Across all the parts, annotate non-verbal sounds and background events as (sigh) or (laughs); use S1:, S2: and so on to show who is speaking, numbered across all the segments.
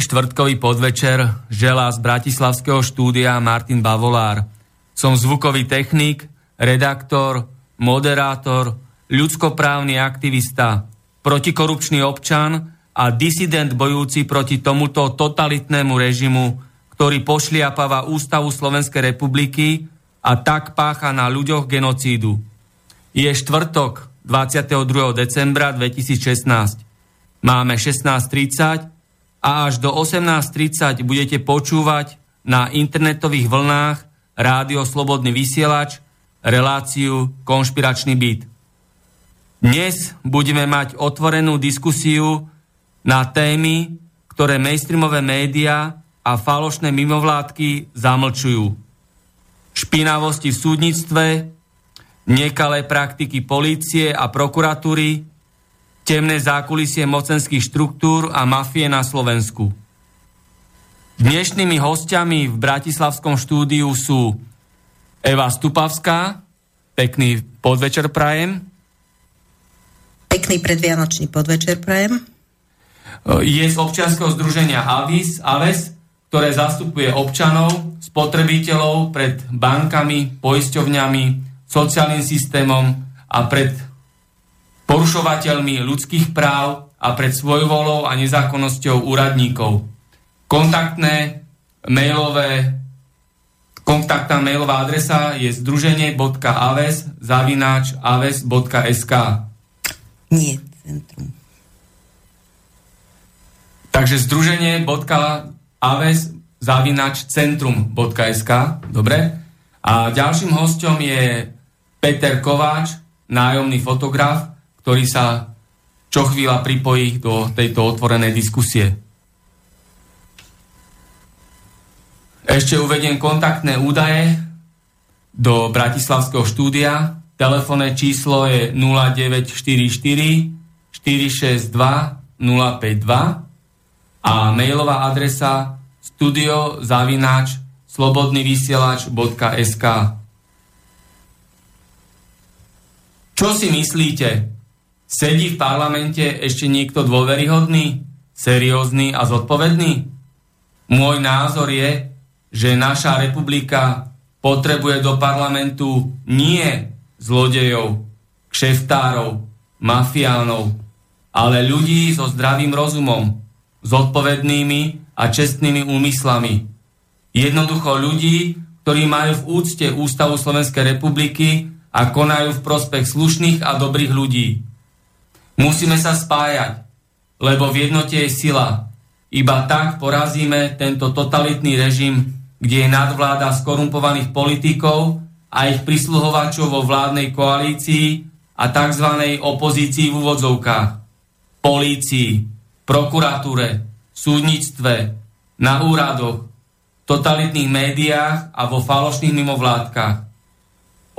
S1: Štvrtkový podvečer želá z Bratislavského štúdia Martin Bavolár. Som zvukový technik, redaktor, moderátor, ľudskoprávny aktivista, protikorupčný občan a disident bojúci proti tomuto totalitnému režimu, ktorý pošliapava Ústavu Slovenskej republiky a tak pácha na ľuďoch genocídu. Je štvrtok 22. decembra 2016. Máme 16.30 a až do 18.30 budete počúvať na internetových vlnách Rádio Slobodný vysielač reláciu Konšpiračný byt. Dnes budeme mať otvorenú diskusiu na témy, ktoré mainstreamové médiá a falošné mimovládky zamlčujú. Špinavosti v súdnictve, nekalé praktiky polície a prokuratúry, temné zákulisie mocenských štruktúr a mafie na Slovensku. Dnešnými hostiami v Bratislavskom štúdiu sú Eva Stupavská, pekný podvečer prajem.
S2: Pekný predvianočný podvečer prajem.
S1: Je z občianského združenia Avis, Aves, ktoré zastupuje občanov, spotrebiteľov pred bankami, poisťovňami, sociálnym systémom a pred porušovateľmi ľudských práv a pred svojvolou a nezákonnosťou úradníkov. Kontaktné mailové kontaktná mailová adresa je združenie.aves zavináč aves.sk
S2: Nie, centrum.
S1: Takže združenie.aves zavináč centrum.sk Dobre? A ďalším hostom je Peter Kováč, nájomný fotograf, ktorý sa čo chvíľa pripojí do tejto otvorenej diskusie. Ešte uvediem kontaktné údaje do Bratislavského štúdia. Telefónne číslo je 0944 462 052 a mailová adresa studiozavináč slobodnyvysielač.sk Čo si myslíte? Sedí v parlamente ešte niekto dôveryhodný, seriózny a zodpovedný? Môj názor je, že naša republika potrebuje do parlamentu nie zlodejov, kšeftárov, mafiánov, ale ľudí so zdravým rozumom, zodpovednými a čestnými úmyslami. Jednoducho ľudí, ktorí majú v úcte Ústavu Slovenskej republiky a konajú v prospech slušných a dobrých ľudí. Musíme sa spájať, lebo v jednote je sila. Iba tak porazíme tento totalitný režim, kde je nadvláda skorumpovaných politikov a ich prisluhovačov vo vládnej koalícii a tzv. opozícii v úvodzovkách. Polícii, prokuratúre, súdnictve, na úradoch, totalitných médiách a vo falošných mimovládkach.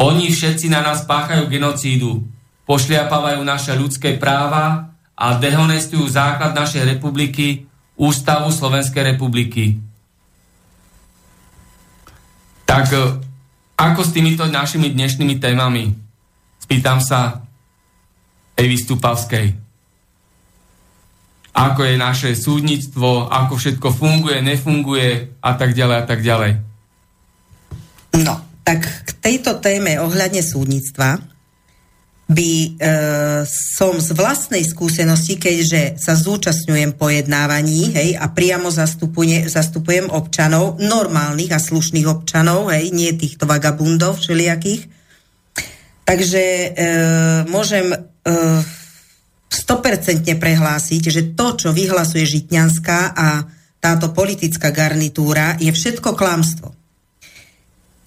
S1: Oni všetci na nás páchajú genocídu, pošliapávajú naše ľudské práva a dehonestujú základ našej republiky, Ústavu Slovenskej republiky. Tak e, Ako s týmito našimi dnešnými témami? Spýtam sa Evy Stupavskej. Ako je naše súdnictvo, ako všetko funguje, nefunguje a tak ďalej a tak ďalej.
S2: No, tak k tejto téme ohľadne súdnictva by e, som z vlastnej skúsenosti, keďže sa zúčastňujem pojednávaní hej, a priamo zastupujem občanov, normálnych a slušných občanov, hej, nie týchto vagabundov všelijakých, takže e, môžem e, 100% prehlásiť, že to, čo vyhlasuje Žitňanská a táto politická garnitúra, je všetko klamstvo.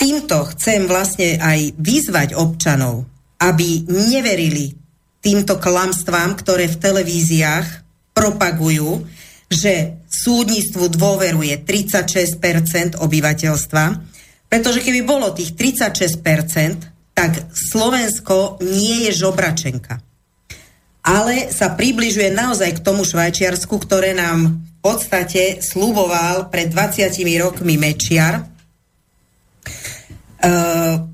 S2: Týmto chcem vlastne aj vyzvať občanov, aby neverili týmto klamstvám, ktoré v televíziách propagujú, že súdnictvu dôveruje 36% obyvateľstva, pretože keby bolo tých 36%, tak Slovensko nie je žobračenka. Ale sa približuje naozaj k tomu Švajčiarsku, ktoré nám v podstate sluboval pred 20 rokmi Mečiar. Uh,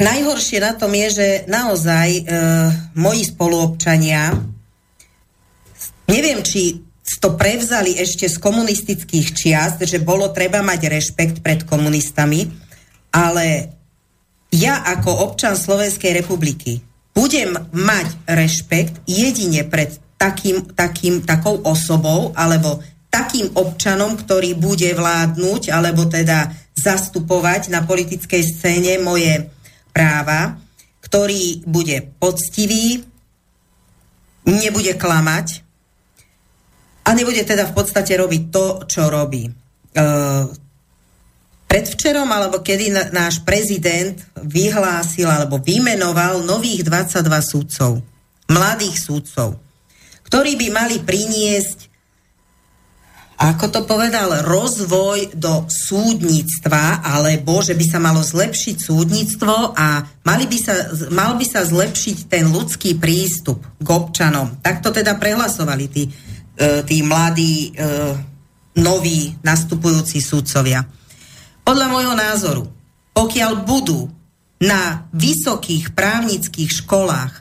S2: Najhoršie na tom je, že naozaj e, moji spoluobčania, neviem, či to prevzali ešte z komunistických čiast, že bolo treba mať rešpekt pred komunistami, ale ja ako občan Slovenskej republiky budem mať rešpekt jedine pred takým, takým, takou osobou alebo takým občanom, ktorý bude vládnuť alebo teda zastupovať na politickej scéne moje práva, ktorý bude poctivý, nebude klamať a nebude teda v podstate robiť to, čo robí. E, predvčerom, alebo kedy náš prezident vyhlásil alebo vymenoval nových 22 súdcov, mladých súdcov, ktorí by mali priniesť ako to povedal, rozvoj do súdnictva, alebo že by sa malo zlepšiť súdnictvo a mali by sa, mal by sa zlepšiť ten ľudský prístup k občanom. Tak to teda prehlasovali tí, e, tí mladí, e, noví nastupujúci súdcovia. Podľa môjho názoru, pokiaľ budú na vysokých právnických školách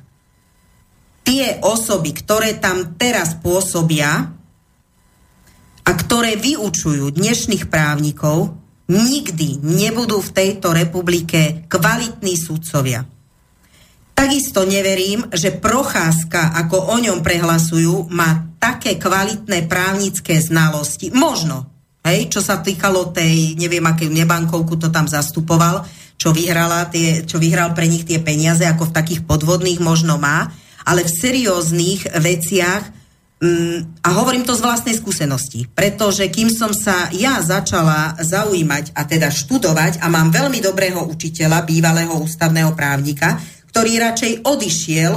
S2: tie osoby, ktoré tam teraz pôsobia, a ktoré vyučujú dnešných právnikov, nikdy nebudú v tejto republike kvalitní sudcovia. Takisto neverím, že Procházka, ako o ňom prehlasujú, má také kvalitné právnické znalosti. Možno, hej, čo sa týkalo tej, neviem, aké nebankovku to tam zastupoval, čo, vyhrala tie, čo vyhral pre nich tie peniaze, ako v takých podvodných možno má, ale v serióznych veciach a hovorím to z vlastnej skúsenosti, pretože kým som sa ja začala zaujímať a teda študovať a mám veľmi dobrého učiteľa, bývalého ústavného právnika, ktorý radšej odišiel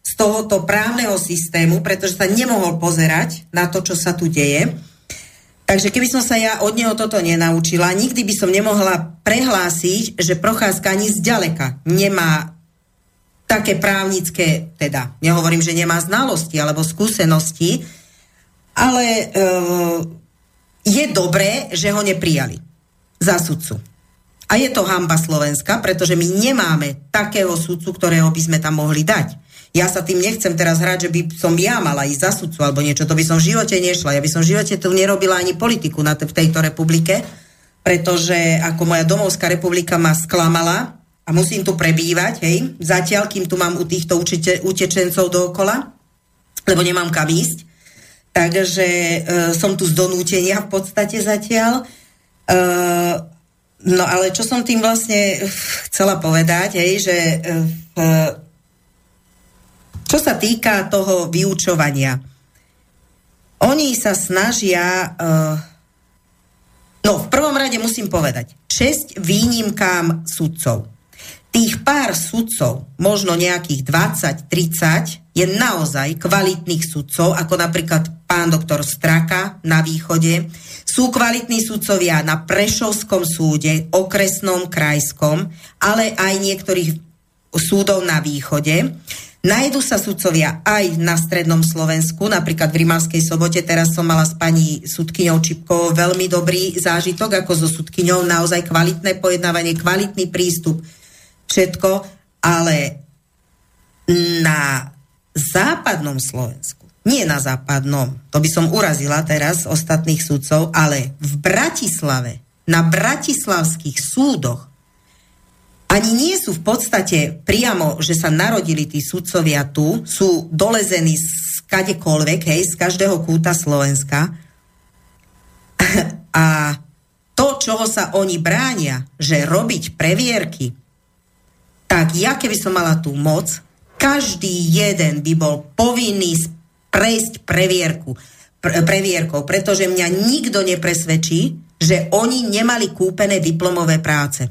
S2: z tohoto právneho systému, pretože sa nemohol pozerať na to, čo sa tu deje. Takže keby som sa ja od neho toto nenaučila, nikdy by som nemohla prehlásiť, že Procházka ani zďaleka nemá také právnické, teda nehovorím, že nemá znalosti alebo skúsenosti, ale e, je dobré, že ho neprijali za sudcu. A je to hamba Slovenska, pretože my nemáme takého sudcu, ktorého by sme tam mohli dať. Ja sa tým nechcem teraz hrať, že by som ja mala ísť za sudcu alebo niečo, to by som v živote nešla. Ja by som v živote tu nerobila ani politiku na t- v tejto republike, pretože ako moja domovská republika ma sklamala, a musím tu prebývať, hej, zatiaľ, kým tu mám u týchto učite, utečencov dookola, lebo nemám kam ísť. Takže e, som tu z donútenia v podstate zatiaľ. E, no ale čo som tým vlastne chcela povedať, hej, že e, čo sa týka toho vyučovania, oni sa snažia... E, no, v prvom rade musím povedať, česť výnimkám sudcov tých pár sudcov, možno nejakých 20-30, je naozaj kvalitných sudcov, ako napríklad pán doktor Straka na východe. Sú kvalitní sudcovia na Prešovskom súde, okresnom, krajskom, ale aj niektorých súdov na východe. Najdu sa sudcovia aj na strednom Slovensku, napríklad v Rimavskej sobote, teraz som mala s pani sudkyňou Čipkovou veľmi dobrý zážitok, ako so sudkyňou, naozaj kvalitné pojednávanie, kvalitný prístup, všetko, ale na západnom Slovensku, nie na západnom, to by som urazila teraz ostatných sudcov, ale v Bratislave, na bratislavských súdoch ani nie sú v podstate priamo, že sa narodili tí sudcovia tu, sú dolezení z kadekoľvek, hej, z každého kúta Slovenska. (laughs) A to, čoho sa oni bránia, že robiť previerky, tak ja keby som mala tú moc, každý jeden by bol povinný prejsť previerku, pre, previerkou, pretože mňa nikto nepresvedčí, že oni nemali kúpené diplomové práce.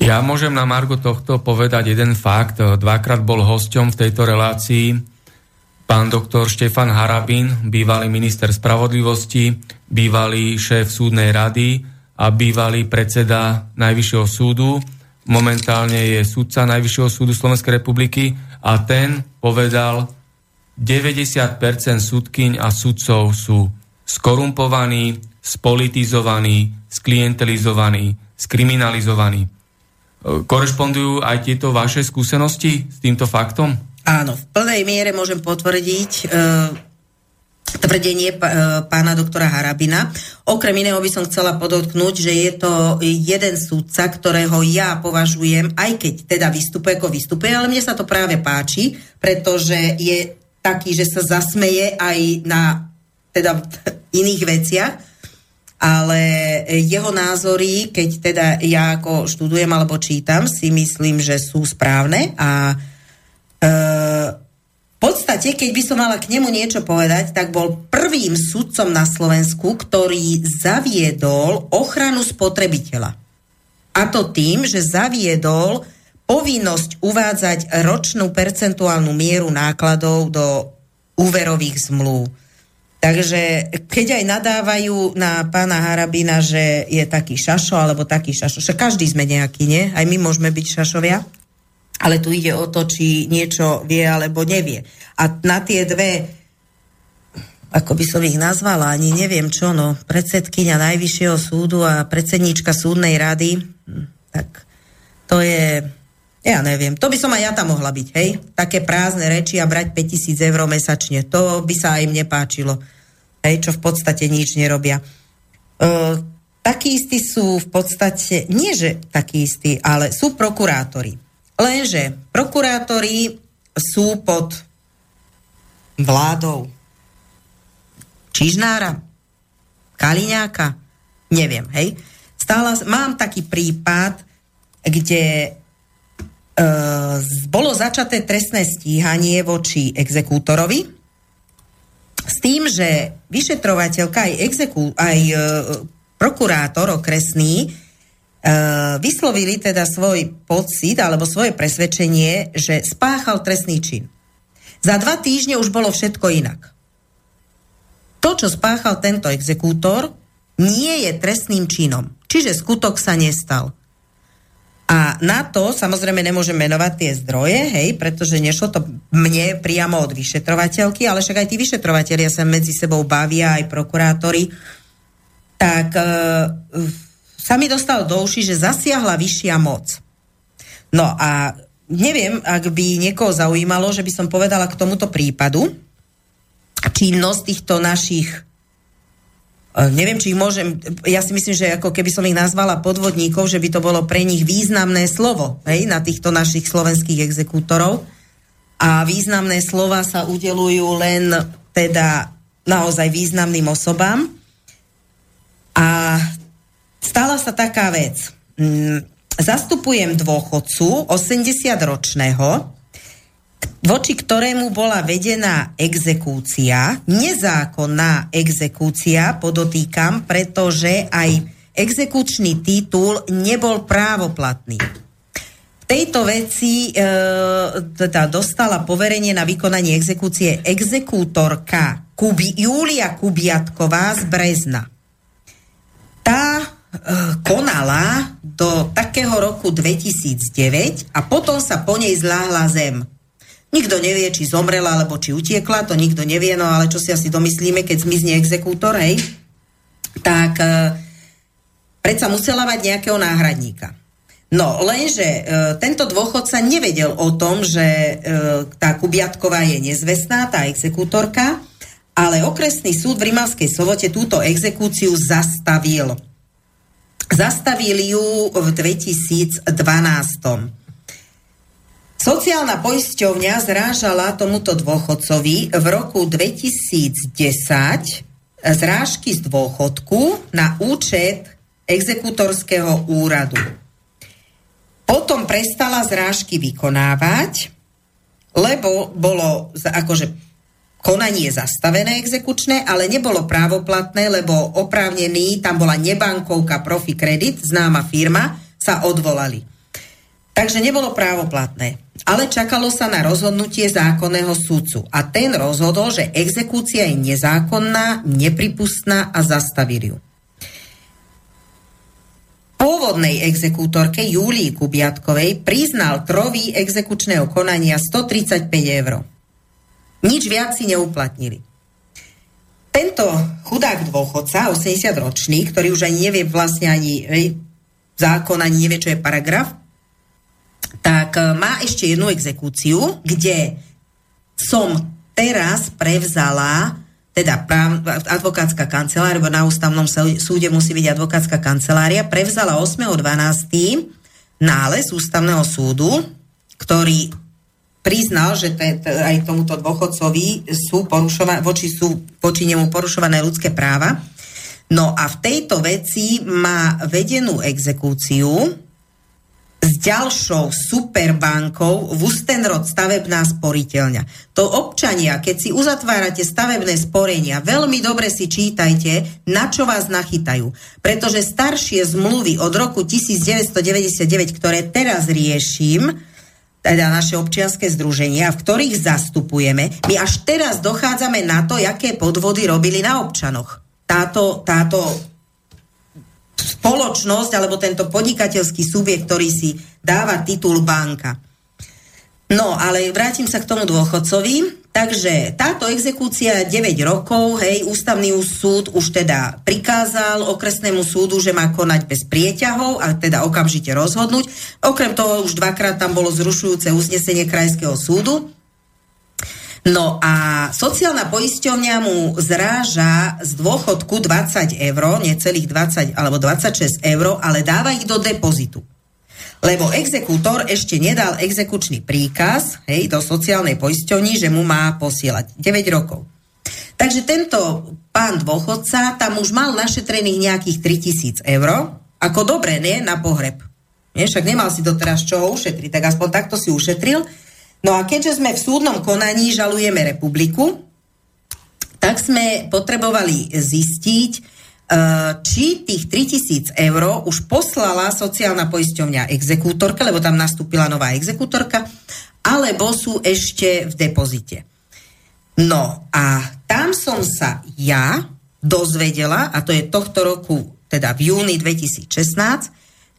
S1: Ja môžem na Margo tohto povedať jeden fakt. Dvakrát bol hosťom v tejto relácii pán doktor Štefan Harabin, bývalý minister spravodlivosti, bývalý šéf súdnej rady a bývalý predseda Najvyššieho súdu. Momentálne je sudca Najvyššieho súdu Slovenskej republiky a ten povedal, 90% súdkyň a sudcov sú skorumpovaní, spolitizovaní, sklientelizovaní, skriminalizovaní. Korešpondujú aj tieto vaše skúsenosti s týmto faktom?
S2: Áno, v plnej miere môžem potvrdiť e, tvrdenie e, pána doktora Harabina. Okrem iného by som chcela podotknúť, že je to jeden súdca, ktorého ja považujem, aj keď teda vystupuje ako vystupuje, ale mne sa to práve páči, pretože je taký, že sa zasmeje aj na teda (laughs) iných veciach ale jeho názory, keď teda ja ako študujem alebo čítam, si myslím, že sú správne a e, podstate, keď by som mala k nemu niečo povedať, tak bol prvým sudcom na Slovensku, ktorý zaviedol ochranu spotrebiteľa. A to tým, že zaviedol povinnosť uvádzať ročnú percentuálnu mieru nákladov do úverových zmluv. Takže keď aj nadávajú na pána Harabina, že je taký šašo alebo taký šašo, že každý sme nejaký, nie? Aj my môžeme byť šašovia. Ale tu ide o to, či niečo vie alebo nevie. A na tie dve, ako by som ich nazvala, ani neviem čo, no, predsedkynia Najvyššieho súdu a predsedníčka súdnej rady, hm, tak to je, ja neviem, to by som aj ja tam mohla byť, hej? Také prázdne reči a brať 5000 eur mesačne. To by sa aj mne páčilo hej, čo v podstate nič nerobia. E, takí istí sú v podstate, nie že takí istí, ale sú prokurátori. Lenže prokurátori sú pod vládou Čižnára, Kaliňáka, neviem, hej. Stála, mám taký prípad, kde e, bolo začaté trestné stíhanie voči exekútorovi, s tým, že vyšetrovateľka aj, exekú, aj e, prokurátor okresný vyslovili teda svoj pocit alebo svoje presvedčenie, že spáchal trestný čin. Za dva týždne už bolo všetko inak. To, čo spáchal tento exekútor, nie je trestným činom. Čiže skutok sa nestal. A na to samozrejme nemôžem menovať tie zdroje, hej, pretože nešlo to mne priamo od vyšetrovateľky, ale však aj tí vyšetrovateľia sa medzi sebou bavia, aj prokurátori. Tak e, sa mi dostalo do uši, že zasiahla vyššia moc. No a neviem, ak by niekoho zaujímalo, že by som povedala k tomuto prípadu, činnosť týchto našich E, neviem, či ich môžem, ja si myslím, že ako keby som ich nazvala podvodníkov, že by to bolo pre nich významné slovo, hej, na týchto našich slovenských exekútorov. A významné slova sa udelujú len teda naozaj významným osobám. A stala sa taká vec. Mm, zastupujem dôchodcu 80-ročného, voči ktorému bola vedená exekúcia, nezákonná exekúcia, podotýkam, pretože aj exekučný titul nebol právoplatný. V tejto veci e, teda dostala poverenie na vykonanie exekúcie exekútorka Kubi, Julia Kubiatková z Brezna. Tá konala do takého roku 2009 a potom sa po nej zláhla zem. Nikto nevie, či zomrela, alebo či utiekla, to nikto nevie, no ale čo si asi domyslíme, keď zmizne exekútor, hej, tak e, predsa musela mať nejakého náhradníka. No, lenže e, tento dôchodca nevedel o tom, že e, tá Kubiatková je nezvestná, tá exekútorka, ale okresný súd v Rimavskej sovote túto exekúciu zastavil. Zastavil ju v 2012. Sociálna poisťovňa zrážala tomuto dôchodcovi v roku 2010 zrážky z dôchodku na účet exekutorského úradu. Potom prestala zrážky vykonávať, lebo bolo akože konanie zastavené exekučné, ale nebolo právoplatné, lebo oprávnený, tam bola nebankovka Profi Credit, známa firma, sa odvolali. Takže nebolo právoplatné ale čakalo sa na rozhodnutie zákonného súdcu. A ten rozhodol, že exekúcia je nezákonná, nepripustná a zastavil ju. Pôvodnej exekútorke Júlii Kubiatkovej priznal trový exekučného konania 135 eur. Nič viac si neuplatnili. Tento chudák dôchodca, 80-ročný, ktorý už ani nevie vlastne ani zákon, ani nevie, čo je paragraf, tak e, má ešte jednu exekúciu, kde som teraz prevzala teda práv, advokátska kancelária, na ústavnom súde musí byť advokátska kancelária, prevzala 8.12. nález ústavného súdu, ktorý priznal, že te, te, aj tomuto dôchodcovi sú porušova, voči, sú voči nemu porušované ľudské práva. No a v tejto veci má vedenú exekúciu, s ďalšou superbankou v Ustenrod stavebná sporiteľňa. To občania, keď si uzatvárate stavebné sporenia, veľmi dobre si čítajte, na čo vás nachytajú. Pretože staršie zmluvy od roku 1999, ktoré teraz riešim, teda naše občianske združenia, v ktorých zastupujeme, my až teraz dochádzame na to, aké podvody robili na občanoch. Táto, táto spoločnosť alebo tento podnikateľský subjekt, ktorý si dáva titul banka. No, ale vrátim sa k tomu dôchodcovi. Takže táto exekúcia 9 rokov, hej, ústavný súd už teda prikázal okresnému súdu, že má konať bez prieťahov a teda okamžite rozhodnúť. Okrem toho už dvakrát tam bolo zrušujúce uznesenie krajského súdu. No a sociálna poisťovňa mu zráža z dôchodku 20 eur, necelých 20 alebo 26 eur, ale dáva ich do depozitu. Lebo exekútor ešte nedal exekučný príkaz hej, do sociálnej poisťovni, že mu má posielať 9 rokov. Takže tento pán dôchodca tam už mal našetrených nejakých 3000 eur, ako dobre, nie, na pohreb. Nie, však nemal si doteraz čoho ušetriť, tak aspoň takto si ušetril. No a keďže sme v súdnom konaní žalujeme republiku, tak sme potrebovali zistiť, či tých 3000 eur už poslala sociálna poisťovňa exekútorka, lebo tam nastúpila nová exekútorka, alebo sú ešte v depozite. No a tam som sa ja dozvedela, a to je tohto roku, teda v júni 2016,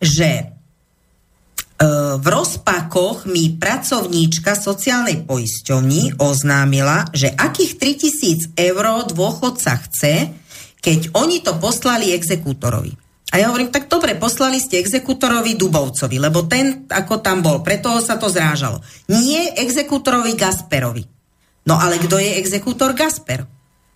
S2: že E, v rozpakoch mi pracovníčka sociálnej poisťovni oznámila, že akých 3000 eur dôchodca chce, keď oni to poslali exekútorovi. A ja hovorím, tak dobre, poslali ste exekútorovi Dubovcovi, lebo ten ako tam bol, preto sa to zrážalo. Nie exekútorovi Gasperovi. No ale kto je exekútor Gasper?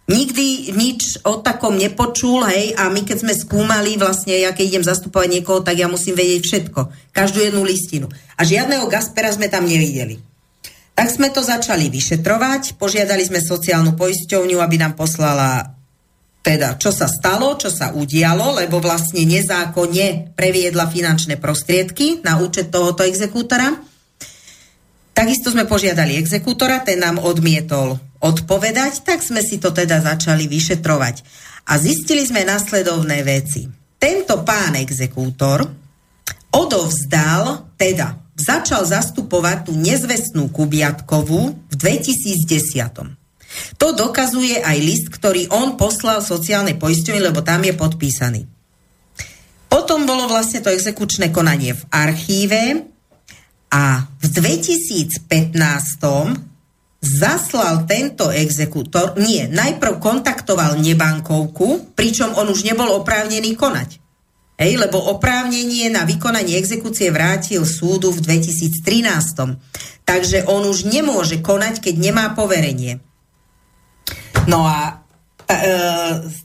S2: nikdy nič o takom nepočul, hej, a my keď sme skúmali vlastne, ja keď idem zastupovať niekoho, tak ja musím vedieť všetko, každú jednu listinu. A žiadneho Gaspera sme tam nevideli. Tak sme to začali vyšetrovať, požiadali sme sociálnu poisťovňu, aby nám poslala teda, čo sa stalo, čo sa udialo, lebo vlastne nezákonne previedla finančné prostriedky na účet tohoto exekútora. Takisto sme požiadali exekútora, ten nám odmietol odpovedať, tak sme si to teda začali vyšetrovať. A zistili sme nasledovné veci. Tento pán exekútor odovzdal, teda začal zastupovať tú nezvestnú Kubiatkovú v 2010. To dokazuje aj list, ktorý on poslal sociálnej poisťovni, lebo tam je podpísaný. Potom bolo vlastne to exekučné konanie v archíve A v 2015 zaslal tento exekútor, nie, najprv kontaktoval nebankovku, pričom on už nebol oprávnený konať. Hej, lebo oprávnenie na vykonanie exekúcie vrátil súdu v 2013. Takže on už nemôže konať, keď nemá poverenie. No a e,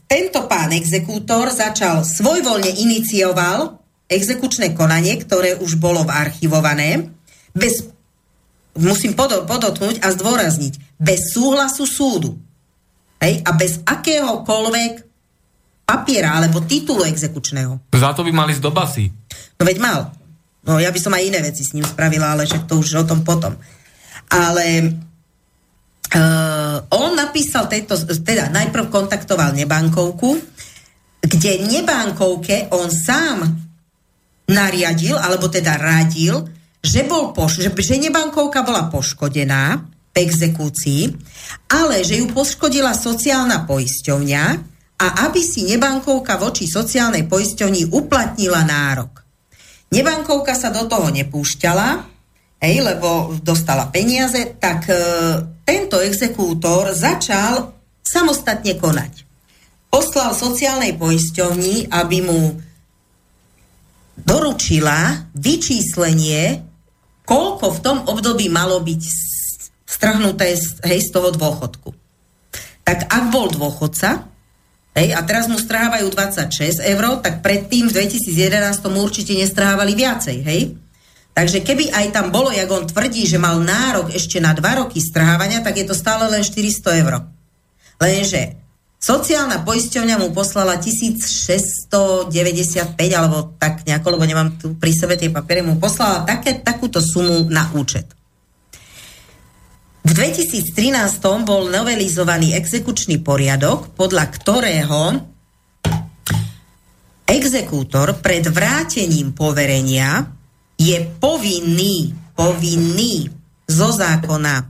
S2: tento pán exekútor začal svojvoľne inicioval exekučné konanie, ktoré už bolo archivované, bez, musím podotknúť a zdôrazniť, bez súhlasu súdu. Hej, a bez akéhokoľvek papiera alebo titulu exekučného.
S1: Za to by mali z dobasy.
S2: No veď mal. No ja by som aj iné veci s ním spravila, ale však to už o tom potom. Ale uh, on napísal tejto, teda najprv kontaktoval nebankovku, kde nebankovke on sám nariadil, alebo teda radil, že, bol poš- že, že nebankovka bola poškodená v exekúcii, ale že ju poškodila sociálna poisťovňa, a aby si nebankovka voči sociálnej poisťovni uplatnila nárok. Nebankovka sa do toho nepúšťala, hej, lebo dostala peniaze, tak e, tento exekútor začal samostatne konať. Poslal sociálnej poisťovni, aby mu doručila vyčíslenie, koľko v tom období malo byť strhnuté hej, z toho dôchodku. Tak ak bol dôchodca, Hej, a teraz mu strhávajú 26 eur, tak predtým v 2011 mu určite nestrhávali viacej, hej? Takže keby aj tam bolo, jak on tvrdí, že mal nárok ešte na 2 roky strhávania, tak je to stále len 400 eur. Lenže sociálna poisťovňa mu poslala 1695, alebo tak nejako, lebo nemám tu pri sebe tie papiere, mu poslala také, takúto sumu na účet. V 2013 bol novelizovaný exekučný poriadok, podľa ktorého exekútor pred vrátením poverenia je povinný, povinný zo zákona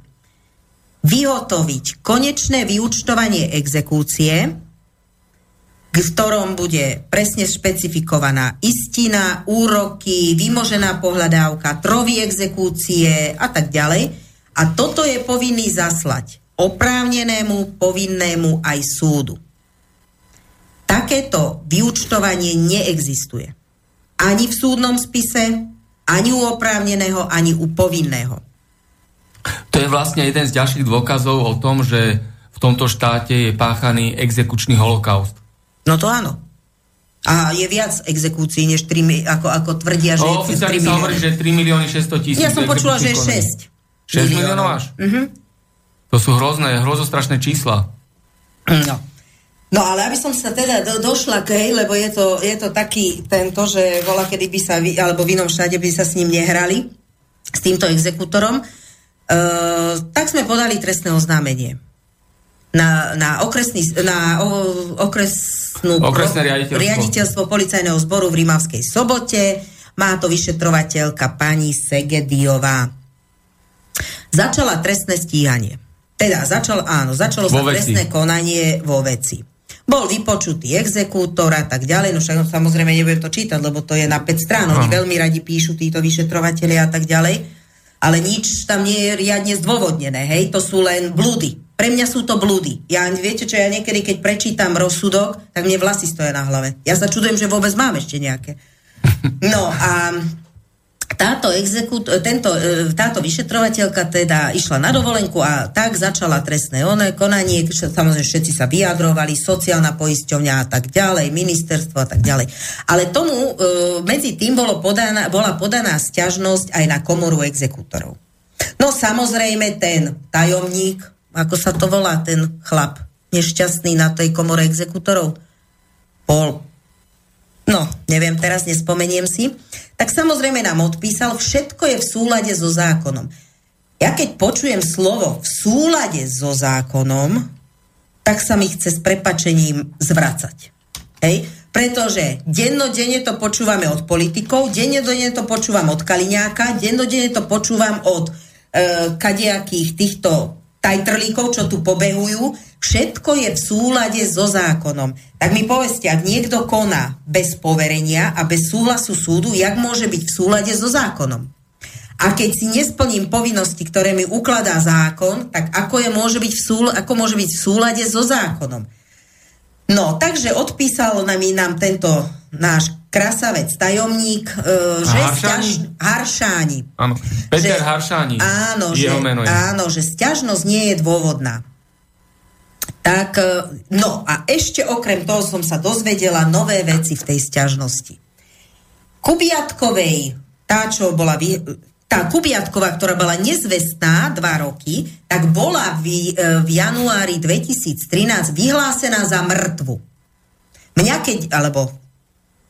S2: vyhotoviť konečné vyúčtovanie exekúcie, v ktorom bude presne špecifikovaná istina, úroky, vymožená pohľadávka, trovy exekúcie a tak ďalej a toto je povinný zaslať oprávnenému, povinnému aj súdu. Takéto vyučtovanie neexistuje. Ani v súdnom spise, ani u oprávneného, ani u povinného.
S1: To je vlastne jeden z ďalších dôkazov o tom, že v tomto štáte je páchaný exekučný holokaust.
S2: No to áno. A je viac exekúcií, než 3, ako, ako tvrdia, že
S1: no, je 3 milióny. sa hovorí, že 3 milióny 600 tisíc.
S2: Ja som počula, že je 6.
S1: 6 miliónov až? Uh-huh. To sú hrozné, hrozostrašné čísla.
S2: No. No ale aby som sa teda do, došla k hej, lebo je to, je to taký tento, že vola, kedy by sa, alebo v inom štáte by sa s ním nehrali, s týmto exekútorom, uh, tak sme podali trestné oznámenie na, na, okresný, na o, okresnú
S1: okresné riaditeľstvo.
S2: riaditeľstvo policajného zboru v Rímavskej sobote. Má to vyšetrovateľka pani Segediová začala trestné stíhanie. Teda začal, áno, začalo vo sa veci. trestné konanie vo veci. Bol vypočutý exekútor a tak ďalej, no však samozrejme nebudem to čítať, lebo to je na 5 strán, oni veľmi radi píšu títo vyšetrovateľi a tak ďalej, ale nič tam nie je riadne zdôvodnené, hej, to sú len blúdy. Pre mňa sú to blúdy. Ja, viete čo, ja niekedy, keď prečítam rozsudok, tak mne vlasy stoja na hlave. Ja sa čudujem, že vôbec mám ešte nejaké. No a táto, exekut, tento, e, táto vyšetrovateľka teda išla na dovolenku a tak začala trestné one, konanie, samozrejme všetci sa vyjadrovali, sociálna poisťovňa a tak ďalej, ministerstvo a tak ďalej. Ale tomu e, medzi tým bolo podaná, bola podaná sťažnosť aj na komoru exekútorov. No samozrejme ten tajomník, ako sa to volá, ten chlap nešťastný na tej komore exekútorov, bol no, neviem, teraz nespomeniem si, tak samozrejme nám odpísal, všetko je v súlade so zákonom. Ja keď počujem slovo v súlade so zákonom, tak sa mi chce s prepačením zvracať. Hej? Pretože dennodenne to počúvame od politikov, dennodenne to počúvam od Kaliňáka, dennodenne to počúvam od e, kadejakých týchto tajtrlíkov, čo tu pobehujú, všetko je v súlade so zákonom. Tak mi povedzte, ak niekto koná bez poverenia a bez súhlasu súdu, jak môže byť v súlade so zákonom? a keď si nesplním povinnosti, ktoré mi ukladá zákon, tak ako, je, môže, byť v súl, ako môže byť v súlade so zákonom? No, takže odpísal nám, nám tento náš krasavec, tajomník, e, že
S1: Haršáni?
S2: Sťaž, Haršáni.
S1: Áno, Peter
S2: Že-
S1: Haršáni.
S2: Áno, že,
S1: meno je.
S2: áno, že sťažnosť nie je dôvodná. Tak, e, no a ešte okrem toho som sa dozvedela nové veci v tej sťažnosti. Kubiatkovej, tá, čo bola vy, tá Kubiatková, ktorá bola nezvestná dva roky, tak bola v, e, v januári 2013 vyhlásená za mŕtvu. Mňa keď, alebo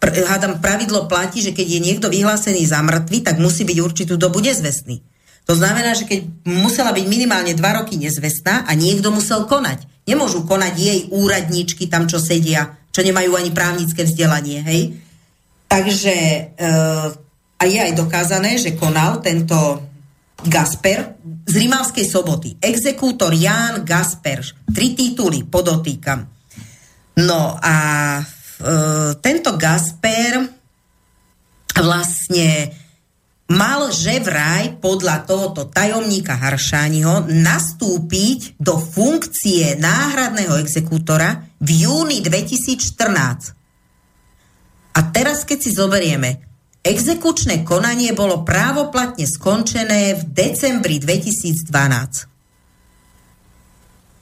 S2: pr, hádam, pravidlo platí, že keď je niekto vyhlásený za mŕtvy, tak musí byť určitú dobu nezvestný. To znamená, že keď musela byť minimálne dva roky nezvestná a niekto musel konať. Nemôžu konať jej úradničky tam, čo sedia, čo nemajú ani právnické vzdelanie, hej? Takže e, a je aj dokázané, že konal tento Gasper z Rimavskej soboty. Exekútor Ján Gasper. Tri tituly, podotýkam. No a tento Gasper vlastne mal že vraj podľa tohoto tajomníka Haršániho nastúpiť do funkcie náhradného exekútora v júni 2014. A teraz, keď si zoberieme, exekučné konanie bolo právoplatne skončené v decembri 2012.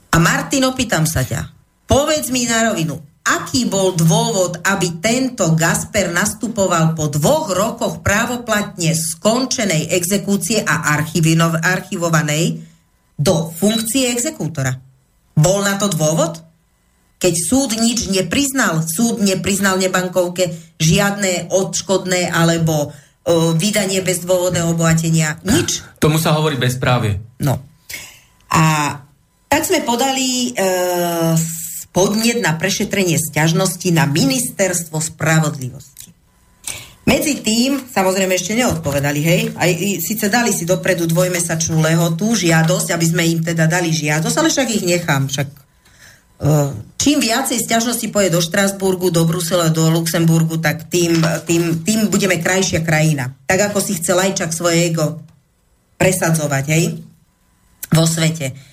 S2: A Martin, opýtam sa ťa, povedz mi na rovinu, aký bol dôvod, aby tento Gasper nastupoval po dvoch rokoch právoplatne skončenej exekúcie a archivovanej do funkcie exekútora? Bol na to dôvod? Keď súd nič nepriznal, súd nepriznal nebankovke žiadne odškodné alebo o, vydanie bezdôvodného obohatenia, nič.
S1: Tomu sa hovorí bezprávie.
S2: No. A tak sme podali e, podnet na prešetrenie sťažnosti na ministerstvo spravodlivosti. Medzi tým, samozrejme ešte neodpovedali, hej, aj síce dali si dopredu dvojmesačnú lehotu, žiadosť, aby sme im teda dali žiadosť, ale však ich nechám, však e, čím viacej sťažnosti poje do Štrasburgu, do Brusela, do Luxemburgu, tak tým, tým, tým budeme krajšia krajina. Tak ako si chce Lajčak svoje ego presadzovať, hej, vo svete.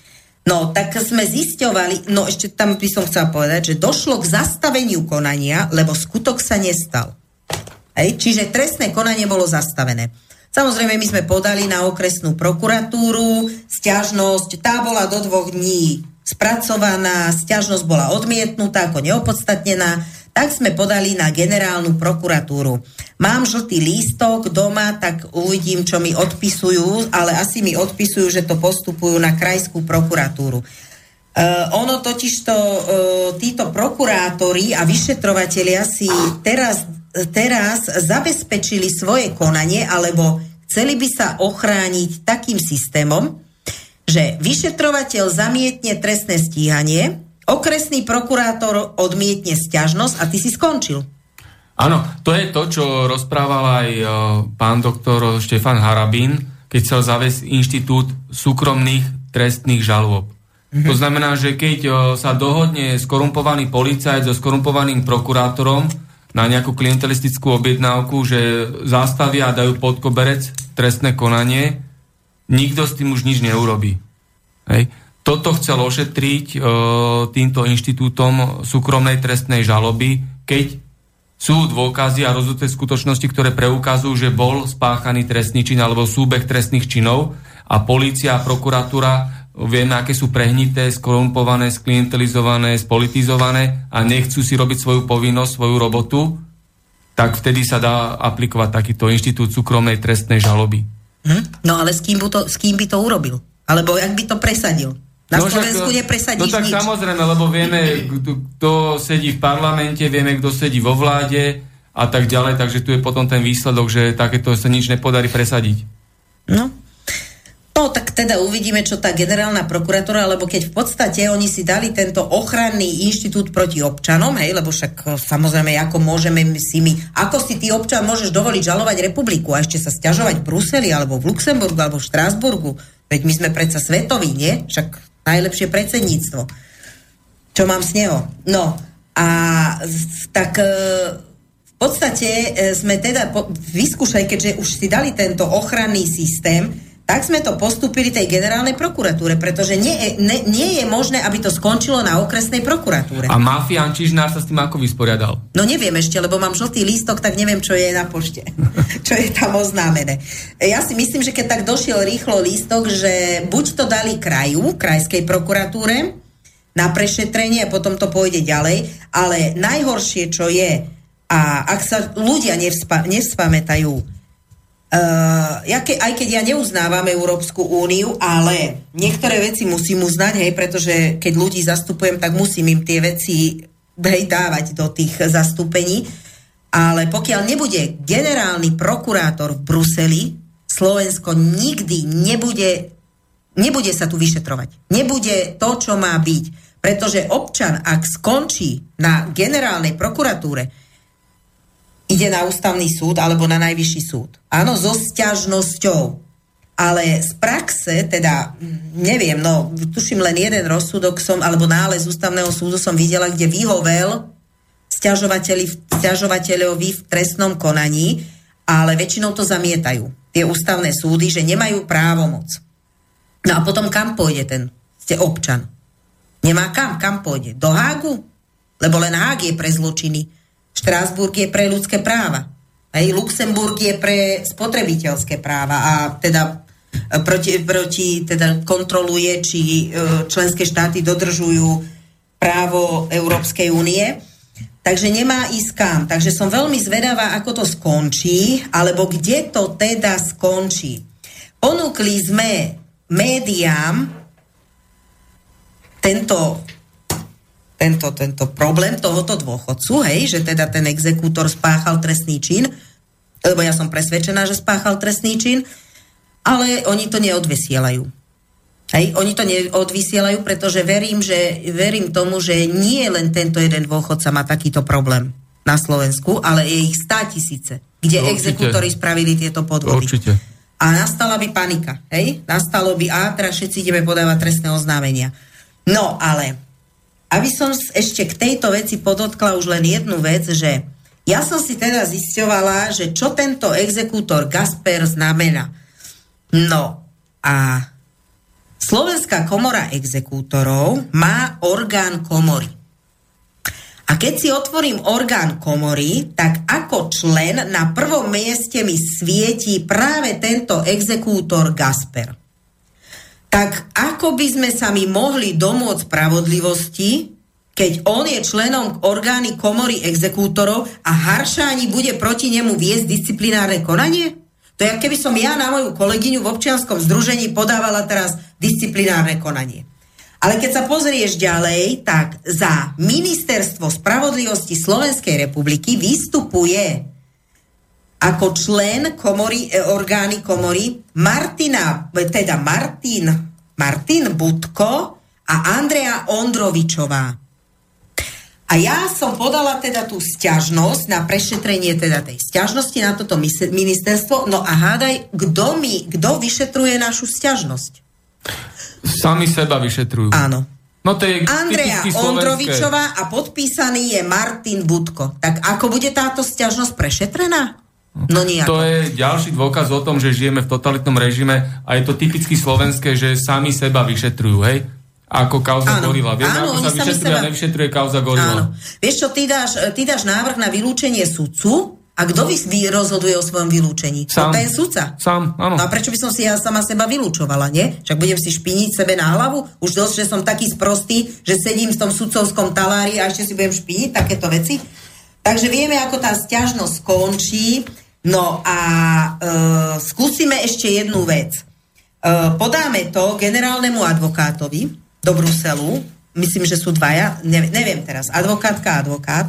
S2: No, tak sme zisťovali, no ešte tam by som chcela povedať, že došlo k zastaveniu konania, lebo skutok sa nestal. Hej, čiže trestné konanie bolo zastavené. Samozrejme, my sme podali na okresnú prokuratúru, stiažnosť, tá bola do dvoch dní spracovaná, stiažnosť bola odmietnutá ako neopodstatnená, tak sme podali na generálnu prokuratúru. Mám žltý lístok doma, tak uvidím, čo mi odpisujú, ale asi mi odpisujú, že to postupujú na krajskú prokuratúru. Uh, ono totiž to, uh, títo prokurátori a vyšetrovatelia si teraz, teraz zabezpečili svoje konanie, alebo chceli by sa ochrániť takým systémom, že vyšetrovateľ zamietne trestné stíhanie, okresný prokurátor odmietne sťažnosť a ty si skončil.
S1: Áno, to je to, čo rozprával aj uh, pán doktor Štefan Harabín, keď chcel zaviesť inštitút súkromných trestných. Mm-hmm. To znamená, že keď uh, sa dohodne skorumpovaný policajt so skorumpovaným prokurátorom na nejakú klientelistickú objednávku, že zastavia a dajú pod koberec trestné konanie, nikto s tým už nič neurobí. Hej. Toto chcel ošetriť e, týmto inštitútom súkromnej trestnej žaloby, keď sú dôkazy a rozhodnuté skutočnosti, ktoré preukazujú, že bol spáchaný trestný čin alebo súbeh trestných činov a polícia a prokuratúra vieme, aké sú prehnité, skorumpované, sklientelizované, spolitizované a nechcú si robiť svoju povinnosť, svoju robotu, tak vtedy sa dá aplikovať takýto inštitút súkromnej trestnej žaloby.
S2: Hm? No ale s kým, to, s kým by to urobil? Alebo jak by to presadil? Na no, Slovensku
S1: však,
S2: nepresadíš
S1: No tak
S2: nič.
S1: samozrejme, lebo vieme, kto, kto sedí v parlamente, vieme, kto sedí vo vláde a tak ďalej, takže tu je potom ten výsledok, že takéto sa nič nepodarí presadiť.
S2: No. No, tak teda uvidíme, čo tá generálna prokuratúra, lebo keď v podstate oni si dali tento ochranný inštitút proti občanom, hej, lebo však e, samozrejme, ako môžeme si my, ako si ty občan môžeš dovoliť žalovať republiku a ešte sa stiažovať v Bruseli, alebo v Luxemburgu, alebo v Štrásburgu, veď my sme predsa svetoví, nie? Však najlepšie predsedníctvo. Čo mám z neho? No, a tak e, v podstate e, sme teda vyskúšali, keďže už si dali tento ochranný systém, tak sme to postúpili tej generálnej prokuratúre, pretože nie, nie, nie je možné, aby to skončilo na okresnej prokuratúre.
S1: A mafián Čižnár sa s tým ako vysporiadal?
S2: No neviem ešte, lebo mám žltý lístok, tak neviem, čo je na pošte. (laughs) čo je tam oznámené. Ja si myslím, že keď tak došiel rýchlo lístok, že buď to dali kraju, krajskej prokuratúre, na prešetrenie a potom to pôjde ďalej, ale najhoršie, čo je, a ak sa ľudia nevspa, nevspamätajú, Uh, ja ke, aj keď ja neuznávam Európsku úniu, ale niektoré veci musím uznať, hej, pretože keď ľudí zastupujem, tak musím im tie veci hej, dávať do tých zastúpení. Ale pokiaľ nebude generálny prokurátor v Bruseli, Slovensko nikdy nebude, nebude sa tu vyšetrovať. Nebude to, čo má byť. Pretože občan, ak skončí na generálnej prokuratúre, ide na ústavný súd alebo na najvyšší súd. Áno, so sťažnosťou. Ale z praxe, teda, neviem, no, tuším len jeden rozsudok som, alebo nález ústavného súdu som videla, kde vyhovel stiažovateľovi v trestnom konaní, ale väčšinou to zamietajú. Tie ústavné súdy, že nemajú právomoc. No a potom kam pôjde ten ste občan? Nemá kam, kam pôjde? Do Hágu? Lebo len Hág je pre zločiny Štrásburg je pre ľudské práva. Hej, Luxemburg je pre spotrebiteľské práva a teda e, proti, proti teda kontroluje, či e, členské štáty dodržujú právo Európskej únie. Takže nemá ísť kam. Takže som veľmi zvedavá, ako to skončí, alebo kde to teda skončí. Ponúkli sme médiám tento tento, tento problém tohoto dôchodcu, hej, že teda ten exekútor spáchal trestný čin, lebo ja som presvedčená, že spáchal trestný čin, ale oni to neodvysielajú. Hej, oni to neodvysielajú, pretože verím, že, verím tomu, že nie len tento jeden dôchodca má takýto problém na Slovensku, ale je ich stá tisíce, kde no, exekútori spravili tieto podvody.
S1: Určite.
S2: A nastala by panika, hej? Nastalo by, a teraz všetci ideme podávať trestné oznámenia. No, ale aby som ešte k tejto veci podotkla už len jednu vec, že ja som si teda zisťovala, že čo tento exekútor Gasper znamená. No a Slovenská komora exekútorov má orgán komory. A keď si otvorím orgán komory, tak ako člen na prvom mieste mi svietí práve tento exekútor Gasper tak ako by sme sa mi mohli domôcť spravodlivosti, keď on je členom orgány komory exekútorov a Haršáni bude proti nemu viesť disciplinárne konanie? To je, keby som ja na moju kolegyňu v občianskom združení podávala teraz disciplinárne konanie. Ale keď sa pozrieš ďalej, tak za Ministerstvo spravodlivosti Slovenskej republiky vystupuje ako člen komory, e, orgány komory Martina, teda Martin, Martin Budko a Andrea Ondrovičová. A ja som podala teda tú stiažnosť na prešetrenie teda tej stiažnosti na toto ministerstvo. No a hádaj, kto mi, kto vyšetruje našu stiažnosť?
S1: Sami seba vyšetrujú.
S2: Áno.
S1: No to je
S2: Andrea Ondrovičová a podpísaný je Martin Budko. Tak ako bude táto stiažnosť prešetrená? No
S1: nejako. To je ďalší dôkaz o tom, že žijeme v totalitnom režime a je to typicky slovenské, že sami seba vyšetrujú, hej? Ako kauza áno, Gorila. Vieme, áno, ako sa vyšetruje seba... a nevyšetruje kauza Gorila. Áno.
S2: Vieš čo, ty dáš, ty dáš návrh na vylúčenie sudcu a kto vy rozhoduje o svojom vylúčení?
S1: Sám.
S2: No, ten sudca.
S1: Sám, áno.
S2: No a prečo by som si ja sama seba vylúčovala, nie? Však budem si špiniť sebe na hlavu? Už dosť, že som taký sprostý, že sedím v tom sudcovskom talári a ešte si budem špiniť takéto veci? Takže vieme, ako tá stiažnosť skončí. No a e, skúsime ešte jednu vec. E, podáme to generálnemu advokátovi do Bruselu, myslím, že sú dvaja, neviem, neviem teraz, advokátka a advokát,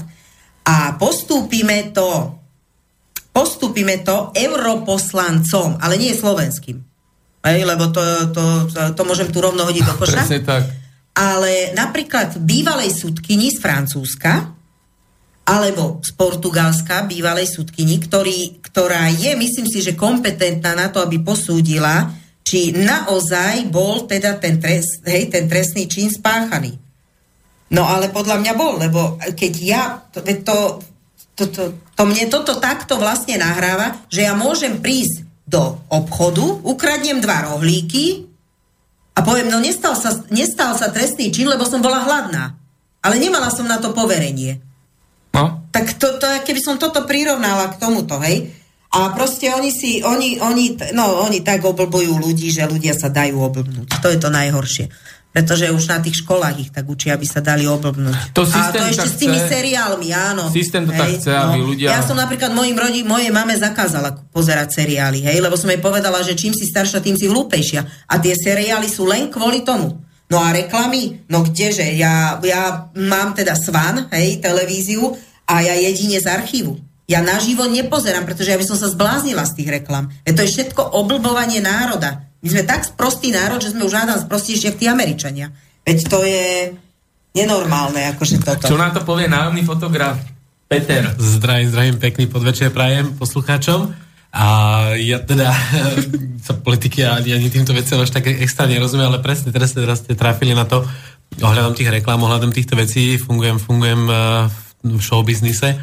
S2: a postúpime to postúpime to europoslancom, ale nie slovenským. Hej, lebo to, to, to, to môžem tu rovno hodiť do koša.
S1: tak.
S2: Ale napríklad bývalej súdkyni z Francúzska, alebo z Portugalska, bývalej súdkyni, ktorý, ktorá je, myslím si, že kompetentná na to, aby posúdila, či naozaj bol teda ten, trest, hej, ten trestný čin spáchaný. No ale podľa mňa bol, lebo keď ja, to, to, to, to, to mne toto takto vlastne nahráva, že ja môžem prísť do obchodu, ukradnem dva rohlíky a poviem, no nestal sa, nestal sa trestný čin, lebo som bola hladná. Ale nemala som na to poverenie. Tak to, to, keby som toto prirovnala k tomuto, hej. A proste oni si, oni, oni, no, oni tak oblbujú ľudí, že ľudia sa dajú oblbnúť. To je to najhoršie pretože už na tých školách ich tak učia, aby sa dali oblbnúť.
S1: To a
S2: to ešte
S1: s
S2: tými chce, seriálmi, áno.
S1: Systém to hej, tak chce, no. aby ľudia...
S2: Ja som napríklad mojim rodi, mojej mame zakázala pozerať seriály, hej, lebo som jej povedala, že čím si staršia, tým si hlúpejšia. A tie seriály sú len kvôli tomu. No a reklamy? No kdeže? Ja, ja mám teda Svan, hej, televíziu a ja jedine z archívu. Ja naživo nepozerám, pretože ja by som sa zbláznila z tých reklam. Je to je všetko oblbovanie národa. My sme tak sprostý národ, že sme už hádam sprostejšie ako tí Američania. Veď to je nenormálne, akože toto.
S1: Čo nám to povie nájomný fotograf Peter?
S3: Zdravím, zdravím, pekný podvečer prajem poslucháčom. A ja teda (laughs) sa politiky ani, ani týmto veciam až tak extra nerozumiem, ale presne teraz, teraz ste trafili na to ohľadom tých reklám, ohľadom týchto vecí. Fungujem, fungujem uh, v showbiznise,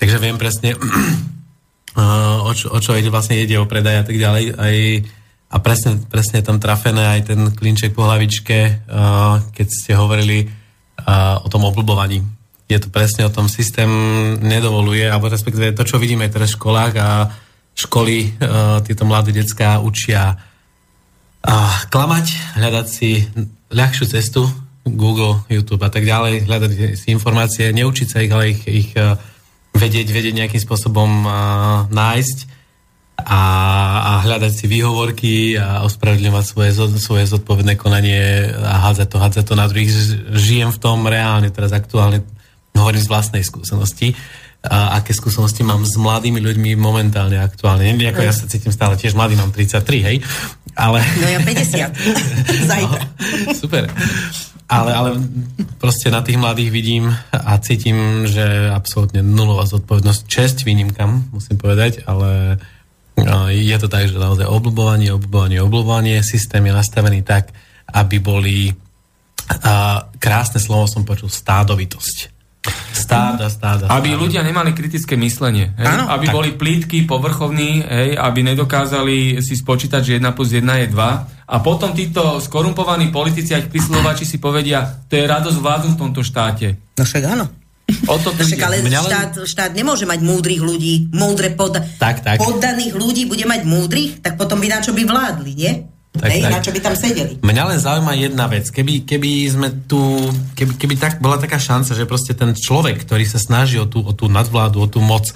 S3: takže viem presne, uh, (clears throat) o, čo, o čo ide, vlastne ide o predaj a tak ďalej. Aj a presne, presne tam trafené aj ten klinček po hlavičke, uh, keď ste hovorili uh, o tom obľubovaní. Je to presne o tom, systém nedovoluje, alebo respektíve to, čo vidíme teraz v školách a školy, tieto mladé detská učia uh, klamať, hľadať si ľahšiu cestu, Google, YouTube a tak ďalej, hľadať si informácie, neučiť sa ich, ale ich, ich uh, vedieť, vedieť nejakým spôsobom uh, nájsť a, a hľadať si výhovorky a ospravedlňovať svoje, svoje zodpovedné konanie a hádzať to, hádzať to na druhých. Žijem v tom reálne, teraz aktuálne hovorím z vlastnej skúsenosti. A aké skúsenosti mám s mladými ľuďmi momentálne, aktuálne. Nie, ako ja sa cítim stále tiež mladý, mám 33, hej. Ale...
S2: No ja 50. (laughs) Zajtra.
S3: No, super. Ale, ale proste na tých mladých vidím a cítim, že absolútne nulová zodpovednosť. Česť výnimkam, musím povedať, ale je to tak, že naozaj obľubovanie, obľubovanie, obľubovanie, systém je nastavený tak, aby boli a krásne slovo som počul, stádovitosť. Stáda, stáda,
S1: stáda. Aby ľudia nemali kritické myslenie. Hej? Áno, aby tak. boli plítky, povrchovní, hej? aby nedokázali si spočítať, že 1 plus 1 je 2. A potom títo skorumpovaní politici a ich prislovači si povedia, to je radosť vládu v tomto štáte.
S2: No však áno. O to Však, ale štát, štát nemôže mať múdrych ľudí, múdre pod,
S3: tak, tak.
S2: poddaných ľudí bude mať múdrych, tak potom by na čo by vládli, nie? Tak, Hej, tak. na čo by tam sedeli.
S3: Mňa len zaujíma jedna vec. Keby, keby sme tu, keby, keby tak, bola taká šanca, že proste ten človek, ktorý sa snaží o tú, o tú nadvládu, o tú moc,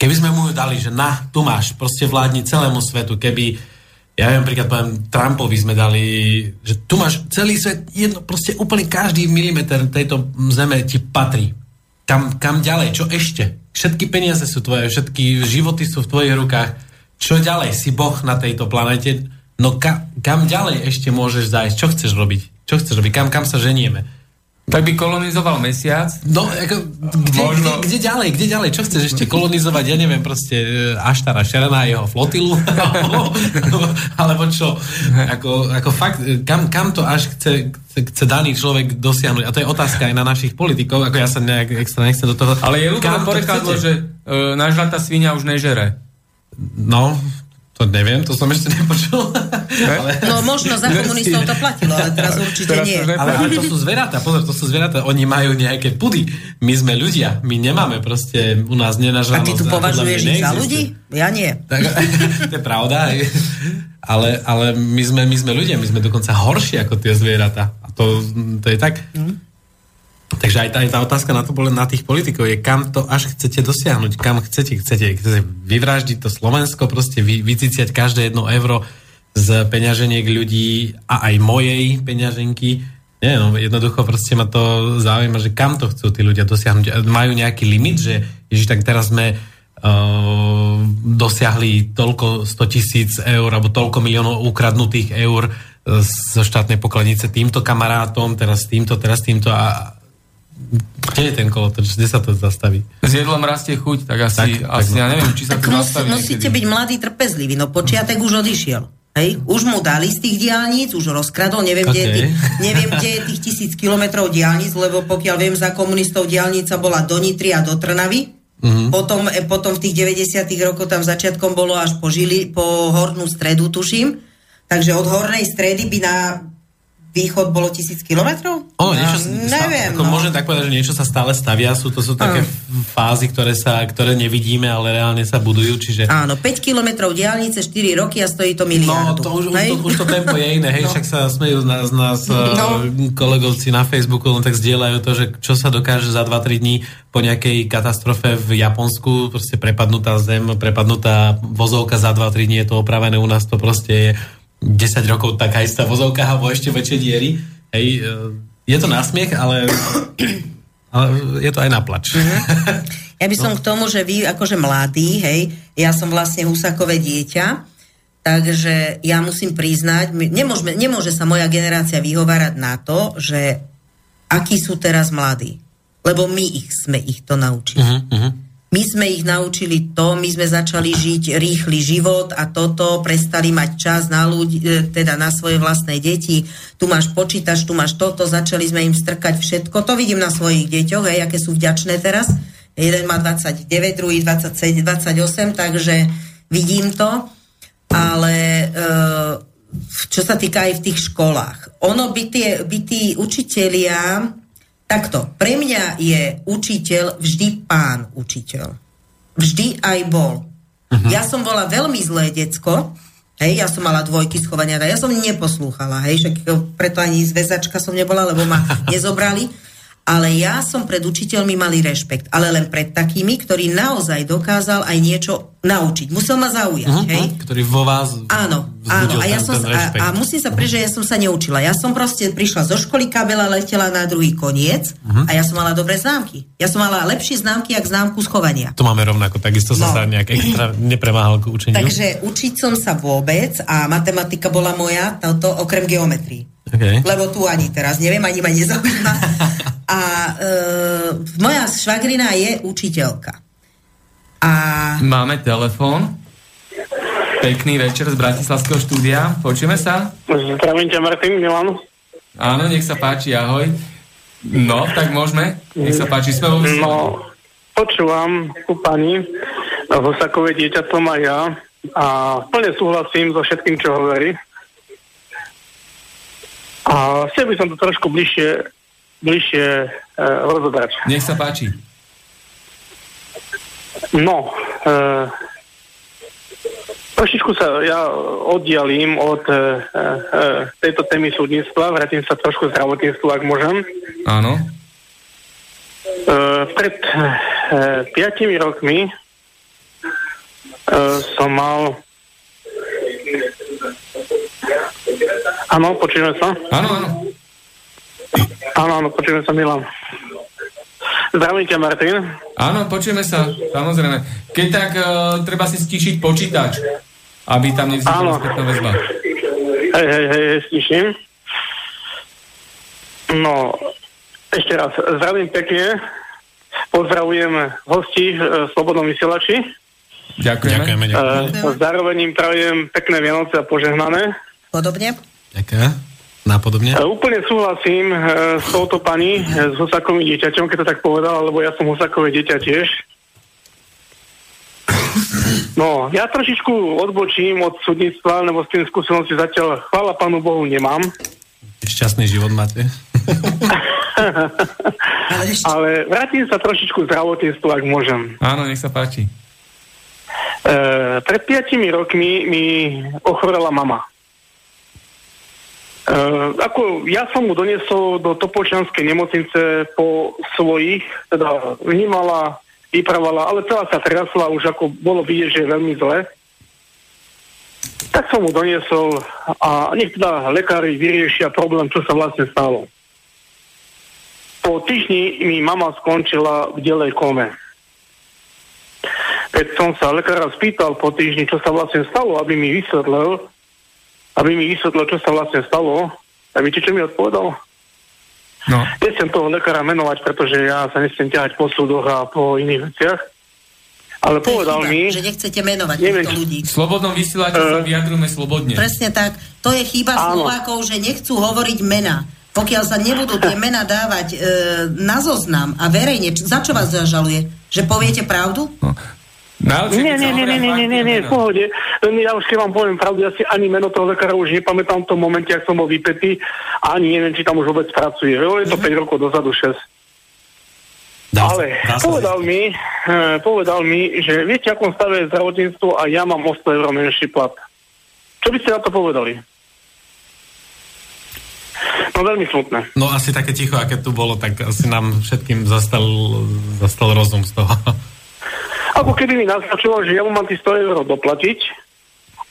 S3: keby sme mu ju dali, že na, tu máš, proste vládni celému svetu, keby, ja viem, príklad poviem, Trumpovi sme dali, že tu máš celý svet, jedno, proste úplne každý milimeter tejto zeme ti patrí kam, kam ďalej? Čo ešte? Všetky peniaze sú tvoje, všetky životy sú v tvojich rukách. Čo ďalej? Si boh na tejto planete. No ka, kam ďalej ešte môžeš zájsť? Čo chceš robiť? Čo chceš robiť? Kam, kam sa ženieme?
S1: Tak by kolonizoval mesiac?
S3: No, ako, kde, Možno... kde, kde ďalej? Kde ďalej? Čo chceš ešte kolonizovať? Ja neviem, proste e, Aštara Šerena a jeho flotilu? (laughs) Alebo čo? Ako, ako fakt, e, kam, kam to až chce, chce, daný človek dosiahnuť? A to je otázka aj na našich politikov, ako ja sa nejak extra nechcem do toho...
S1: Ale je ľudové porekadlo, že uh, nažratá svinia už nežere.
S3: No, to neviem, to som ešte nepočul.
S2: ale... No možno za komunistov to platilo, ale teraz určite teraz nie.
S3: Ale, ale to sú zveratá, pozor, to sú zveratá, oni majú nejaké pudy. My sme ľudia, my nemáme proste u nás nenažranosť.
S2: A ty tu považuješ ich za ľudí? Ja nie.
S3: Tak, (laughs) to je pravda, ale, ale my, sme, my sme ľudia, my sme dokonca horší ako tie zvieratá. A to, to je tak. Mm. Takže aj tá, aj tá otázka na, to, na tých politikov je, kam to až chcete dosiahnuť, kam chcete, chcete, chcete vyvraždiť to Slovensko, proste vy, vyciciať každé jedno euro z peňaženiek ľudí a aj mojej peňaženky. Nie, no jednoducho proste ma to zaujíma, že kam to chcú tí ľudia dosiahnuť. Majú nejaký limit, že ježiš, tak teraz sme uh, dosiahli toľko 100 tisíc eur alebo toľko miliónov ukradnutých eur zo štátnej pokladnice týmto kamarátom, teraz týmto, teraz týmto a kde je ten kolotoč? Kde sa to zastaví?
S1: S jedlom rastie chuť, tak asi, tak, asi tak, ja neviem, či sa to zastaví.
S2: Musíte byť mladý trpezlivý, no počiatek už odišiel. Hej, už mu dali z tých diálnic, už rozkradol, neviem, okay. kde, je tých, neviem, kde je tých tisíc kilometrov diálnic, lebo pokiaľ viem, za komunistov diálnica bola do Nitry a do Trnavy, Mm-hmm. Potom, e, potom v tých 90 rokoch tam začiatkom bolo až po, žili, po hornú stredu, tuším. Takže od hornej stredy by na východ bolo tisíc kilometrov?
S3: Ono, niečo no, neviem. Ako no. Môžem tak povedať, že niečo sa stále stavia. Sú, to sú také uh. fázy, ktoré, sa, ktoré nevidíme, ale reálne sa budujú. Čiže...
S2: Áno, 5 kilometrov diálnice, 4 roky a stojí to miliardu.
S3: No, to už, už, to, už to tempo je iné. Hej, no. však sa smejú z nás, nás no. Eh, kolegovci na Facebooku, len tak zdieľajú to, že čo sa dokáže za 2-3 dní po nejakej katastrofe v Japonsku, proste prepadnutá zem, prepadnutá vozovka za 2-3 dní je to opravené, u nás to proste je 10 rokov taká istá vozovka alebo ešte väčšie diery. Hej, e, je to násmiech, ale, ale je to aj naplač. Mm-hmm.
S2: Ja by som no. k tomu, že vy akože mladí, hej, ja som vlastne husakové dieťa, takže ja musím priznať, nemôžeme, nemôže sa moja generácia vyhovárať na to, že akí sú teraz mladí. Lebo my ich sme ich to naučili. Uh-huh, my sme ich naučili to, my sme začali žiť rýchly život a toto, prestali mať čas na ľudí, e, teda na svoje vlastné deti. Tu máš počítač, tu máš toto, začali sme im strkať všetko. To vidím na svojich deťoch, hej, aké sú vďačné teraz. Jeden má 29, druhý 27, 28, takže vidím to. Ale e, čo sa týka aj v tých školách. Ono by, tie, by tí učitelia Takto, pre mňa je učiteľ vždy pán učiteľ. Vždy aj bol. Uh-huh. Ja som bola veľmi zlé decko, hej, ja som mala dvojky schovania, ja som neposlúchala, hej, však preto ani zväzačka som nebola, lebo ma (laughs) nezobrali ale ja som pred učiteľmi mali rešpekt, ale len pred takými, ktorý naozaj dokázal aj niečo naučiť. Musel ma zaujať, uh-huh, hej?
S3: Ktorý vo vás
S2: Áno, áno. A, ja som, a, a musím sa priznať, že ja som sa neučila. Ja som proste prišla zo školy, kabela letela na druhý koniec uh-huh. a ja som mala dobré známky. Ja som mala lepšie známky, ako známku schovania.
S3: To máme rovnako, takisto no. sa nejak extra (laughs) nepremáhal k učeniu.
S2: Takže učiť som sa vôbec a matematika bola moja, toto okrem geometrii. Okay. Lebo tu ani teraz neviem, ani ma nezaujíma. (laughs) A e, moja švagrina je učiteľka.
S1: A... Máme telefón. Pekný večer z Bratislavského štúdia. Počujeme sa?
S4: Zdravím ťa, Martin, Milan.
S1: Áno, nech sa páči, ahoj. No, tak môžeme. Nech sa páči, sme
S4: No, počúvam u pani Hosakové dieťa som aj ja a plne súhlasím so všetkým, čo hovorí. A chcel by som to trošku bližšie bližšie e, rozobrať.
S1: Nech sa páči.
S4: No, e, trošičku sa ja oddialím od e, e, tejto témy súdnictva, vrátim sa trošku zdravotníctvu, ak môžem.
S1: Áno.
S4: E, pred e, piatimi rokmi e, som mal Áno, počujeme sa?
S1: Áno, áno.
S4: Áno, áno, počujeme sa, Milan. Zdravím ťa, Martin.
S1: Áno, počujeme sa, samozrejme. Keď tak, uh, treba si stišiť počítač, aby tam nevznikla spätná väzba.
S4: Hej, hej, hej, stiším. No, ešte raz, zdravím pekne. Pozdravujem hosti v Slobodnom vysielači.
S1: Ďakujeme. Ďakujeme, ďakujeme.
S4: Uh, zároveň im prajem pekné Vianoce a požehnané.
S2: Podobne.
S3: Ďakujem. Nápodobne?
S4: Uh, úplne súhlasím uh, s touto pani, uh, s Husakovým dieťaťom, keď to tak povedal, lebo ja som Husakové dieťa tiež. No, ja trošičku odbočím od súdnictva, lebo s tým skúsenosti zatiaľ, chvála pánu Bohu, nemám.
S3: Šťastný život máte.
S4: Ale vrátim sa trošičku zdravotníctvu, ak môžem.
S1: Áno, nech sa páči.
S4: Uh, pred piatimi rokmi mi ochorela mama. Uh, ako ja som mu doniesol do Topolčianskej nemocnice po svojich, teda vnímala, vypravala, ale celá sa trasla, už ako bolo vidieť, že je veľmi zle. Tak som mu doniesol a nech teda lekári vyriešia problém, čo sa vlastne stalo. Po týždni mi mama skončila v delej kome. Keď som sa lekára spýtal po týždni, čo sa vlastne stalo, aby mi vysvetlil, aby mi vysvetlil, čo sa vlastne stalo. A viete, čo mi odpovedal? No. Nechcem toho lekára menovať, pretože ja sa nechcem ťahať po súdoch a po iných veciach. Ale to povedal chyba, mi...
S2: že nechcete menovať neviem, týchto ľudí.
S1: V slobodnom vysielači uh, sa vyjadrujeme slobodne.
S2: Presne tak. To je chyba áno. Slovákov, že nechcú hovoriť mena. Pokiaľ sa nebudú tie mena dávať e, na zoznam a verejne, za čo vás zažaluje? Že poviete pravdu?
S1: No.
S4: Nie, nie, nie, nie, nie, nie, nie, nie, v pohode. Ja už keď vám poviem pravdu, ja si ani meno toho lekára už nepamätám v tom momente, ak som bol vypetý a ani neviem, či tam už vôbec pracuje. Jo, je to 5 rokov dozadu, 6. Dá, Ale dá povedal, mi, eh, povedal mi, že viete, akom stave je zdravotníctvo a ja mám 100 eur menší plat. Čo by ste na to povedali? No veľmi smutné.
S3: No asi také ticho, aké tu bolo, tak asi nám všetkým zastal, zastal rozum z toho. (laughs)
S4: Ako keby mi naznačoval, že ja mu mám tí 100 eur doplatiť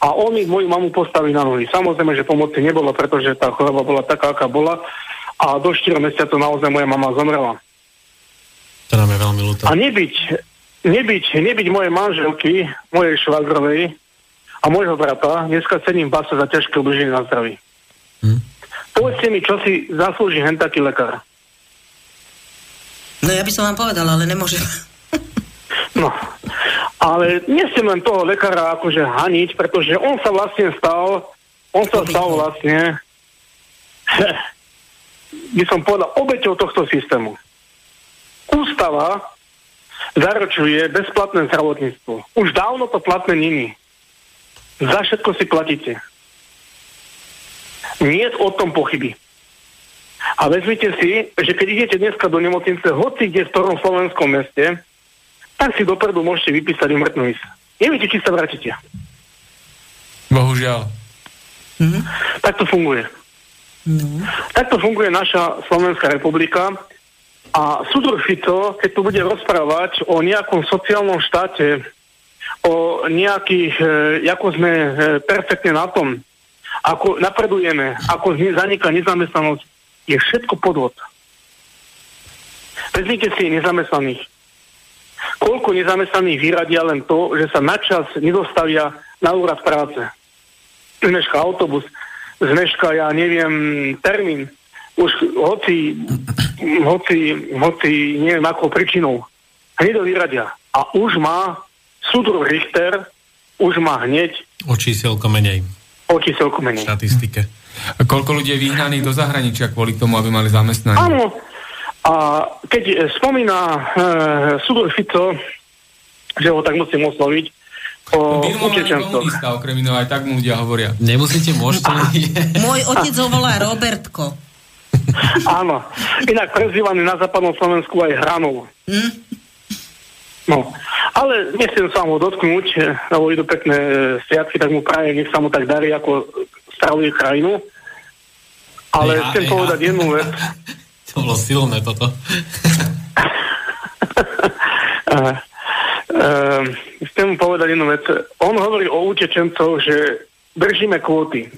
S4: a on mi moju mamu postaví na nohy. Samozrejme, že pomoci nebolo, pretože tá choroba bola taká, aká bola a do 4 mesiacov naozaj moja mama zomrela.
S3: To nám je veľmi ľúto.
S4: A nebyť, nebyť, nebyť mojej manželky, mojej švagrovej a môjho brata, dneska cením v base za ťažké ubliženie na zdraví. Hm? Povedzte mi, čo si zaslúži hen taký lekár.
S2: No ja by som vám povedala, ale nemôžem. (laughs)
S4: No, ale nechcem len toho lekára akože haniť, pretože on sa vlastne stal, on sa stal vlastne, (laughs) by som povedal, obeťou tohto systému. Ústava zaručuje bezplatné zdravotníctvo. Už dávno to platné není. Za všetko si platíte. Nie o tom pochyby. A vezmite si, že keď idete dneska do nemocnice, hoci kde v ktorom slovenskom meste, tak si dopredu môžete vypísať umrtnú ísť. Neviete, či sa vrátite.
S1: Bohužiaľ.
S4: Mm-hmm. Tak to funguje. No. Takto funguje naša Slovenská republika a súdruh Fico, keď tu bude rozprávať o nejakom sociálnom štáte, o nejakých, e, ako sme e, perfektne na tom, ako napredujeme, ako zaniká nezamestnanosť, je všetko podvod. Vezmite si nezamestnaných koľko nezamestnaných vyradia len to, že sa načas nedostavia na úrad práce. Zmeška autobus, zmeška, ja neviem, termín. Už hoci, hoci, hoci neviem akou príčinou. Hneď ho vyradia. A už má súdruh Richter, už má hneď
S3: o číselko menej.
S4: O číselko menej.
S3: Statistike.
S1: A koľko ľudí je vyhnaných do zahraničia kvôli tomu, aby mali zamestnanie?
S4: Áno, a keď spomína e, Sudor Fico, že ho tak musím osloviť, o
S1: utečencoch. okrem iného, aj tak mu ľudia hovoria.
S3: Nemusíte, môžete. (laughs)
S2: Môj otec ho volá Robertko.
S4: Áno. Inak prezývaný na západnom Slovensku aj Hranov. Hm? No. Ale nechcem sa ho dotknúť, e, lebo idú pekné e, sviatky, tak mu praje, nech sa mu tak darí, ako stravuje krajinu. Ale ja, chcem ja. povedať jednu vec. (laughs)
S3: To bolo silné toto. (laughs)
S4: uh, uh, chcem mu povedať jednu vec. On hovorí o utečencoch, že držíme kvóty.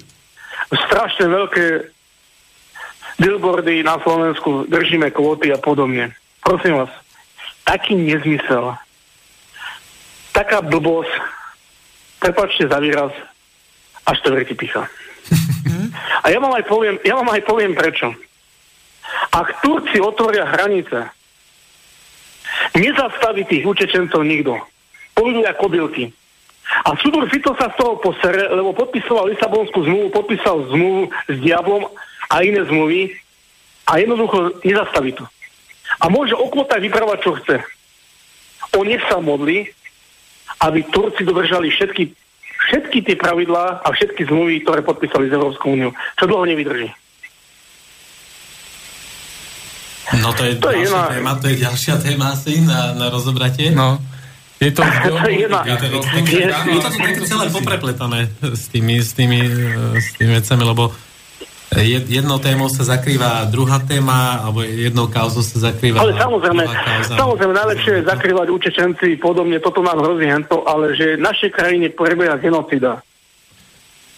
S4: Strašne veľké billboardy na Slovensku, držíme kvóty a podobne. Prosím vás, taký nezmysel, taká blbosť, prepačte za výraz, až to veriti picha. (laughs) A ja vám aj poviem, ja vám aj poviem prečo. Ak Turci otvoria hranice, nezastaví tých utečencov nikto. Pôjdu ako kobylky. A súdor Fito sa z toho posere, lebo podpisoval Lisabonskú zmluvu, podpísal zmluvu s diablom a iné zmluvy a jednoducho nezastaví to. A môže o kvotách vypravať, čo chce. On nech sa modli, aby Turci dodržali všetky, všetky tie pravidlá a všetky zmluvy, ktoré podpísali s Európskou úniou. Čo dlho nevydrží.
S3: No to je, to je jedna... téma, to je ďalšia téma asi na, na rozobratie.
S1: No. Je to, (laughs)
S4: to je jedna...
S3: Je to, je, je to celé poprepletané s tými, s tými, s tými vecami, lebo jednou témou sa zakrýva druhá téma, alebo jednou kauzou sa zakrýva
S4: Ale samozrejme, samozrejme najlepšie je zakrývať učečenci podobne, toto nám hrozí hento, ale že v našej krajine prebieha genocida.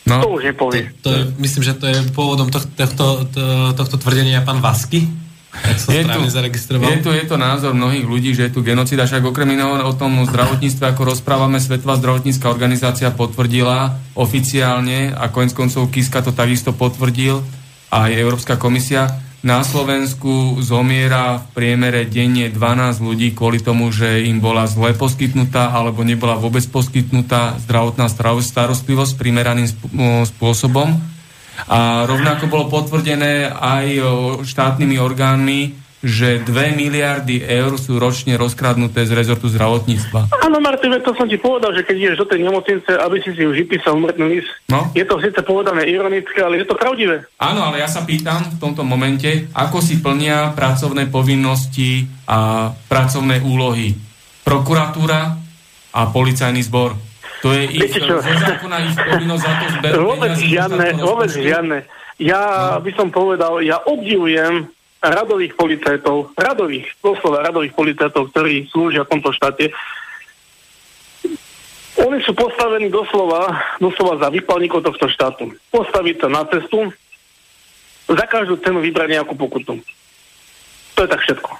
S4: No, to už nepovie.
S3: To, to je, myslím, že to je pôvodom tohto, tohto, tohto tvrdenia pán Vasky
S1: je tu, je, tu, je to názor mnohých ľudí, že je tu genocida, však okrem iného o tom zdravotníctve, ako rozprávame, Svetová zdravotnícká organizácia potvrdila oficiálne a konec koncov Kiska to takisto potvrdil a aj Európska komisia. Na Slovensku zomiera v priemere denne 12 ľudí kvôli tomu, že im bola zle poskytnutá alebo nebola vôbec poskytnutá zdravotná starostlivosť primeraným spôsobom a rovnako bolo potvrdené aj štátnymi orgánmi, že 2 miliardy eur sú ročne rozkradnuté z rezortu zdravotníctva.
S4: Áno, Martin, to som ti povedal, že keď ideš do tej nemocnice, aby si si už vypísal umrtný list.
S1: No.
S4: Je to síce povedané ironické, ale je to pravdivé.
S1: Áno, ale ja sa pýtam v tomto momente, ako si plnia pracovné povinnosti a pracovné úlohy prokuratúra a policajný zbor. To je ich,
S4: Viete čo? (laughs)
S1: zákona ich povinnosť za to zberať.
S4: Vôbec žiadne, vôbec žiadne. Ja
S1: No.
S4: by som povedal, ja obdivujem radových policajtov, radových, doslova radových policajtov, ktorí slúžia v tomto štáte. Oni sú postavení doslova, doslova za výpalníkov tohto štátu. Postaviť sa na cestu, za každú cenu vybrať nejakú pokutu. To je tak všetko.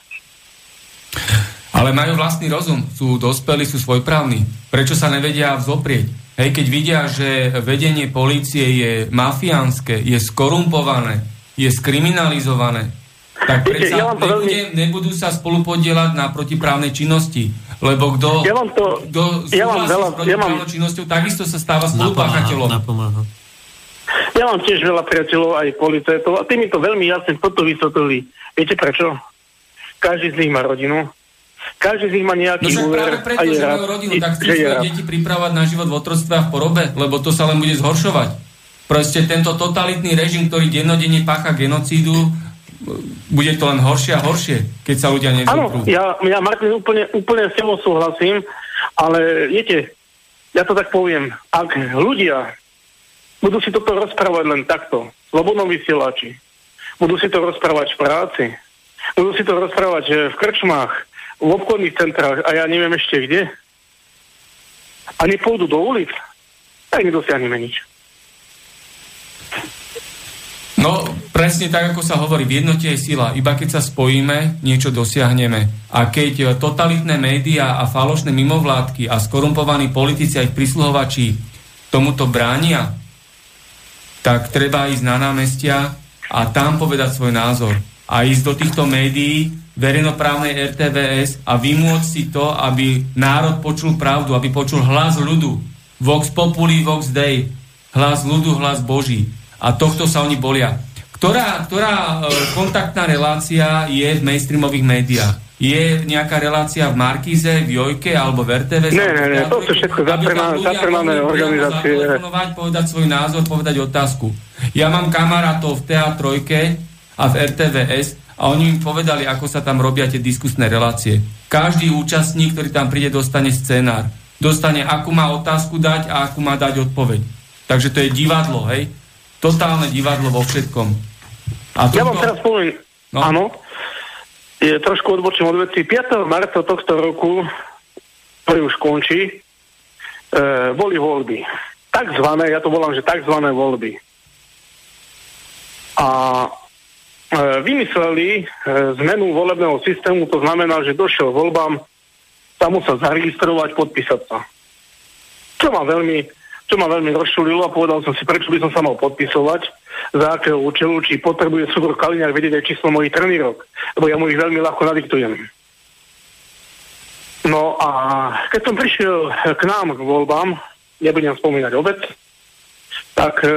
S1: Ale majú vlastný rozum, sú dospelí, sú svojprávni. Prečo sa nevedia vzoprieť? Hej, keď vidia, že vedenie polície je mafiánske, je skorumpované, je skriminalizované, tak
S4: Viete,
S1: predsa
S4: ja vám to veľmi-
S1: nebude, nebudú sa spolupodielať na protiprávnej činnosti. Lebo kto,
S4: Ja vám to-
S1: kto
S4: ja vám veľa-
S1: s protiprávnou
S4: ja mám-
S1: činnosťou, takisto sa stáva spolupáchateľom.
S3: Napomáha.
S4: Ja mám tiež veľa priateľov aj policajtov a tí mi to veľmi jasne toto vysvetlili. Viete prečo? Každý z nich má rodinu, každý z nich má
S1: No
S4: nejaký
S1: však
S4: úver
S1: práve preto, že majú rodinu, tak chcú svoje deti pripravať na život v otroctve a v porobe, lebo to sa len bude zhoršovať. Proste tento totalitný režim, ktorý dennodenne pácha genocídu, bude to len horšie a horšie, keď sa ľudia
S4: Áno,
S1: nevzoprú.
S4: ja, ja Martin úplne, úplne s tebou súhlasím, ale viete, ja to tak poviem, ak ľudia budú si toto rozprávať len takto, slobodnom vysielači, budú si to rozprávať v práci, budú si to rozprávať že v krčmách, v obchodných centrách a ja neviem ešte kde, a nepôjdu do ulic, tak nedosiahneme nič.
S1: No, presne tak, ako sa hovorí, v jednote je sila. Iba keď sa spojíme, niečo dosiahneme. A keď e, totalitné médiá a falošné mimovládky a skorumpovaní politici a ich prisluhovači tomuto bránia, tak treba ísť na námestia a tam povedať svoj názor. A ísť do týchto médií, verejnoprávnej RTVS a vymôcť si to, aby národ počul pravdu, aby počul hlas ľudu. Vox populi, vox dei. Hlas ľudu, hlas Boží. A tohto sa oni bolia. Ktorá, ktorá e, kontaktná relácia je v mainstreamových médiách? Je nejaká relácia v Markíze, v Jojke alebo v RTVS?
S4: Ne,
S1: alebo v
S4: ne, ne, to sú všetko
S1: priamo
S4: organizácie.
S1: povedať svoj názor, povedať otázku. Ja mám kamarátov v Teatrojke a v RTVS a oni mi povedali, ako sa tam robia tie diskusné relácie. Každý účastník, ktorý tam príde, dostane scenár. Dostane, akú má otázku dať a akú má dať odpoveď. Takže to je divadlo, hej? Totálne divadlo vo všetkom. A
S4: Ja vám teraz poviem,
S1: No.
S4: no. áno, je, trošku odbočím od veci. 5. marca tohto roku, ktorý už končí, e, boli voľby. Takzvané, ja to volám, že takzvané voľby. A vymysleli e, zmenu volebného systému, to znamená, že došiel voľbám, tam musel zaregistrovať, podpísať sa. Čo ma veľmi, čo ma veľmi rozšulilo a povedal som si, prečo by som sa mal podpisovať, za akého účelu, či potrebuje súbor Kaliňák vedieť aj číslo mojich trenírok, lebo ja mu ich veľmi ľahko nadiktujem. No a keď som prišiel k nám k voľbám, nebudem spomínať obec, tak e,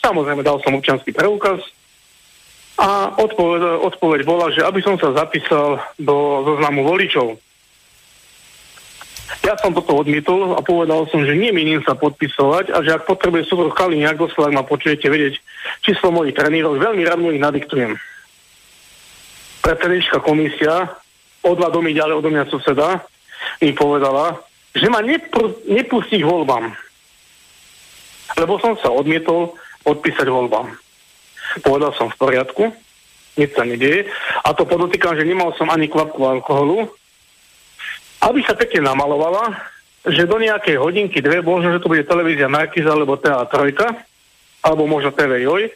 S4: samozrejme dal som občanský preukaz a odpoveď, odpoveď bola, že aby som sa zapísal do zoznamu voličov. Ja som toto odmietol a povedal som, že nemienim sa podpisovať a že ak potrebuje súbor Kaliňák, doslova ma počujete vedieť číslo mojich trenírov, veľmi rád mu ich nadiktujem. Predsednička komisia, o dva domy ďalej odo mňa suseda, mi povedala, že ma nepr- nepustí k voľbám. Lebo som sa odmietol podpísať voľbám. Povedal som v poriadku, nič sa nedieje. A to podotýkam, že nemal som ani kvapku alkoholu, aby sa pekne namalovala, že do nejakej hodinky, dve, možno, že to bude televízia Markiza alebo TA3, alebo možno TV Joj,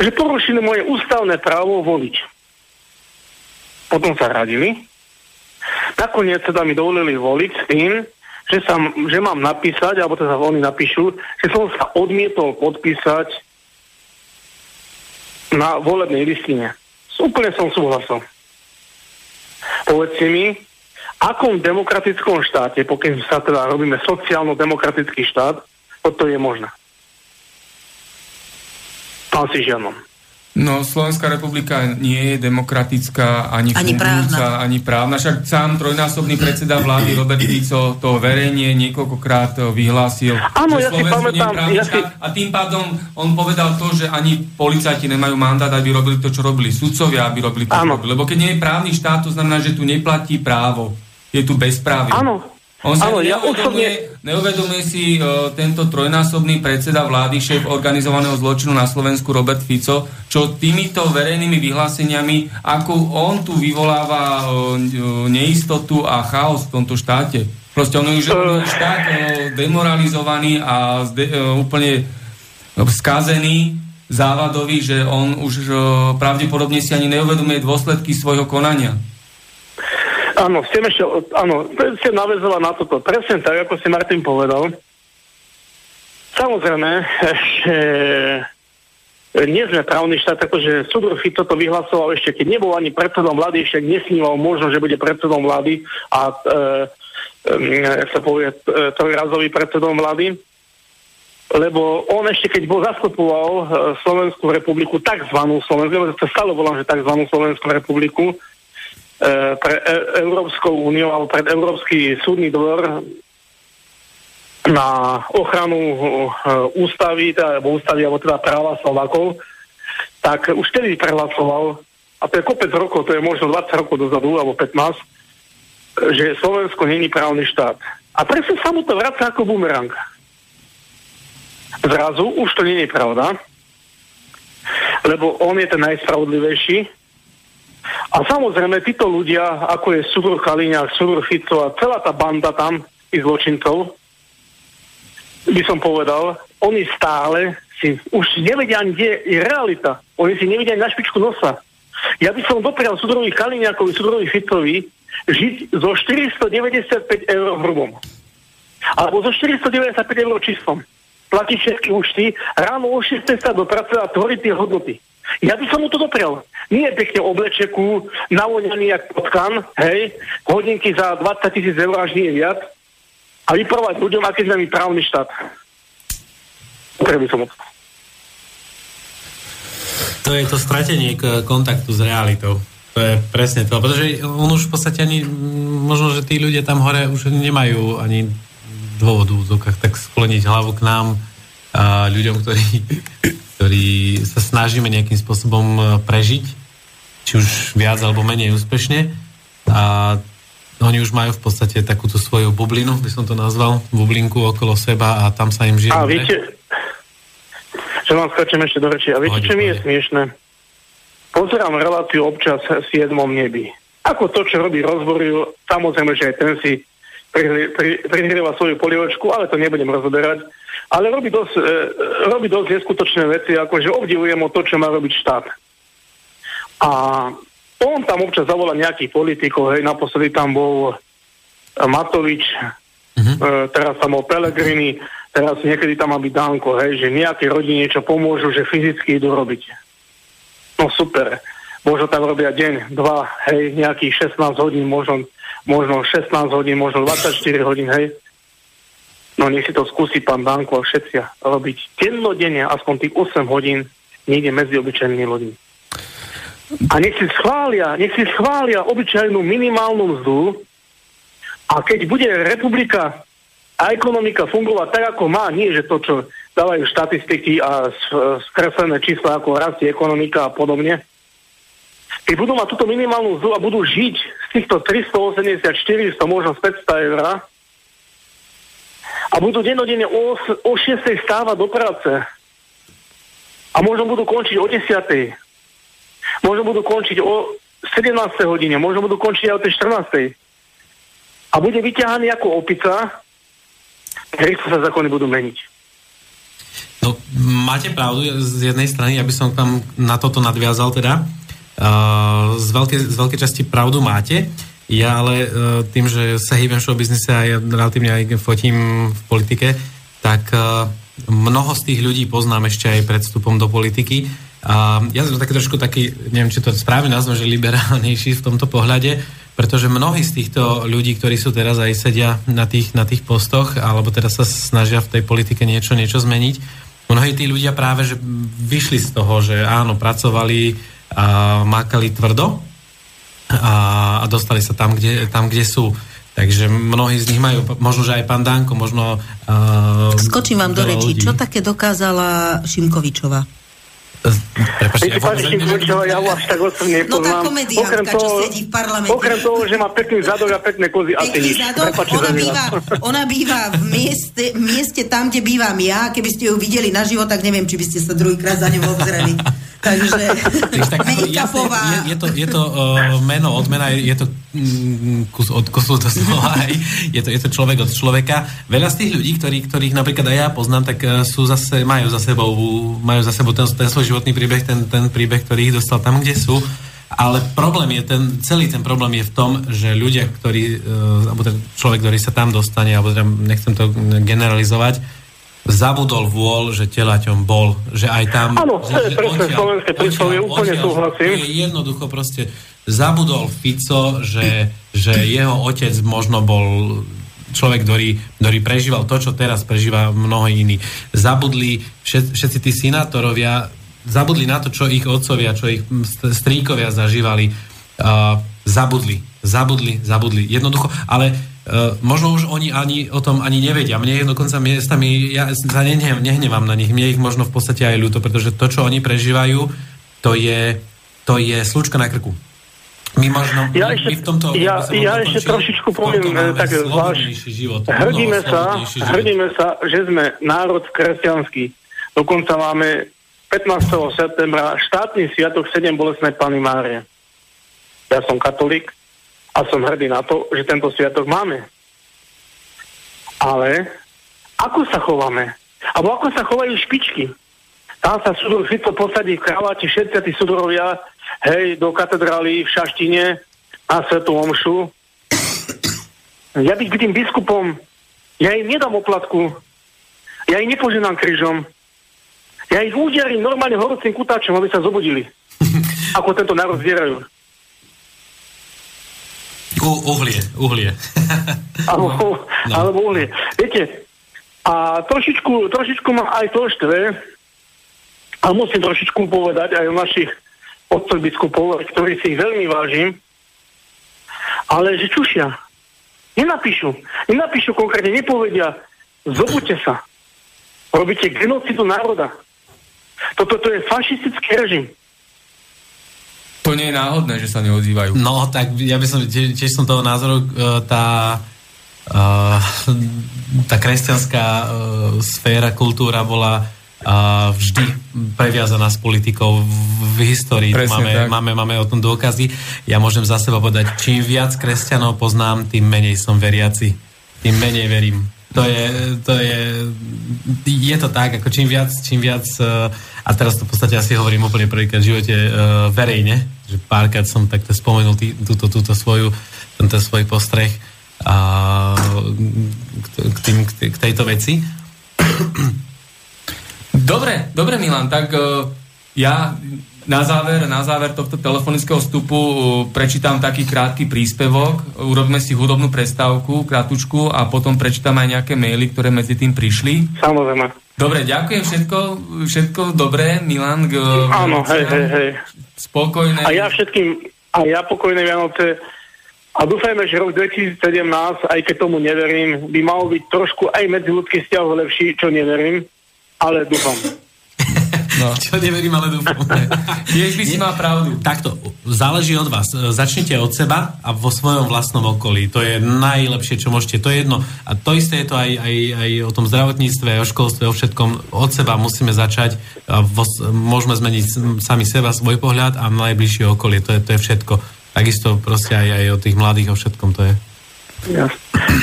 S4: že porušili moje ústavné právo voliť. Potom sa radili. Nakoniec teda mi dovolili voliť s tým, že, sa, že mám napísať, alebo teda oni napíšu, že som sa odmietol podpísať na volebnej listine. Úplne som súhlasil. Povedzte mi, akom demokratickom štáte, pokiaľ sa teda robíme sociálno-demokratický štát, toto je možné. Pán si žiadnom.
S1: No, Slovenská republika nie je demokratická, ani,
S2: ani
S1: fungujúca, ani právna. Však sám trojnásobný predseda vlády Robert Fico to verejne niekoľkokrát vyhlásil.
S4: Áno, ja si pamätám. Ja si...
S1: A tým pádom on povedal to, že ani policajti nemajú mandát, aby robili to, čo robili sudcovia, aby robili to, čo robili. Lebo keď nie je právny štát, to znamená, že tu neplatí právo. Je tu bezprávie.
S4: Áno,
S1: on sa Áno, ja neuvedomuje, osobne... neuvedomuje si uh, tento trojnásobný predseda vlády, šéf organizovaného zločinu na Slovensku Robert Fico, čo týmito verejnými vyhláseniami, ako on tu vyvoláva uh, neistotu a chaos v tomto štáte. Proste on je už, uh... tak uh, demoralizovaný a zde, uh, úplne skazený, závadový, že on už uh, pravdepodobne si ani neuvedomuje dôsledky svojho konania.
S4: Áno, chcem ešte, áno, chcem navezovať na toto. Presne tak, ako si Martin povedal. Samozrejme, že nie sme právny štát, akože Sudor Fico to vyhlasoval ešte, keď nebol ani predsedom vlády, ešte nesníval možno, že bude predsedom vlády a e, e, sa povie e, trojrazový predsedom vlády, lebo on ešte keď bol zastupoval e, Slovenskú republiku, takzvanú Slovenskú, lebo to stále volám, že takzvanú Slovenskú republiku, E, pre e, Európskou úniu alebo pred Európsky súdny dvor na ochranu e, ústavy, teda, alebo ústavy, alebo teda práva Slovakov, tak už vtedy prehlasoval, a to je kopec rokov, to je možno 20 rokov dozadu, alebo 15, že Slovensko není právny štát. A presne sa mu to vracia ako bumerang. Zrazu už to je pravda, lebo on je ten najspravodlivejší, a samozrejme, títo ľudia, ako je Sugur Kaliňák, Sugur Fico a celá tá banda tam, i zločincov, by som povedal, oni stále si už nevedia ani, kde je realita. Oni si nevedia ani na špičku nosa. Ja by som doprial Sudorovi Kaliňákovi, Sudorovi Ficovi žiť zo 495 eur hrubom. Alebo zo 495 eur čistom. Platiť všetky účty, ráno o 6 sa do práce a tvoriť tie hodnoty. Ja by som mu to doprel. Nie pekne oblečeku, navoňaný jak potkan, hej, hodinky za 20 tisíc eur až nie viac a vyprovať ľuďom, aký sme my právny štát. Doprel by som mu to.
S3: To je to stratenie kontaktu s realitou. To je presne to. Pretože on už v podstate ani, možno, že tí ľudia tam hore už nemajú ani dôvodu tak skloniť hlavu k nám a ľuďom, ktorí ktorí sa snažíme nejakým spôsobom e, prežiť, či už viac alebo menej úspešne. A oni už majú v podstate takúto svoju bublinu, by som to nazval, bublinku okolo seba a tam sa im žije.
S4: A viete, že vám skačem ešte do reči. A viete, čo mi je smiešne? Pozerám reláciu občas v 7. nebi. Ako to, čo robí rozboru, samozrejme, že aj ten si prihrieva svoju polievočku, ale to nebudem rozoberať ale robí dosť, e, robí dosť neskutočné veci, ako že obdivujem o to, čo má robiť štát. A on tam občas zavolá nejakých politikov, hej, naposledy tam bol Matovič, uh-huh. e, teraz tam bol Pelegrini, teraz niekedy tam má byť Danko, hej, že nejaké rodiny niečo pomôžu, že fyzicky idú robiť. No super. Možno tam robia deň, dva, hej, nejakých 16 hodín, možno, možno 16 hodín, možno 24 hodín, hej. No nech si to skúsi pán Danko a všetci robiť dennodenne, aspoň tých 8 hodín, niekde medzi obyčajnými ľuďmi. A nech si schvália, nech si schvália obyčajnú minimálnu mzdu a keď bude republika a ekonomika fungovať tak, ako má, nie že to, čo dávajú štatistiky a skreslené čísla, ako rastie ekonomika a podobne, keď budú mať túto minimálnu mzdu a budú žiť z týchto 380, 400, možno 500 eur, a budú denodene o, o 6. stávať do práce. A možno budú končiť o 10. Možno budú končiť o 17. hodine, možno budú končiť aj o tej 14. A bude vyťahaný ako opica, rýchlo sa zákony budú meniť.
S3: No, máte pravdu z jednej strany, aby som tam na toto nadviazal teda. Z, veľkej, z veľkej časti pravdu máte. Ja ale e, tým, že sa hýbem v biznise a ja relatívne aj fotím v politike, tak e, mnoho z tých ľudí poznám ešte aj pred vstupom do politiky. A ja som taký trošku taký, neviem, či to správne nazvem, že liberálnejší v tomto pohľade, pretože mnohí z týchto ľudí, ktorí sú teraz aj sedia na tých, na tých postoch, alebo teraz sa snažia v tej politike niečo, niečo zmeniť, Mnohí tí ľudia práve, že vyšli z toho, že áno, pracovali mákali tvrdo a, a dostali sa tam kde, tam, kde sú. Takže mnohí z nich majú, možno, že aj pán Danko, možno...
S2: Uh, Skočím vám do rečí. Čo také dokázala Šimkovičova?
S4: Prepačte, ja, Šimkovičová, ja vás tak osobne
S2: No tá komediánka, čo sedí v parlamente.
S4: Okrem toho, že má pekný zadok a pekné kozy a
S2: Pekný zadok, ona býva, (laughs) ona býva v mieste, mieste tam, kde bývam ja. Keby ste ju videli naživo, tak neviem, či by ste sa druhýkrát za ňou obzreli. (laughs) Takže tak,
S3: je, je to, je to uh, meno, odmena, je, je to mm, kus od kusu do slova, je to, je to človek od človeka. Veľa z tých ľudí, ktorí, ktorých napríklad aj ja poznám, tak uh, sú zase, majú za sebou, majú za sebou ten, ten svoj životný príbeh, ten, ten príbeh, ktorý ich dostal tam, kde sú. Ale problém je ten, celý ten problém je v tom, že ľudia, ktorí, uh, alebo ten človek, ktorý sa tam dostane, alebo teda nechcem to generalizovať, zabudol vôľ, že telaťom bol, že aj tam...
S4: Áno, to je presne slovenské príslovie, úplne súhlasím.
S3: Je jednoducho proste zabudol Fico, že, že jeho otec možno bol človek, ktorý, ktorý prežíval to, čo teraz prežíva mnoho iní. Zabudli všet, všetci tí sinátorovia, zabudli na to, čo ich otcovia, čo ich stríkovia zažívali. Uh, zabudli, zabudli, zabudli. Jednoducho, ale Uh, možno už oni ani o tom ani nevedia. Mne je dokonca miestami, ja sa nehnev, nehnevám na nich, mne ich možno v podstate aj ľúto, pretože to, čo oni prežívajú, to je, to je slučka na krku. My možno,
S4: ja my, ešte, my v tomto... Ja, ja ešte trošičku poviem tak zvlášť. Život, hrdíme, sa, život. hrdíme sa, že sme národ kresťanský. Dokonca máme 15. septembra štátny sviatok 7 bolesnej Pany Márie. Ja som katolík, a som hrdý na to, že tento sviatok máme. Ale ako sa chováme? Alebo ako sa chovajú špičky? Tam sa sudor Fico posadí v kraváti všetci tí sudorovia, hej, do katedrály v Šaštine na Svetu Omšu. Ja byť tým biskupom, ja im nedám oplatku, ja im nepoženám kryžom, ja ich udiarím normálne horúcim kutáčom, aby sa zobudili. Ako tento národ zvierajú.
S3: Uhlie, uhlie. (laughs)
S4: alebo, no. alebo uhlie. Viete, a trošičku, trošičku ma aj to štve, a musím trošičku povedať aj o našich otcov biskupov, ktorí si ich veľmi vážim, ale že čušia. Nenapíšu. Nenapíšu konkrétne, nepovedia, zobudte sa. Robíte genocidu národa. Toto to je fašistický režim.
S1: To nie je náhodné, že sa neozývajú.
S3: No, tak ja by som, tiež, tiež som toho názoru, e, tá, uh, tá kresťanská uh, sféra, kultúra bola vždy previazaná s politikou v, histórii. máme, máme, máme o tom dôkazy. Ja môžem za seba povedať, čím viac kresťanov poznám, tým menej som veriaci. Tým menej verím. To je, to je, je to tak, ako čím viac, čím viac, uh, a teraz to v podstate asi hovorím úplne prvýkrát v živote uh, verejne, že párkrát som takto spomenul tý, túto, túto svoju, tento svoj postreh a, k, tým, k tejto veci.
S1: Dobre, dobre Milan, tak uh, ja na záver, na záver tohto telefonického vstupu uh, prečítam taký krátky príspevok, urobíme si hudobnú prestávku, krátučku a potom prečítam aj nejaké maily, ktoré medzi tým prišli.
S4: Samozrejme.
S1: Dobre, ďakujem všetko, všetko dobré, Milan. G-
S4: Áno, hej, hej, hej.
S1: Spokojné.
S4: A ja všetkým, a ja pokojné Vianoce a dúfajme, že rok 2017, aj keď tomu neverím, by mal byť trošku aj medzi ľudských vzťahov lepší, čo neverím, ale dúfam.
S3: No. (laughs) Čo neverím, ale dúfam.
S1: Tiež by si mal pravdu.
S3: Takto, záleží od vás. Začnite od seba a vo svojom vlastnom okolí. To je najlepšie, čo môžete. To je jedno. A to isté je to aj, aj, aj o tom zdravotníctve, o školstve, o všetkom. Od seba musíme začať. A vo, môžeme zmeniť sami seba, svoj pohľad a najbližšie okolie. To je, to je všetko. Takisto proste aj, aj o tých mladých, o všetkom to je.
S4: Ja.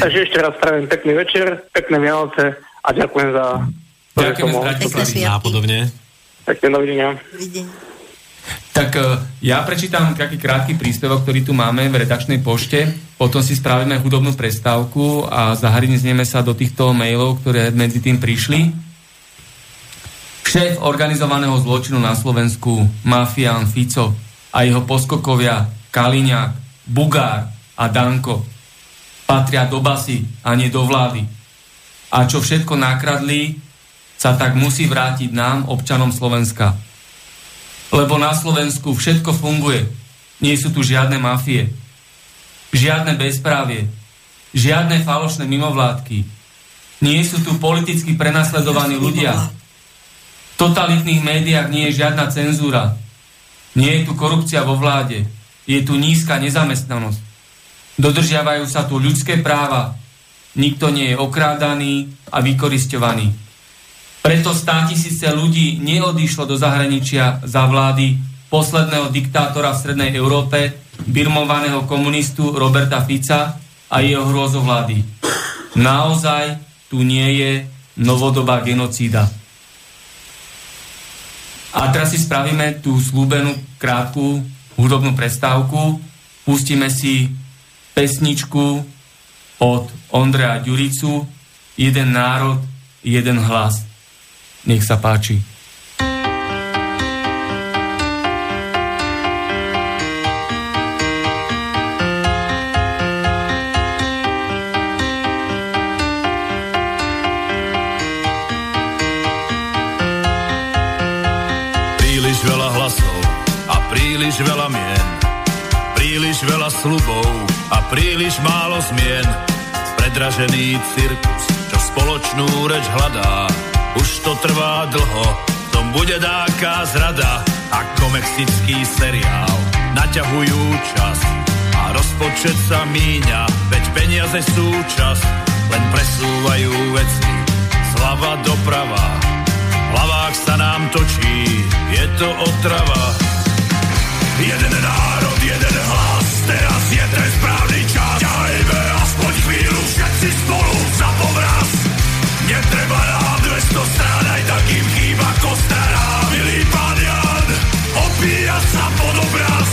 S4: Takže ešte raz pravím pekný večer, pekné Vianoce a ďakujem za
S1: Ďakujem
S3: za podobne.
S4: Pekne dovidenia.
S1: Tak e, ja prečítam taký krátky príspevok, ktorý tu máme v redakčnej pošte, potom si spravíme hudobnú prestávku a zahrnieme sa do týchto mailov, ktoré medzi tým prišli. Šéf organizovaného zločinu na Slovensku, mafián Fico a jeho poskokovia Kaliňák, Bugár a Danko patria do basy a nie do vlády. A čo všetko nakradli, sa tak musí vrátiť nám, občanom Slovenska. Lebo na Slovensku všetko funguje. Nie sú tu žiadne mafie, žiadne bezprávie, žiadne falošné mimovládky. Nie sú tu politicky prenasledovaní ľudia. V totalitných médiách nie je žiadna cenzúra. Nie je tu korupcia vo vláde. Je tu nízka nezamestnanosť. Dodržiavajú sa tu ľudské práva. Nikto nie je okrádaný a vykoristovaný. Preto stá tisíce ľudí neodišlo do zahraničia za vlády posledného diktátora v Strednej Európe, birmovaného komunistu Roberta Fica a jeho hrôzovlády. Naozaj tu nie je novodobá genocída. A teraz si spravíme tú slúbenú krátku hudobnú prestávku. Pustíme si pesničku od Ondreja Ďuricu Jeden národ, jeden hlas. Nech sa páči.
S5: Príliš a príliš veľa mien. Príliš veľa slubov a príliš málo zmien. Predražený cirkus, čo spoločnú reč hľadá už to trvá dlho, tom bude dáka zrada, ako mexický seriál. Naťahujú čas a rozpočet sa míňa, veď peniaze sú čas, len presúvajú veci zľava doprava. V hlavách sa nám točí, je to otrava. Jeden národ, jeden hlas, teraz je ten správny čas. Ťahajme aspoň chvíľu všetci spolu za povraz. Netreba nám 200 strán, aj tak im chýba kostara. Milý pán Jan, opíja pod obraz.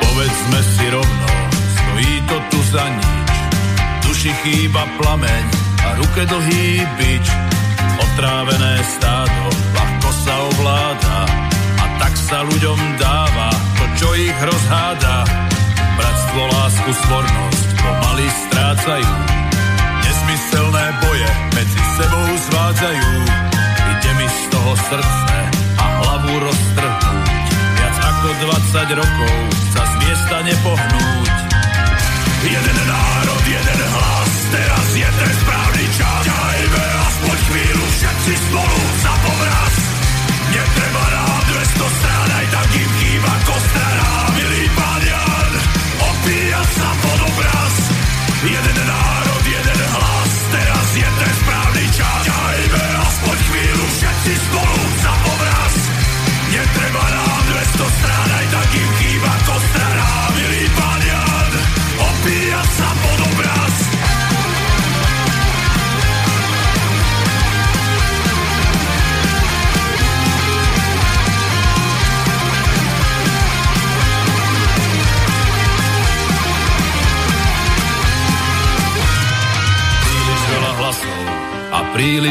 S5: Povedzme si rovno, stojí to tu za nič. Duši chýba plameň a ruke dlhý bič. Otrávené stádo ľahko sa ovláda a tak sa ľuďom dáva to, čo ich rozháda. Bratstvo, lásku, svornosť pomaly strácajú. Nesmyselné boje medzi sebou zvádzajú. Ide mi z toho srdce a hlavu roztrhnúť. Viac ako 20 rokov sa z miesta nepohnúť. Jeden národ, jeden hlas, teraz je ten správny čas. Ťahajme aspoň chvíľu všetci spolu za povraz. Netreba nám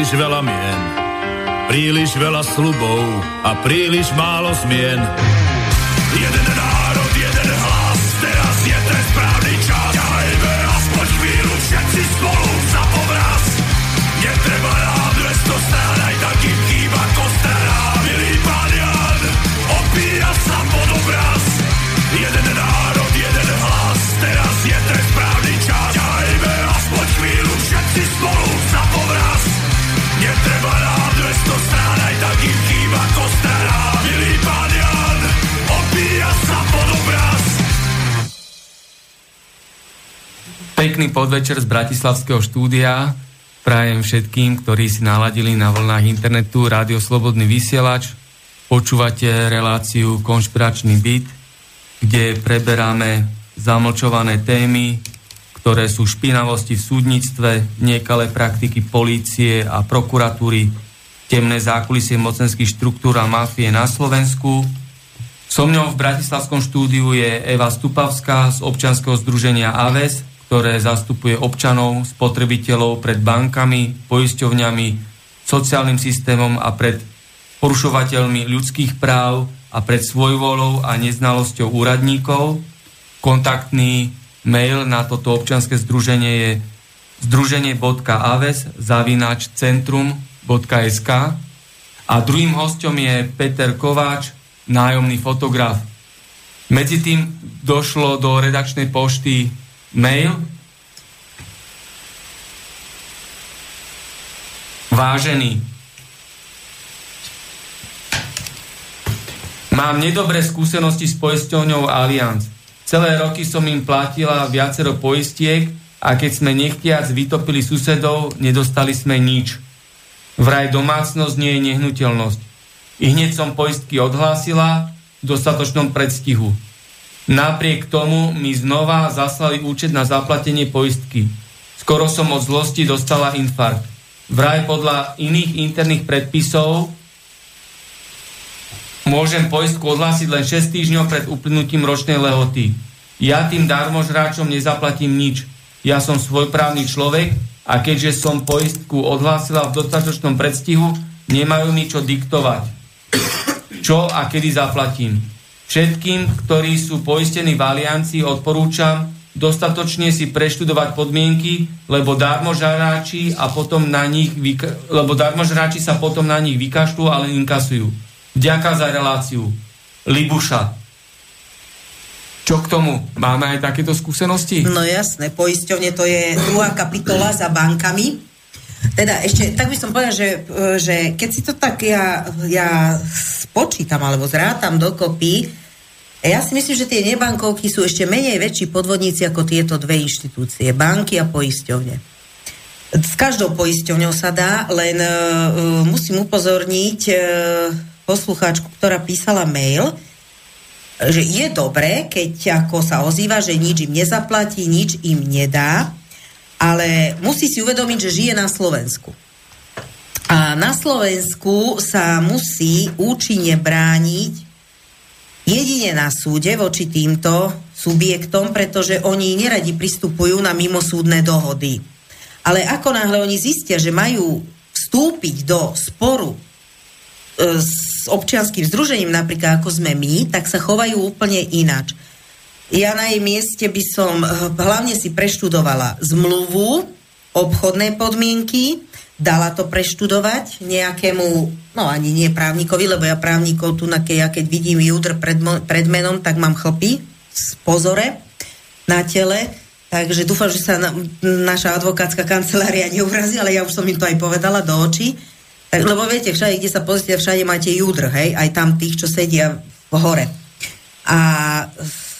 S5: príliš veľa mien. Príliš veľa slubov a príliš málo zmien. Jeden
S1: Pekný podvečer z Bratislavského štúdia. Prajem všetkým, ktorí si naladili na vlnách internetu Rádio Slobodný vysielač. Počúvate reláciu Konšpiračný byt, kde preberáme zamlčované témy, ktoré sú špinavosti v súdnictve, niekalé praktiky polície a prokuratúry, temné zákulisie mocenských štruktúr a mafie na Slovensku. So mňou v Bratislavskom štúdiu je Eva Stupavská z občanského združenia AVES, ktoré zastupuje občanov, spotrebiteľov pred bankami, poisťovňami, sociálnym systémom a pred porušovateľmi ľudských práv a pred svojvolou a neznalosťou úradníkov. kontaktný mail na toto občianske združenie je združenie.aves zavináč centrum.sk a druhým hostom je Peter Kováč, nájomný fotograf. Medzi tým došlo do redakčnej pošty mail. Vážený, mám nedobré skúsenosti s poisťovňou Allianz. Celé roky som im platila viacero poistiek a keď sme nechtiac vytopili susedov, nedostali sme nič. Vraj domácnosť nie je nehnuteľnosť. I hneď som poistky odhlásila v dostatočnom predstihu. Napriek tomu mi znova zaslali účet na zaplatenie poistky. Skoro som od zlosti dostala infarkt. Vraj podľa iných interných predpisov môžem poistku odhlásiť len 6 týždňov pred uplynutím ročnej lehoty. Ja tým darmožráčom nezaplatím nič. Ja som svojprávny človek a keďže som poistku odhlásila v dostatočnom predstihu, nemajú mi čo diktovať. Čo a kedy zaplatím. Všetkým, ktorí sú poistení v aliancii, odporúčam dostatočne si preštudovať podmienky, lebo darmožráči a potom na nich vyka- lebo darmožráči sa potom na nich vykašľú, ale inkasujú. Ďaká za reláciu. Libuša. Čo k tomu? Máme aj takéto skúsenosti?
S2: No jasné, poisťovne to je druhá kapitola za bankami. Teda ešte, tak by som povedal, že, že keď si to tak ja, ja spočítam alebo zrátam dokopy, ja si myslím, že tie nebankovky sú ešte menej väčší podvodníci ako tieto dve inštitúcie, banky a poisťovne. S každou poisťovňou sa dá, len uh, musím upozorniť uh, poslucháčku, ktorá písala mail, že je dobré, keď ako sa ozýva, že nič im nezaplatí, nič im nedá, ale musí si uvedomiť, že žije na Slovensku. A na Slovensku sa musí účinne brániť jedine na súde voči týmto subjektom, pretože oni neradi pristupujú na mimosúdne dohody. Ale ako náhle oni zistia, že majú vstúpiť do sporu e, s občianským združením, napríklad ako sme my, tak sa chovajú úplne inač. Ja na jej mieste by som eh, hlavne si preštudovala zmluvu, obchodné podmienky, dala to preštudovať nejakému, no ani nie právnikovi, lebo ja právnikov tu, na ja keď vidím judr pred, pred menom, tak mám chlpy z pozore na tele, takže dúfam, že sa na, naša advokátska kancelária neurazí, ale ja už som im to aj povedala do očí. Tak, lebo viete, všade, kde sa pozrite, všade máte judr, hej, aj tam tých, čo sedia v hore. A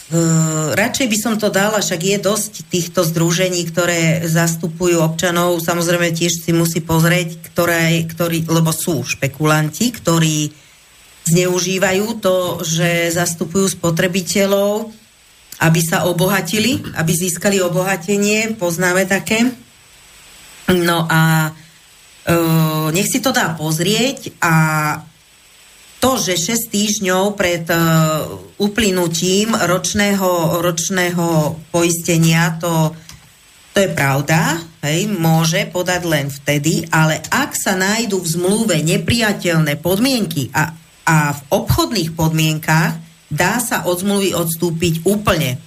S2: Uh, radšej by som to dala, však je dosť týchto združení, ktoré zastupujú občanov, samozrejme tiež si musí pozrieť, ktoré, ktorí, lebo sú špekulanti, ktorí zneužívajú to, že zastupujú spotrebiteľov, aby sa obohatili, aby získali obohatenie, poznáme také. No a uh, nech si to dá pozrieť a to, že 6 týždňov pred uh, uplynutím ročného, ročného poistenia, to, to je pravda, hej, môže podať len vtedy, ale ak sa nájdú v zmluve nepriateľné podmienky a, a v obchodných podmienkách, dá sa od zmluvy odstúpiť úplne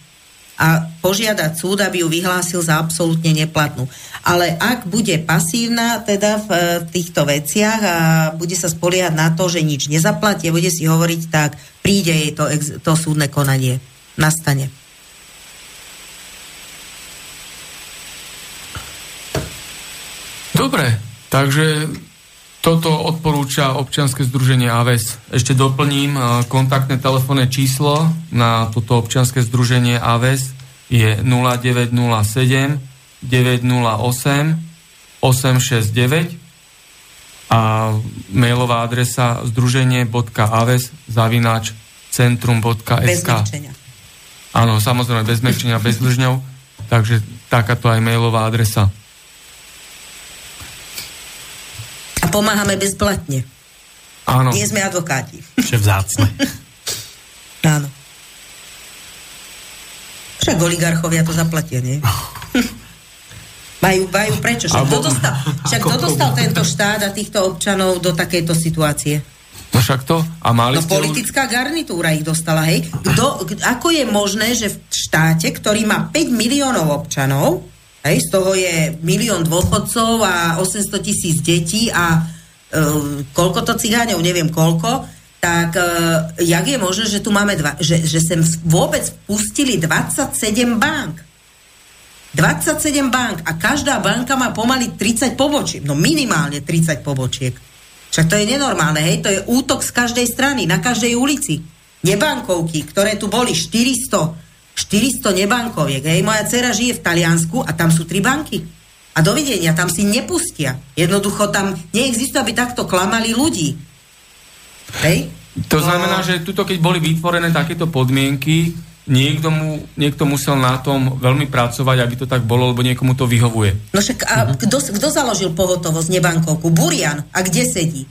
S2: a požiadať súd, aby ju vyhlásil za absolútne neplatnú. Ale ak bude pasívna teda v e, týchto veciach a bude sa spoliehať na to, že nič nezaplatí bude si hovoriť, tak príde jej to, to súdne konanie. Nastane.
S1: Dobre, takže toto odporúča občianske združenie AVES. Ešte doplním, kontaktné telefónne číslo na toto občianske združenie AVES je 0907 908 869 a mailová adresa združenie.aves zavináč centrum.sk Áno, samozrejme bez mekčenia, bez držňov, takže takáto aj mailová adresa.
S2: Pomáhame bezplatne.
S1: Áno.
S2: Nie sme advokáti.
S3: Čo vzácne. (laughs)
S2: Áno. Však oligarchovia to zaplatia, nie? (laughs) majú, majú prečo? Však, kto dostal, však kto dostal tento štát a týchto občanov do takejto situácie?
S1: No však to. A mali
S2: no
S1: ste...
S2: politická garnitúra ich dostala, hej. Kdo, ako je možné, že v štáte, ktorý má 5 miliónov občanov, hej, z toho je milión dôchodcov a 800 tisíc detí a uh, koľko to cigáňov, neviem koľko, tak uh, jak je možné, že tu máme dva, že, že sem vôbec pustili 27 bank. 27 bank a každá banka má pomaly 30 pobočiek. No minimálne 30 pobočiek. Však to je nenormálne, hej? To je útok z každej strany, na každej ulici. Nebankovky, ktoré tu boli 400, 400 nebankoviek, hej? Moja dcera žije v Taliansku a tam sú tri banky. A dovidenia, tam si nepustia. Jednoducho tam neexistuje, aby takto klamali ľudí. Hej?
S1: To znamená, že tuto, keď boli vytvorené takéto podmienky, niekto, mu, niekto musel na tom veľmi pracovať, aby to tak bolo, lebo niekomu to vyhovuje.
S2: No však a kto, kto založil pohotovosť nebankovku? Burian. A kde sedí?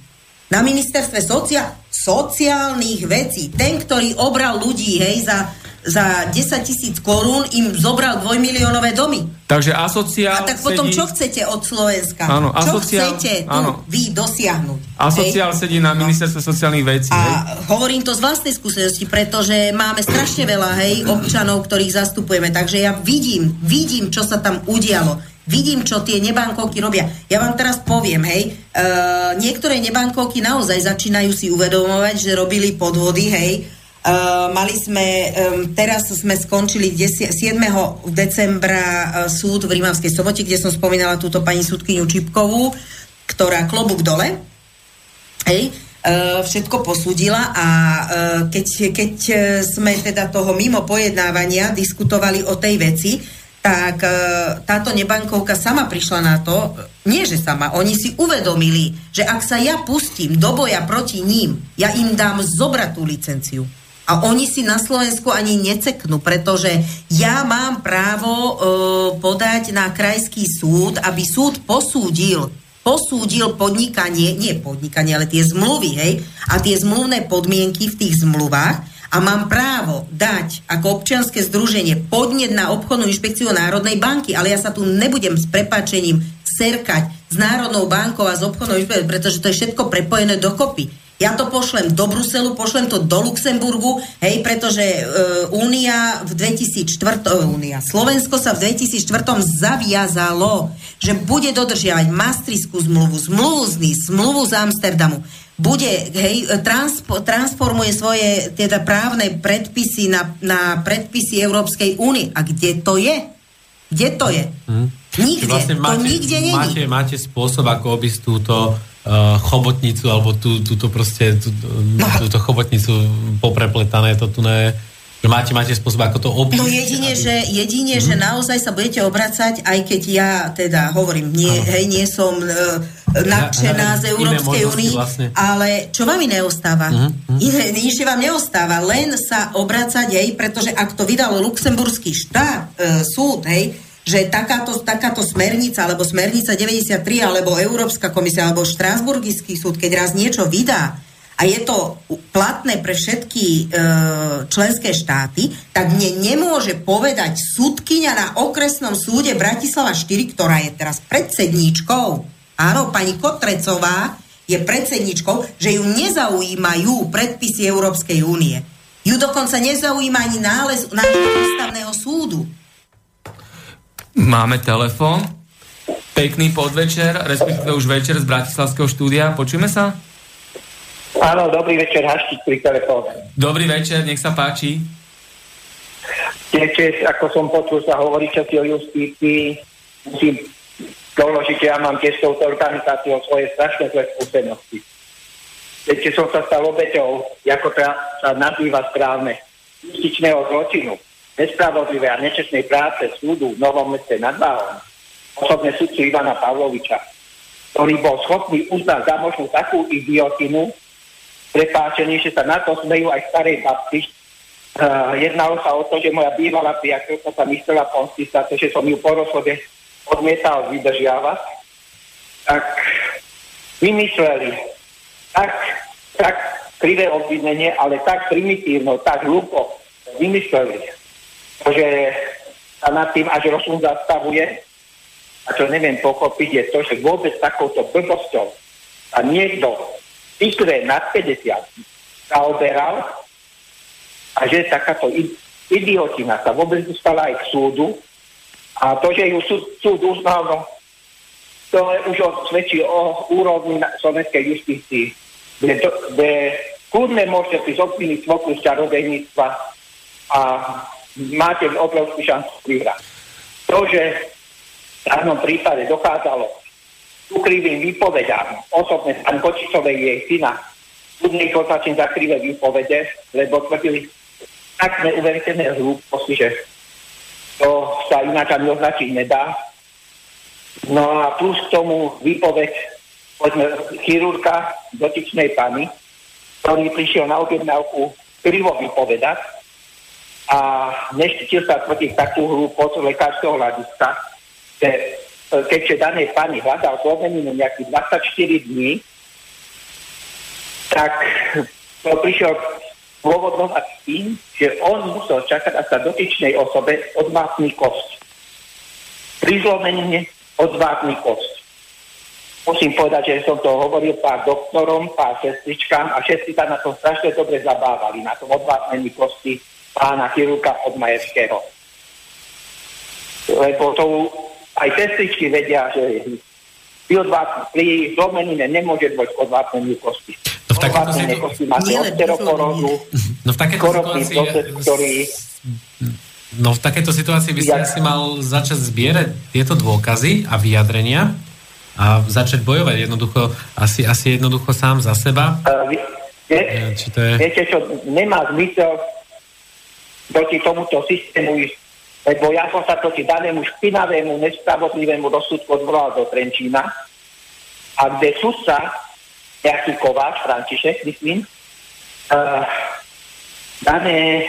S2: Na ministerstve socia- sociálnych vecí. Ten, ktorý obral ľudí, hej, za za 10 tisíc korún im zobral dvojmiliónové domy.
S1: Takže asociál
S2: A tak potom
S1: sedí...
S2: čo chcete od Slovenska?
S1: Áno,
S2: čo
S1: asociál...
S2: chcete tu
S1: áno.
S2: vy dosiahnuť?
S1: Asociál
S2: hej?
S1: sedí na ministerstve sociálnych vecí. hej?
S2: A hovorím to z vlastnej skúsenosti, pretože máme strašne veľa hej, občanov, ktorých zastupujeme, takže ja vidím, vidím, čo sa tam udialo. Vidím, čo tie nebankovky robia. Ja vám teraz poviem, hej, uh, niektoré nebankovky naozaj začínajú si uvedomovať, že robili podvody, hej, Uh, mali sme, um, teraz sme skončili 10, 7. decembra uh, súd v Rímavskej sobote, kde som spomínala túto pani súdkyňu Čipkovú, ktorá klobúk dole, hej, uh, všetko posúdila a keď, keď sme teda toho mimo pojednávania diskutovali o tej veci, tak táto nebankovka sama prišla na to, nie že sama, oni si uvedomili, že ak sa ja pustím do boja proti ním, ja im dám zobrať tú licenciu. A oni si na Slovensku ani neceknú, pretože ja mám právo e, podať na krajský súd, aby súd posúdil posúdil podnikanie, nie podnikanie, ale tie zmluvy, hej, a tie zmluvné podmienky v tých zmluvách a mám právo dať ako občianske združenie podnet na obchodnú inšpekciu Národnej banky, ale ja sa tu nebudem s prepačením serkať s Národnou bankou a s obchodnou inšpekciou, pretože to je všetko prepojené dokopy. Ja to pošlem do Bruselu, pošlem to do Luxemburgu, hej, pretože e, Únia v 2004, e, Únia, Slovensko sa v 2004 zaviazalo, že bude dodržiavať Maastrichtskú zmluvu, zmluvu z NIS, zmluvu z Amsterdamu, bude, hej, transpo, transformuje svoje teda právne predpisy na, na predpisy Európskej únie. A kde to je? Kde to je? Hmm. Nikde.
S3: Vlastne máte,
S2: to nikde není.
S3: Máte, máte spôsob, ako obísť túto uh, chobotnicu, alebo tú, túto proste, tú, no. túto chobotnicu poprepletané, to tu ne, že máte, máte spôsob, ako to obísť.
S2: No jedine,
S3: aby...
S2: že, jedine mm. že naozaj sa budete obracať, aj keď ja teda hovorím, nie, hej, nie som uh, nadšená z Európskej únie, vlastne. ale čo vám iné ostáva? Mm-hmm. Iné, nič vám neostáva, len sa obracať, hej, pretože ak to vydal luxemburský štát, uh, súd, hej, že takáto, takáto smernica, alebo smernica 93, alebo Európska komisia, alebo Štrásburgický súd, keď raz niečo vydá a je to platné pre všetky e, členské štáty, tak mne nemôže povedať súdkyňa na okresnom súde Bratislava 4, ktorá je teraz predsedníčkou, áno, pani Kotrecová je predsedníčkou, že ju nezaujímajú predpisy Európskej únie. Ju dokonca nezaujíma ani nález nášho ústavného súdu.
S1: Máme telefón. Pekný podvečer, respektíve už večer z Bratislavského štúdia. Počujeme sa?
S6: Áno, dobrý večer, Haštík pri telefóne.
S1: Dobrý večer, nech sa páči.
S6: Viete, ako som počul sa hovorí časy o justícii, musím doložiť, že ja mám tiež s touto organizáciou svoje strašné zlé skúsenosti. Viete, som sa stal obeťou, ako sa nazýva správne, justičného zločinu nespravodlivé a nečestnej práce súdu v Novom meste nad Váhom, osobne súdcu Ivana Pavloviča, ktorý bol schopný uznať za možnú takú idiotinu, prepáčení, že sa na to smejú aj starej babky. Uh, jednalo sa o to, že moja bývalá priateľka sa myslela pomstiť za to, že som ju po rozchode odmietal vydržiavať, tak vymysleli tak, tak krivé obvinenie, ale tak primitívno, tak hlúpo vymysleli, že sa nad tým až rozum zastavuje. A čo neviem pochopiť je to, že vôbec takouto blbosťou a niekto IQ nad 50 zaoberal a že takáto idiotina sa vôbec dostala aj k súdu. A to, že ju súd, súd uznal, no, to už svedčí o úrovni slovenskej justícii, kde, to, kde kľudne môžete si zobviniť svokru z čarodejníctva a máte obrovskú šancu vyhrať. To, že v danom prípade dokázalo ukrivým výpovedám osobne pán Kočicovej jej syna súdnych označím za krivé výpovede, lebo tvrdili tak neuveriteľné hlúposti, že to sa ináč ani označiť nedá. No a plus k tomu výpoveď povedzme, chirurga dotyčnej pani, ktorý prišiel na objednávku krivo vypovedať a neštítil sa proti takú hlúposť lekárskeho hľadiska, že e, keďže danej pani hľadal zlomeninu nejakých 24 dní, tak to prišiel dôvodovať tým, že on musel čakať, až sa dotyčnej osobe odvápni kost. Pri zlomenine odvápni kost. Musím povedať, že som to hovoril pár doktorom, pár sestričkám a všetci sa na tom strašne dobre zabávali, na tom odvápnení kosti pána chirurga od Majerského. Lebo to aj sestričky vedia, že pri, zlomenine nemôže dôjsť k odvápneniu kosti
S3: v takéto situácii... No v takéto situácii... Ktorý... No v takéto situácii by ste ja. si mal začať zbierať tieto dôkazy a vyjadrenia a začať bojovať jednoducho, asi, asi jednoducho sám za seba. Uh, vie,
S6: ja, či to je... Viete čo, nemá zmysel proti tomuto systému ísť, lebo ja som sa proti danému špinavému, nespravodlivému rozsudku odvolal do Trenčína a kde sudca nejaký Kováč, František, myslím, uh, dané,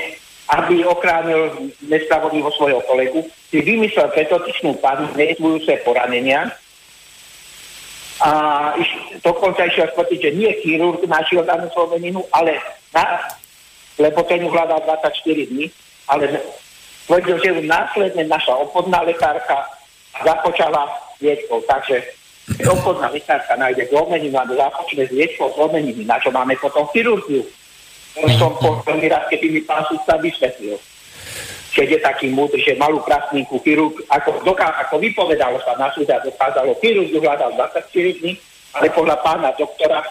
S6: aby okránil nespravodlivo svojho kolegu, si vymyslel pretotičnú panu neizvujúce poranenia a iš, dokonca išiel skvotiť, že nie chirurg našiel danú sloveninu, ale na, lebo ten ju hľadal 24 dní, ale tvrdil, že ju následne naša obchodná lekárka započala liečbou. Takže obchodná lekárka nájde zlomeninu a zápočne s liečbou zlomeniny, na čo máme potom chirurgiu. To som po prvý raz, keby mi pán súdca vysvetlil. Keď je taký múdry, že malú prasninku chirurg, ako, doká, ako vypovedalo sa na súde a dokázalo, chirurg ju hľadal 24 dní, ale podľa pána doktora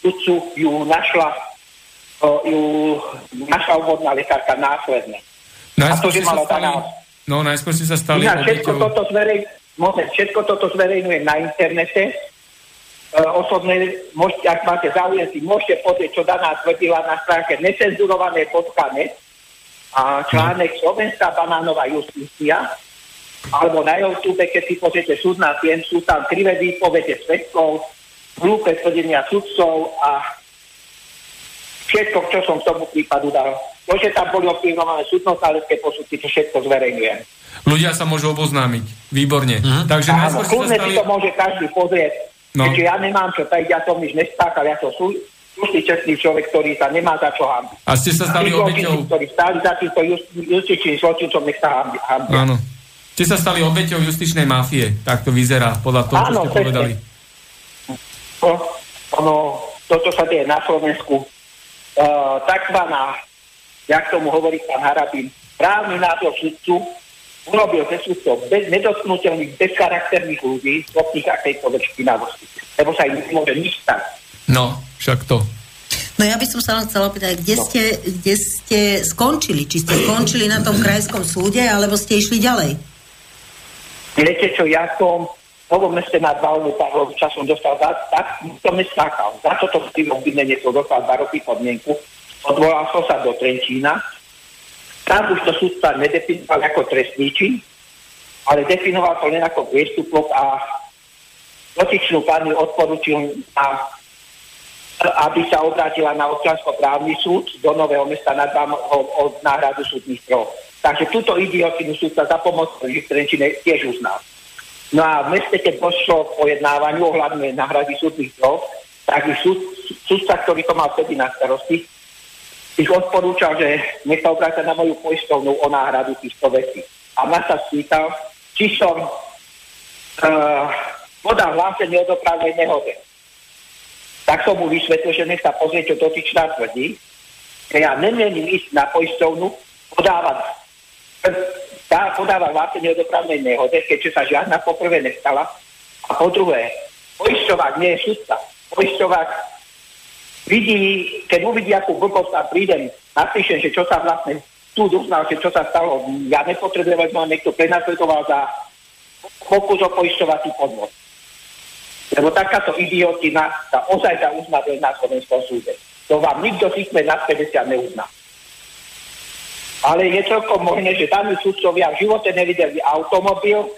S6: sudcu ju našla ju našla obvodná lekárka následne.
S1: a to, že mala stali, No, najskôr si sa stali
S6: Ináč, všetko toto zverej, Môžem, všetko toto zverejňujem na internete. E, osobne, môžete, ak máte záujem, si môžete pozrieť, čo daná tvrdila na stránke necenzurované.net a článek Slovenská banánová justícia alebo na YouTube, keď si pozriete súdna tien, sú tam krivé výpovede svetkov, hlúpe tvrdenia sudcov a všetko, čo som k tomu prípadu dal. To, že tam boli ovplyvňované súdno-záleské posudky, to všetko zverejňujem
S1: ľudia sa môžu oboznámiť. Výborne.
S6: Uh-huh. Takže Áno, kľudne stali... si to môže každý pozrieť. No. Keďže ja nemám čo tak ja som nič nespáchal, ja som sú, slušný čestný človek, ktorý sa nemá za čo hambiť.
S1: A ste sa stali obeťou...
S6: ktorí stali za týmto justičným zločincom, nech sa hambia.
S1: Áno. Ste sa stali obeťou justičnej mafie. Tak to vyzerá, podľa toho, čo ste povedali.
S6: To, ono, toto sa deje na Slovensku. Takzvaná, jak tomu hovorí pán Harabín, právny názor sudcu urobil ze súdcov bez nedotknutelných, bezcharakterných ľudí, schopných akejkoľvek špinavosti. Lebo sa im nemôže nič stať.
S1: No, však to.
S2: No ja by som sa len chcela opýtať, kde, no. ste, kde ste skončili? Či ste skončili na tom krajskom súde, alebo ste išli ďalej?
S6: Viete čo, ja som novom meste nad Valnou Pavloviča som dostal za, tak som neskákal. Za toto tým obvinenie som dostal dva roky podmienku. Odvolal som sa do Trenčína, tam už to súdca nedefinoval ako trestný čin, ale definoval to len ako priestupok a dotyčnú pani odporučil, a, aby sa obrátila na občansko-právny súd do Nového mesta nad vám od náhradu súdnych trov. Takže túto idiotinu súdca za pomocou Trenčine tiež uznal. No a v meste, keď došlo k pojednávaniu ohľadne náhrady súdnych trov, tak súd, súdca, ktorý to mal vtedy na starosti, ich odporúčal, že nech sa obrátia na moju poistovnú o náhradu týchto vecí. A ma sa spýtal, či som uh, podal hlásenie o dopravnej nehode. tak som mu vysvetlil, že nech sa pozrie, čo dotyčná tvrdí, že ja nemienim ísť na poistovnu podávať tá podáva vlastne o dopravnej nehode, keďže sa žiadna poprvé nestala. A po druhé, poisťovák nie je sudca. Poisťovák vidí, keď uvidí, akú blbosť tam prídem, napíšem, že čo sa vlastne tu uznal, že čo sa stalo. Ja nepotrebujem, aby ma niekto prenasledoval za pokus o poisťovací podvod. Lebo takáto idiotina sa ozaj dá uznať na Slovenskom súde. To vám nikto z na 50 neuzná. Ale je celkom možné, že daní sudcovia v živote nevideli automobil,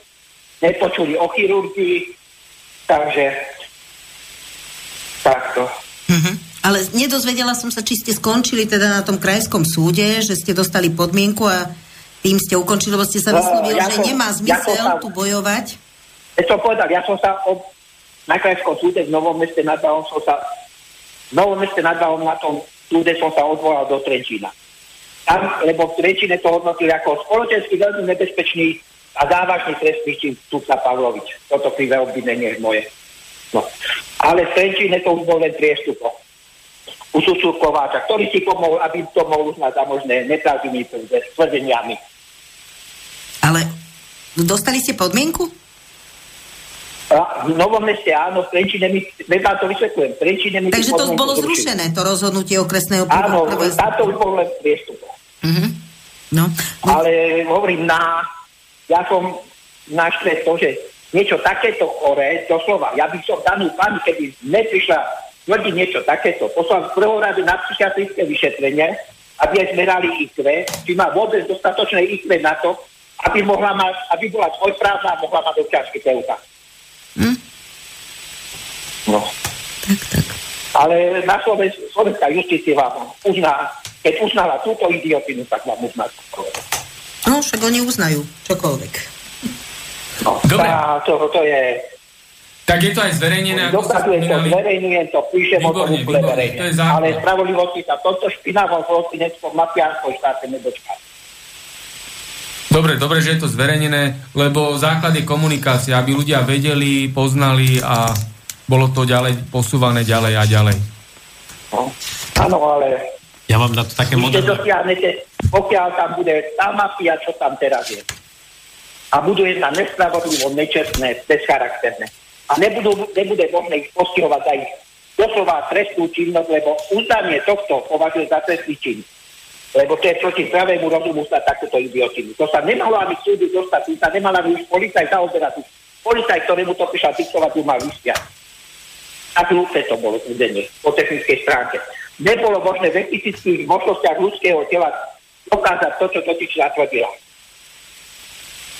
S6: nepočuli o chirurgii, takže takto.
S2: Mm-hmm. Ale nedozvedela som sa, či ste skončili teda na tom krajskom súde, že ste dostali podmienku a tým ste ukončili, lebo ste sa no, vyslovili, ja že som, nemá zmysel ja tu bojovať.
S6: Ja som povedal, ja som sa od, na krajskom súde v Novom meste nad Váhom som sa v Novom meste nad Váhom na tom súde som sa odvolal do Trenčína tam, lebo v Trenčine to hodnotili ako spoločensky veľmi nebezpečný a závažný trestný čin Tuca Pavlovič. Toto krivé obvinenie je moje. No. Ale v Trenčine to už bol len priestupo. U sudcu Kováča, ktorý si pomohol, aby to mohol uznať za možné nepravdivými tvrdeniami.
S2: Ale dostali ste podmienku?
S6: A v Novom meste áno, v Trenčine mi, vám to vysvetľujem, v Trenčine mi...
S2: Takže to bolo zrušené, to rozhodnutie okresného
S6: Áno, táto už bol len priestupo.
S2: Mm-hmm. No.
S6: Ale hovorím, na, ja som naštve to, že niečo takéto choré, doslova, ja by som danú pani, keby neprišla tvrdiť niečo takéto, poslal z prvou rady na psychiatrické vyšetrenie, aby aj zmerali IQ, či má vôbec dostatočné IQ na to, aby, mohla mať, aby bola svojprávna a mohla mať občiansky preukaz. Hm? No. Tak, tak. Ale na Slovenská justícia vám uzná keď uznala túto idiotinu, tak vám uzná
S2: No, však oni uznajú čokoľvek.
S6: No, Dobre. Tá, to, to je...
S1: Tak je to aj zverejnené,
S6: ako sa spomínali. to, zverejňujem to, píšem o tom úplne verejne. To je Ale spravodlivosti sa toto špinavom zločinectvom mafiánskoj štáte nedočká.
S1: Dobre, dobre, že je to zverejnené, lebo základ je komunikácia, aby ľudia vedeli, poznali a bolo to ďalej posúvané ďalej a ďalej.
S6: No, áno, ale
S3: ja mám na to také
S6: moderné... dosiahnete, pokiaľ tam bude tá mafia, čo tam teraz je. A budú jedna nespravodlivo, nečestné, bezcharakterné. A nebudú, nebude možné ich postihovať za ich doslova trestnú činnosť, lebo uznanie tohto považuje za trestný čin. Lebo to je proti zdravému rozumu sa takúto idiotinu. To sa nemalo ani súdu dostať, sa nemala ani už policaj zaoberať. Policaj, ktorému to prišla diktovať, ju mal vystiať. Hlúpe to bolo údenie po technickej stránke nebolo možné v etických možnostiach ľudského tela dokázať to, čo totiž zatvrdila.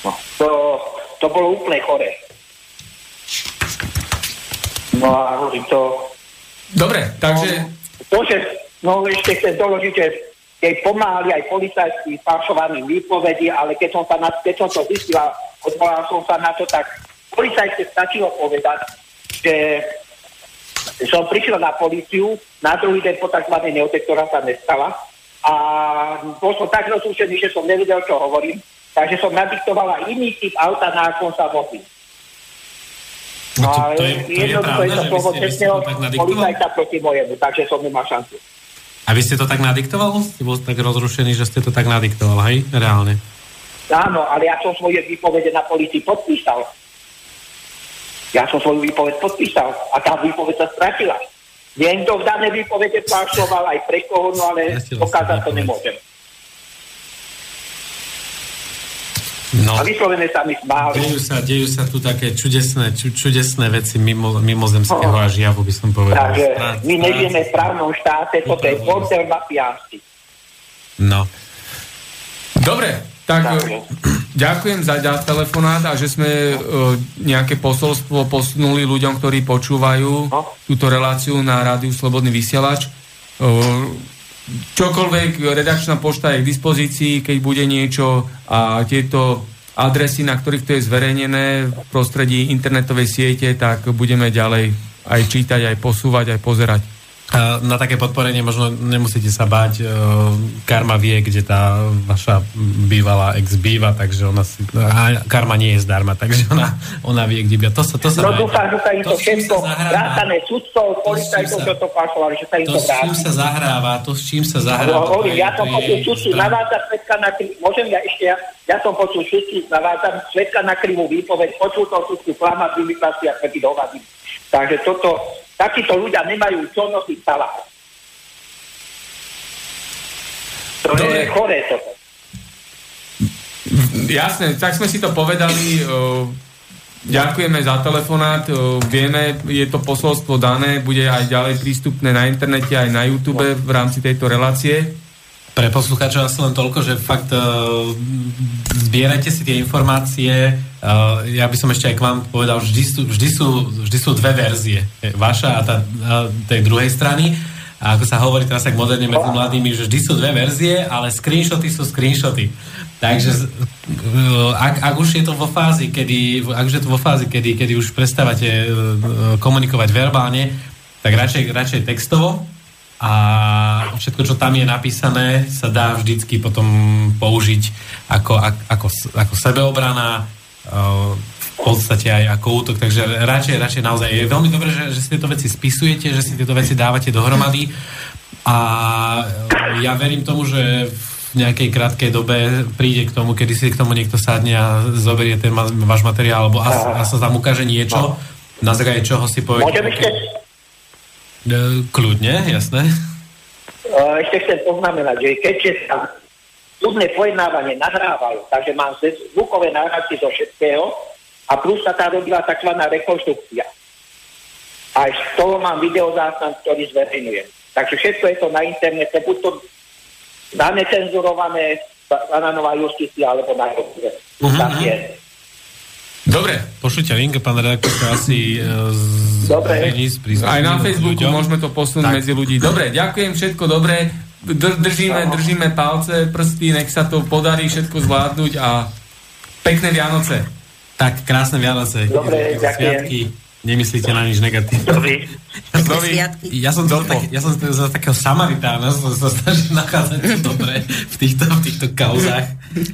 S6: No, to, to bolo úplne chore. No a hovorím to...
S1: Dobre, takže...
S6: No, to, že, no ešte chcem doložiť, že jej pomáhali aj policajtí falšovaným výpovedi, ale keď som, sa na, keď som to zistila, odvolal som sa na to, tak policajte stačilo povedať, že som prišiel na policiu, na druhý deň po tzv. neote, ktorá sa nestala. A bol som tak rozrušený, že som nevedel, čo hovorím. Takže som nadiktovala iný typ auta, na akom sa vozím. No, to, to je, to je pravda, že vy ste, vy ste to tak nadiktoval? proti mojemu, takže som nemal šancu.
S3: A vy ste to tak nadiktoval? Ste bol tak rozrušený, že ste to tak nadiktoval, hej? Reálne.
S6: Áno, ale ja som svoje výpovede na policii podpísal. Ja som svoju výpoveď podpísal a tá výpoveď sa stratila. Niekto v danej výpovede falšoval aj pre koho, no ale ja dokázať to nemôžem. No. A vyslovené sa mi smáli.
S3: Dejú sa, dejú sa tu také čudesné, ču, čudesné veci mimo, mimozemského no. a žiavu, by som povedal.
S6: Takže strát, my nežijeme v právnom štáte, toto je bordel mafiánsky.
S3: No.
S1: Dobre, tak ďakujem za, telefonát a že sme uh, nejaké posolstvo posunuli ľuďom, ktorí počúvajú no. túto reláciu na rádiu Slobodný vysielač. Uh, čokoľvek, redakčná pošta je k dispozícii, keď bude niečo a tieto adresy, na ktorých to je zverejnené v prostredí internetovej siete, tak budeme ďalej aj čítať, aj posúvať, aj pozerať.
S3: Na také podporenie možno nemusíte sa báť. Karma vie, kde tá vaša bývalá ex býva, takže ona si... Karma nie je zdarma, takže ona, ona vie, kde býva. To sa, to sa
S6: no dúfam, že sa im to všetko vrátane sudcov, policajtov, čo to pašovali, že sa im to,
S3: to vráti. To s čím sa zahráva, to s čím sa zahráva. No,
S6: hovorím, ja som počul sudcu navázať svetka na krivu, môžem ja ešte, ja, ja som počul sudcu navázať svetka na krivú výpoveď, počul som sudcu klamať, vymýkať si a svety do Takže toto, takíto ľudia nemajú čo nosiť salát. To Dobre. je chore toto.
S1: Jasne, tak sme si to povedali. Ďakujeme za telefonát. Vieme, je to posolstvo dané, bude aj ďalej prístupné na internete, aj na YouTube v rámci tejto relácie.
S3: Pre poslucháčov asi len toľko, že fakt uh, zbierajte si tie informácie. Uh, ja by som ešte aj k vám povedal, vždy sú, vždy sú, vždy sú dve verzie. Vaša a tá, uh, tej druhej strany. A ako sa hovorí teraz tak moderne medzi mladými, že vždy sú dve verzie, ale screenshoty sú screenshoty. Takže ak, ak už je to vo fázi, kedy, ak už je to vo fázi, kedy, kedy už prestávate komunikovať verbálne, tak radšej, radšej textovo, a všetko, čo tam je napísané, sa dá vždycky potom použiť ako, ako, ako sebeobrana, v podstate aj ako útok, takže radšej, radšej naozaj je veľmi dobré, že, že si tieto veci spisujete, že si tieto veci dávate dohromady. A ja verím tomu, že v nejakej krátkej dobe príde k tomu, kedy si k tomu niekto sadne a zoberie ten váš materiál, alebo a, a sa tam ukáže niečo, na základe čoho si povie...
S6: Môžem ešte,
S3: E, kľudne, jasné.
S6: E, ešte chcem poznamenať, že keďže sa súdne pojednávanie nahrávalo, takže mám zvukové nahrávky zo všetkého a plus sa tá robila tzv. rekonštrukcia. A z toho mám videozáznam, ktorý zverejňujem. Takže všetko je to na internete, buď to na necenzurované, bananová justícia, alebo na uh-huh.
S3: Dobre. Pošlite link, pán redaktor, to asi
S6: uh, Dobre.
S1: Aj na Facebooku ľuďom. môžeme to posunúť tak. medzi ľudí. Dobre, ďakujem, všetko dobre. Držíme, držíme palce, prsty, nech sa to podarí všetko zvládnuť a pekné Vianoce.
S3: Tak, krásne Vianoce.
S6: Dobre, ďakujem.
S3: Nemyslíte na nič negatívne.
S6: Dobrý.
S3: Dobrý. Ja som, tak, ja som za takého Samaritána som sa snažil nachádzať dobre v týchto, v týchto kauzách.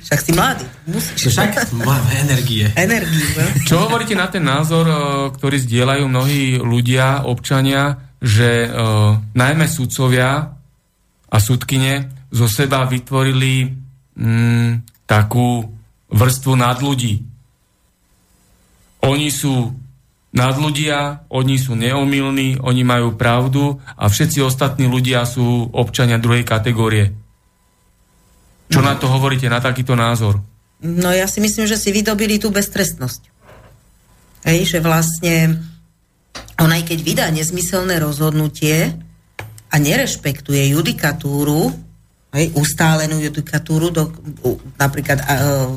S2: Však si mladý. Musíš.
S3: Však máme energie.
S2: Energie. No?
S1: Čo hovoríte na ten názor, eh, ktorý zdieľajú mnohí ľudia, občania, že uh, najmä sudcovia a sudkine zo seba vytvorili mm, takú vrstvu nad ľudí. Oni sú nadľudia, oni sú neomilní, oni majú pravdu a všetci ostatní ľudia sú občania druhej kategórie. Čo no. na to hovoríte, na takýto názor?
S2: No ja si myslím, že si vydobili tú beztrestnosť. Hej, že vlastne on aj keď vydá nezmyselné rozhodnutie a nerešpektuje judikatúru, hej, ustálenú judikatúru do, napríklad uh,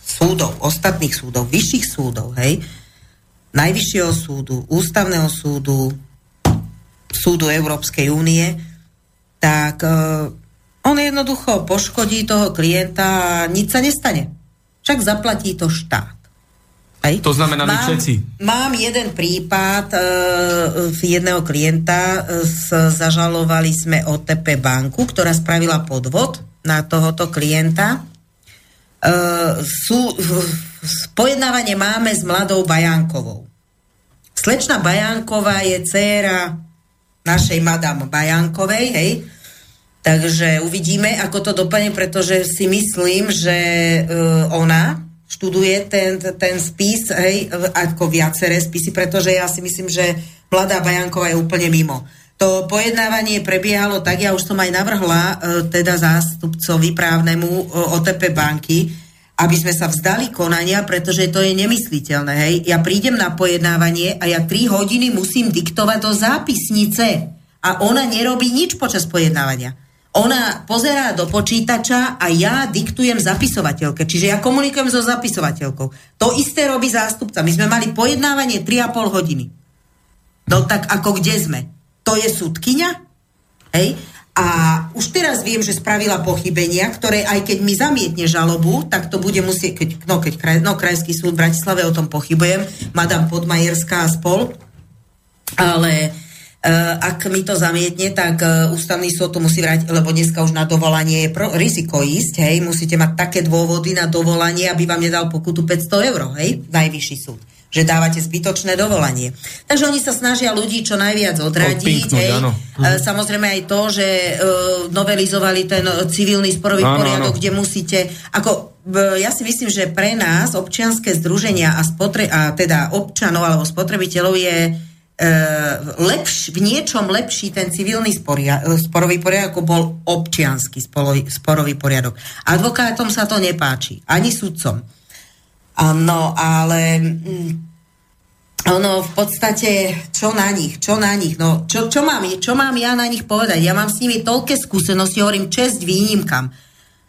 S2: súdov, ostatných súdov, vyšších súdov, hej, Najvyššieho súdu, Ústavného súdu, súdu Európskej únie, tak uh, on jednoducho poškodí toho klienta a nič sa nestane. Však zaplatí to štát.
S1: Hej. To znamená mám, všetci.
S2: Mám jeden prípad uh, jedného klienta, uh, zažalovali sme OTP banku, ktorá spravila podvod na tohoto klienta. Uh, sú, pojednávanie máme s mladou Bajankovou. Slečna Bajanková je dcéra našej madam Bajankovej, hej. Takže uvidíme, ako to dopadne, pretože si myslím, že uh, ona študuje ten, ten spis, hej, ako viaceré spisy, pretože ja si myslím, že mladá Bajanková je úplne mimo. To pojednávanie prebiehalo tak, ja už som aj navrhla uh, teda zástupcovi právnemu uh, OTP banky, aby sme sa vzdali konania, pretože to je nemysliteľné. Hej? Ja prídem na pojednávanie a ja 3 hodiny musím diktovať do zápisnice a ona nerobí nič počas pojednávania. Ona pozerá do počítača a ja diktujem zapisovateľke, čiže ja komunikujem so zapisovateľkou. To isté robí zástupca. My sme mali pojednávanie 3,5 hodiny. No tak ako kde sme? To je súdkyňa? Hej? A už teraz viem, že spravila pochybenia, ktoré aj keď mi zamietne žalobu, tak to bude musieť, keď, no keď kraj, no, Krajský súd v Bratislave o tom pochybujem, madam Podmajerská a spol, ale ak mi to zamietne, tak uh, ústavný súd to musí vrátiť, lebo dneska už na dovolanie je pro, riziko ísť, hej, musíte mať také dôvody na dovolanie, aby vám nedal pokutu 500 eur, hej, najvyšší súd že dávate zbytočné dovolanie. Takže oni sa snažia ľudí čo najviac odradiť. Hej. Áno. E, samozrejme aj to, že e, novelizovali ten civilný sporový áno, poriadok, áno. kde musíte, ako e, ja si myslím, že pre nás občianské združenia a, spotre, a teda občanov alebo spotrebiteľov je e, lepš, v niečom lepší ten civilný sporia, e, sporový poriadok, ako bol občianský sporový, sporový poriadok. Advokátom sa to nepáči, ani sudcom. No, ale mm, ono v podstate, čo na nich, čo na nich, no, čo, čo, mám, čo mám ja na nich povedať? Ja mám s nimi toľké skúsenosti, hovorím čest výnimkam,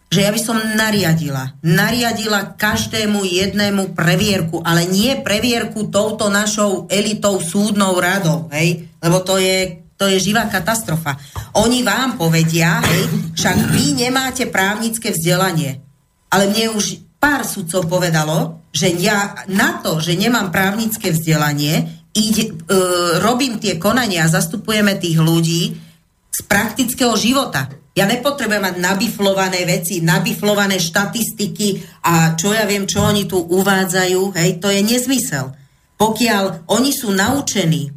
S2: že ja by som nariadila, nariadila každému jednému previerku, ale nie previerku touto našou elitou súdnou radou, hej, lebo to je, to je živá katastrofa. Oni vám povedia, hej, však vy nemáte právnické vzdelanie, ale mne už pár sudcov povedalo, že ja na to, že nemám právnické vzdelanie, ide, e, robím tie konania a zastupujeme tých ľudí z praktického života. Ja nepotrebujem mať nabiflované veci, nabiflované štatistiky a čo ja viem, čo oni tu uvádzajú, hej, to je nezmysel. Pokiaľ oni sú naučení,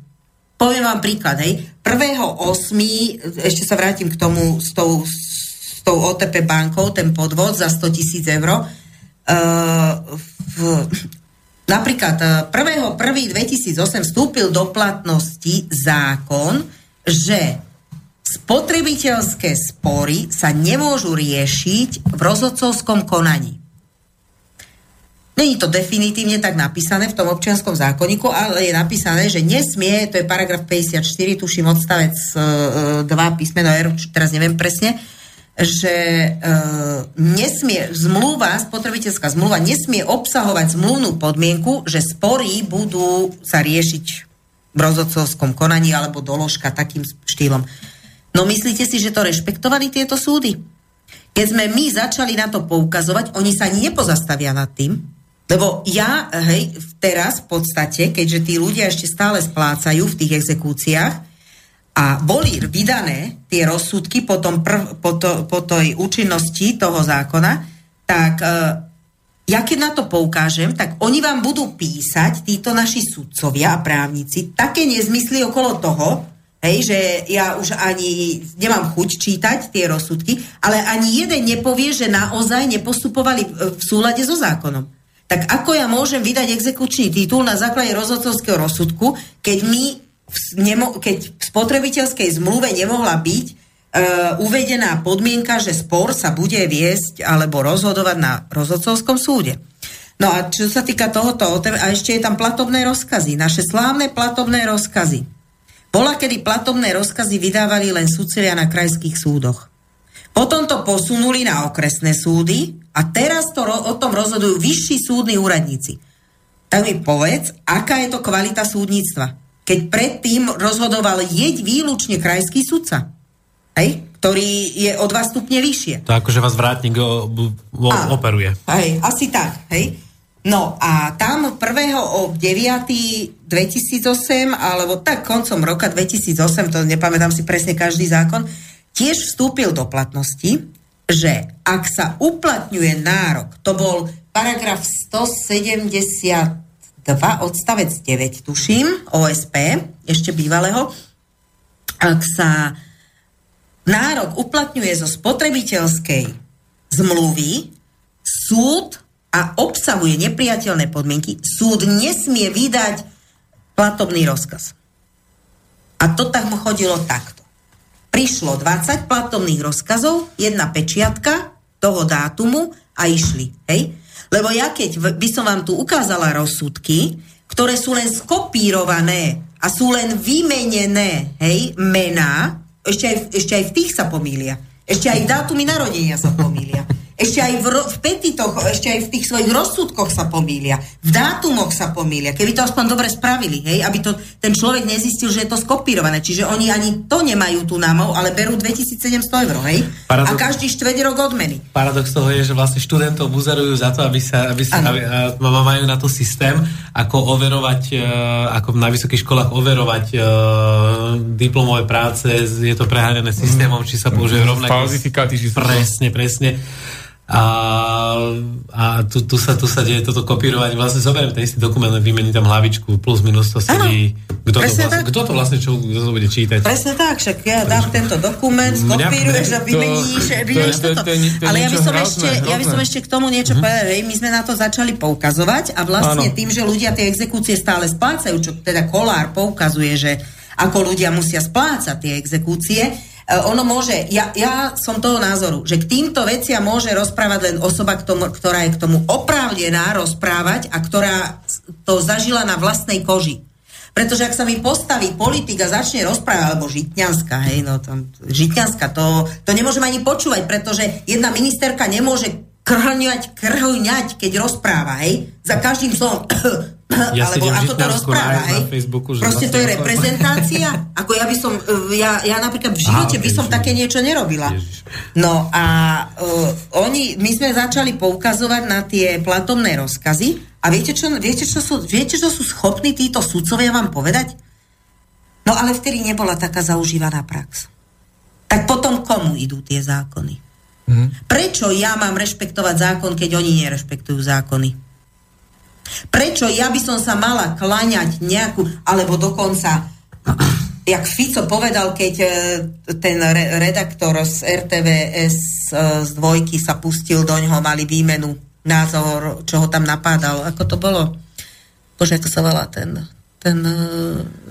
S2: poviem vám príklad, hej, 1.8., ešte sa vrátim k tomu s tou, s tou OTP bankou, ten podvod za 100 tisíc eur, v, napríklad 1.1.2008 eh, vstúpil do platnosti zákon, že spotrebiteľské spory sa nemôžu riešiť v rozhodcovskom konaní. Není to definitívne tak napísané v tom občianskom zákonníku, ale je napísané, že nesmie, to je paragraf 54, tuším odstavec 2 eh, písmeno R, teraz neviem presne, že e, nesmie zmluva, spotrebiteľská zmluva nesmie obsahovať zmluvnú podmienku, že spory budú sa riešiť v rozhodcovskom konaní alebo doložka takým štýlom. No myslíte si, že to rešpektovali tieto súdy? Keď sme my začali na to poukazovať, oni sa ani nepozastavia nad tým, lebo ja, hej, teraz v podstate, keďže tí ľudia ešte stále splácajú v tých exekúciách, a boli vydané tie rozsudky po, tom prv, po, to, po tej účinnosti toho zákona, tak e, ja keď na to poukážem, tak oni vám budú písať, títo naši sudcovia a právnici, také nezmysly okolo toho, hej, že ja už ani nemám chuť čítať tie rozsudky, ale ani jeden nepovie, že naozaj nepostupovali v súlade so zákonom. Tak ako ja môžem vydať exekučný titul na základe rozhodcovského rozsudku, keď my nemo, keď v spotrebiteľskej zmluve nemohla byť e, uvedená podmienka, že spor sa bude viesť alebo rozhodovať na rozhodcovskom súde. No a čo sa týka tohoto, a ešte je tam platobné rozkazy, naše slávne platobné rozkazy. Bola, kedy platobné rozkazy vydávali len sudcovia na krajských súdoch. Potom to posunuli na okresné súdy a teraz to, o tom rozhodujú vyšší súdni úradníci. Tak mi povedz, aká je to kvalita súdnictva keď predtým rozhodoval jeď výlučne krajský sudca, hej, ktorý je o dva stupne vyššie.
S3: To akože vás vrátnik o, o, a, operuje.
S2: Hej, asi tak, hej. No a tam 1. o 9. 2008, alebo tak koncom roka 2008, to nepamätám si presne každý zákon, tiež vstúpil do platnosti, že ak sa uplatňuje nárok, to bol paragraf 170 2 odstavec 9, tuším, OSP, ešte bývalého, ak sa nárok uplatňuje zo spotrebiteľskej zmluvy, súd a obsahuje nepriateľné podmienky, súd nesmie vydať platobný rozkaz. A to tak mu chodilo takto. Prišlo 20 platobných rozkazov, jedna pečiatka toho dátumu a išli. Hej? Lebo ja keď by som vám tu ukázala rozsudky, ktoré sú len skopírované a sú len vymenené, hej, mená, ešte aj, ešte aj v tých sa pomýlia. Ešte aj dátumy narodenia sa pomýlia. Ešte aj v, ro- v petitoch, ešte aj v tých svojich rozsudkoch sa pomýlia. V dátumoch sa pomýlia. Keby to aspoň dobre spravili, hej, aby to ten človek nezistil, že je to skopírované. Čiže oni ani to nemajú tu námov, ale berú 2700 eur, hej?
S3: Paradox-
S2: A každý štveť rok odmeny.
S3: Paradox toho je, že vlastne študentov buzerujú za to, aby sa, aby sa aby, a, majú na to systém, ako overovať, e, ako na vysokých školách overovať e, diplomové práce, je to preháňané systémom, či sa použije rovnako.
S7: Falzifikáty, či sú to-
S3: Presne, presne. A, a tu, tu, sa, tu sa deje toto kopírovanie. Vlastne zoberiem ten istý dokument, vymení tam hlavičku, plus minus to sedí. Kto to, vlastne,
S2: tak.
S3: kto to vlastne čo, kto to bude čítať?
S2: Presne tak, však ja dám tento dokument, skopíruješ a vymeníš,
S7: to-
S2: vymeníš
S7: to- to-
S2: toto.
S7: to to
S2: Ale ja by, som
S7: hrozné,
S2: ešte, ja by
S7: hrozné.
S2: som ešte k tomu niečo povedal. Hej, my sme na to začali poukazovať a vlastne
S7: Áno.
S2: tým, že ľudia tie exekúcie stále splácajú, čo teda Kolár poukazuje, že ako ľudia musia splácať tie exekúcie, ono môže, ja, ja som toho názoru, že k týmto veciam môže rozprávať len osoba, k tomu, ktorá je k tomu oprávnená rozprávať a ktorá to zažila na vlastnej koži. Pretože ak sa mi postaví politik a začne rozprávať, alebo Žitňanská, hej, no tam, Žitňanská, to, to nemôžem ani počúvať, pretože jedna ministerka nemôže krhňať, krhňať, keď rozpráva, hej, za každým slovom. (coughs)
S3: Ja
S2: alebo ako to rozpráva, hej.
S3: Facebooku, že
S2: Proste to je reprezentácia. (laughs) Ako ja by som, e, ja, ja napríklad v živote
S3: Aha,
S2: by som také niečo nerobila.
S3: Ježiš.
S2: No a uh, oni, my sme začali poukazovať na tie platomné rozkazy a viete čo, viete, čo sú, viete, čo sú schopní títo sudcovia vám povedať? No ale vtedy nebola taká zaužívaná prax. Tak potom komu idú tie zákony? Prečo ja mám rešpektovať zákon, keď oni nerešpektujú zákony? Prečo ja by som sa mala klaňať nejakú, alebo dokonca, (clears throat) jak Fico povedal, keď e, ten re- redaktor z RTVS e, z dvojky sa pustil do ňoho, mali výmenu názor, čo ho tam napádal. Ako to bolo? Bože, ako sa volá ten, ten e,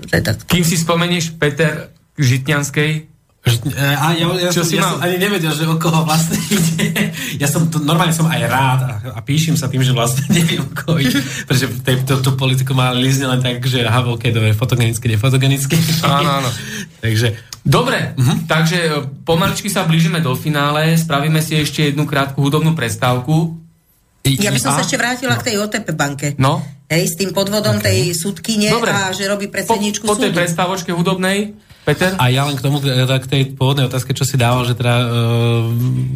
S2: redaktor?
S1: Kým si spomenieš Peter Žitňanskej,
S3: A ja, ja,
S1: Čo
S3: som,
S1: si
S3: ja
S1: mal?
S3: som ani nevedel, že o koho vlastne (laughs) ide. Ja som, to, normálne som aj rád a, a píšim sa tým, že vlastne (laughs) neviem o koho ide. Pretože tej, to, tú politiku má lízne len tak, že aha, ok, dobre, fotogenicky, nefotogenicky.
S1: Áno, áno. (laughs)
S3: Takže
S1: Dobre, takže e, pomaličky sa blížime do finále, spravíme si ešte jednu krátku hudobnú prestávku.
S2: Ja by som
S1: A?
S2: sa ešte vrátila k tej OTP banke.
S1: No,
S2: Hej, s tým podvodom okay. tej súdkyne
S1: Dobre.
S2: a že robí
S1: po,
S2: predsedničku
S1: po tej
S2: súdu.
S1: prestávočke hudobnej, Peter?
S3: A ja len k tomu, teda k tej pôvodnej otázke, čo si dával, že teda e,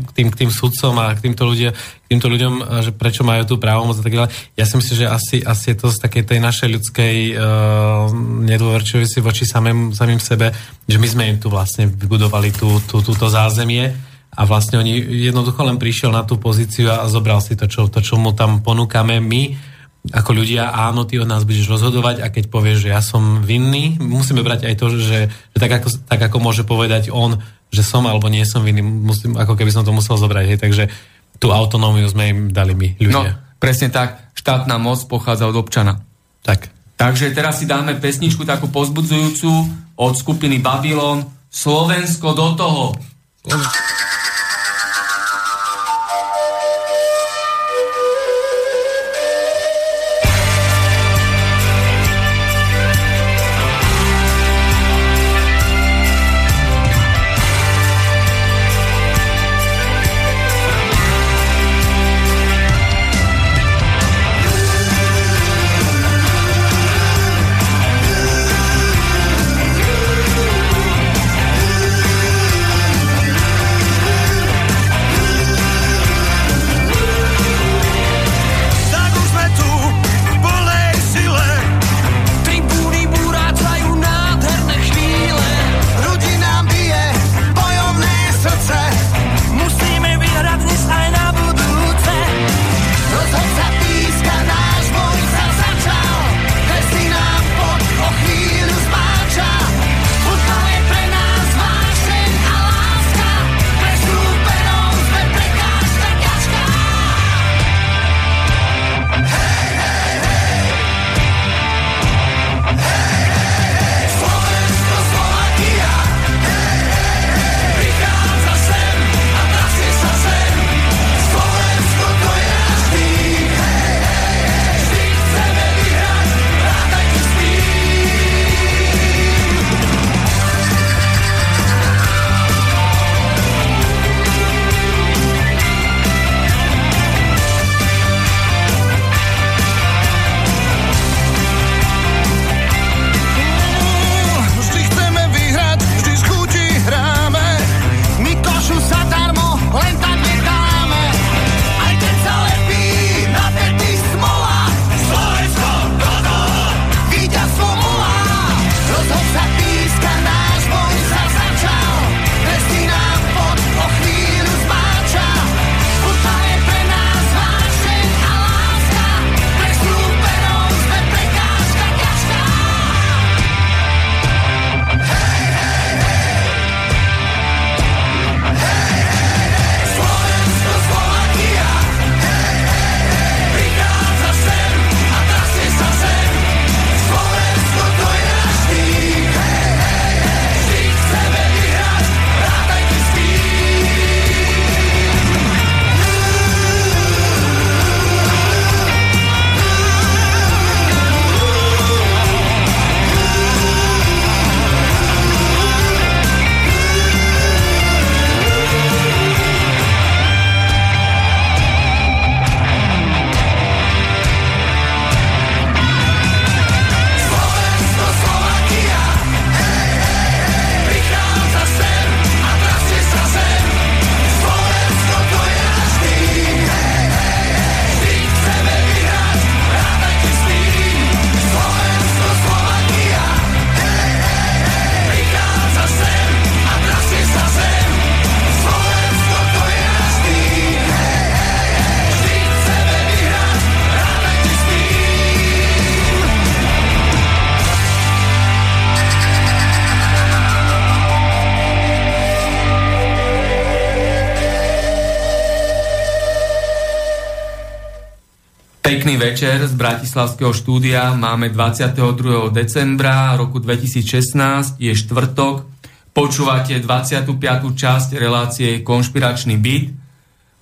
S3: k tým, k tým sudcom a k týmto, ľudia, k týmto ľuďom, že prečo majú tú právomoc a tak ďalej. Ja si myslím, že asi, asi je to z takej tej našej ľudskej e, nedôverčivosti voči samým, samým sebe, že my sme im tu vlastne vybudovali tú, tú, túto zázemie a vlastne oni jednoducho len prišiel na tú pozíciu a zobral si to, čo, to, čo mu tam ponúkame my ako ľudia, áno, ty od nás budeš rozhodovať a keď povieš, že ja som vinný, musíme brať aj to, že, že tak, ako, tak ako môže povedať on, že som alebo nie som vinný, musím, ako keby som to musel zobrať, hej, takže tú autonómiu sme im dali my,
S1: No,
S3: ľudia.
S1: presne tak. Štátna moc pochádza od občana.
S3: Tak.
S1: Takže teraz si dáme pesničku takú pozbudzujúcu od skupiny Babylon. Slovensko do toho.
S8: Slovensko
S1: Večer z Bratislavského štúdia. Máme 22. decembra roku 2016, je štvrtok. Počúvate 25. časť relácie Konšpiračný byt.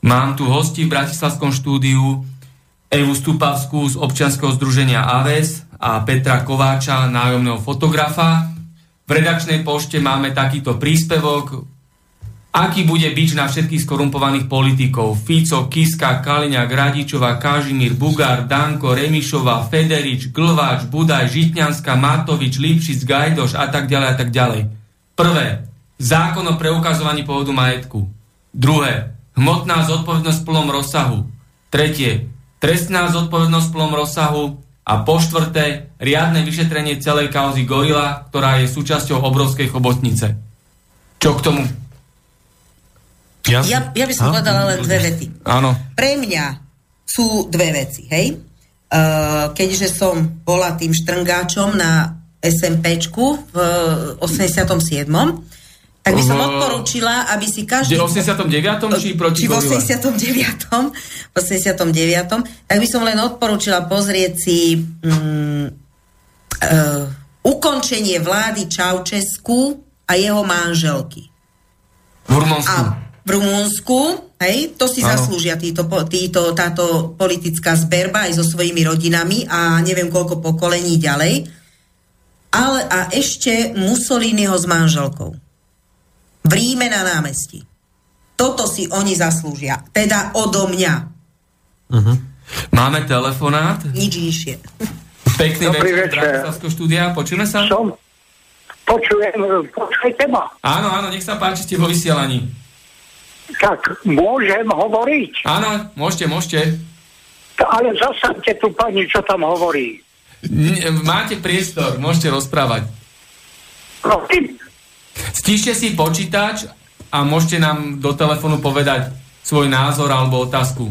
S1: Mám tu hosti v Bratislavskom štúdiu Evu Stupavskú z občianskeho združenia AVES a Petra Kováča, nájomného fotografa. V redakčnej pošte máme takýto príspevok. Aký bude bič na všetkých skorumpovaných politikov? Fico, Kiska, Kaliňák, Radičová, Kažimír, Bugár, Danko, Remišová, Federič, Glváč, Budaj, Žitňanská, Matovič, Lipšic, Gajdoš a tak ďalej a tak ďalej. Prvé. Zákon o preukazovaní pôvodu majetku. Druhé. Hmotná zodpovednosť v plnom rozsahu. Tretie. Trestná zodpovednosť v plnom rozsahu. A po štvrté. Riadne vyšetrenie celej kauzy Gorila, ktorá je súčasťou obrovskej chobotnice. Čo k tomu
S2: ja, ja, ja by som a? povedala len dve vety.
S1: Áno.
S2: Pre mňa sú dve veci, hej? Uh, keďže som bola tým štrngáčom na SMPčku v 87. Tak by som odporúčila, aby si každý...
S1: V 89. či proti
S2: Či v 89. V 89. Tak by som len odporúčila pozrieť si um, uh, ukončenie vlády Čaučesku a jeho manželky.
S1: V Rumunsku.
S2: A v Rumúnsku, hej, to si ano. zaslúžia títo, títo, táto politická zberba aj so svojimi rodinami a neviem koľko pokolení ďalej. Ale a ešte Mussoliniho s manželkou. V Ríme na námestí. Toto si oni zaslúžia. Teda odo mňa.
S1: Uh-huh. Máme telefonát?
S2: Nič nižšie.
S1: Pekný Dobrý večer, večer. štúdia. Počujeme sa?
S7: Som. Počujem, počujete ma?
S1: Áno, áno, nech sa páči, ste vo vysielaní.
S7: Tak môžem hovoriť?
S1: Áno, môžete, môžete.
S7: Ale zasadte tu pani, čo tam hovorí.
S1: Máte priestor, môžete rozprávať.
S7: Prosím?
S1: Stíšte si počítač a môžete nám do telefónu povedať svoj názor alebo otázku.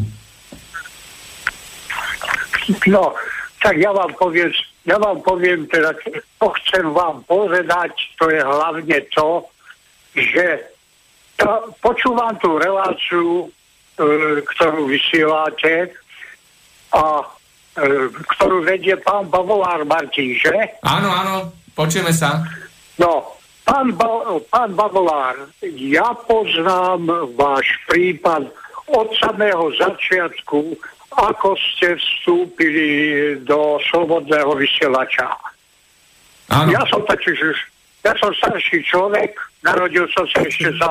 S7: No, tak ja vám poviem, ja vám poviem teda, čo chcem vám povedať, to je hlavne to, že počúvam tú reláciu, e, ktorú vysielate a e, ktorú vedie pán Bavolár Martin, že?
S1: Áno, áno, počujeme sa.
S7: No, pán, ba- pán Bavolár, ja poznám váš prípad od samého začiatku, ako ste vstúpili do slobodného vysielača. Áno. Ja som totiž už, ja som starší človek, narodil som sa ešte za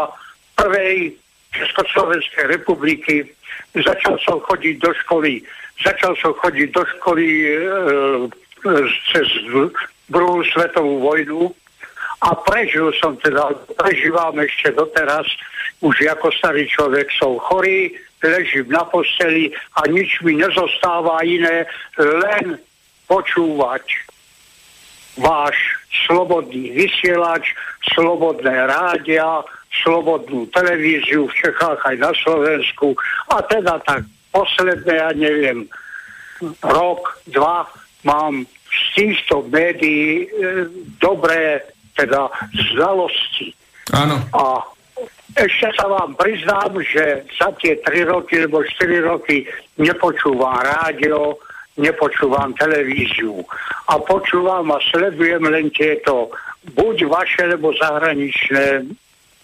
S7: prvej Československej republiky. Začal som chodiť do školy, začal som chodiť do školy e, cez druhú svetovú vojnu a prežil som teda, prežívam ešte doteraz, už ako starý človek som chorý, ležím na posteli a nič mi nezostáva iné, len počúvať váš slobodný vysielač, slobodné rádia, slobodnú televíziu v Čechách aj na Slovensku a teda tak posledné, ja neviem, rok, dva mám z týchto médií e, dobré teda znalosti.
S1: Áno.
S7: A ešte sa vám priznám, že za tie 3 roky alebo 4 roky nepočúvam rádio, nepočúvam televíziu. A počúvam a sledujem len tieto buď vaše, alebo zahraničné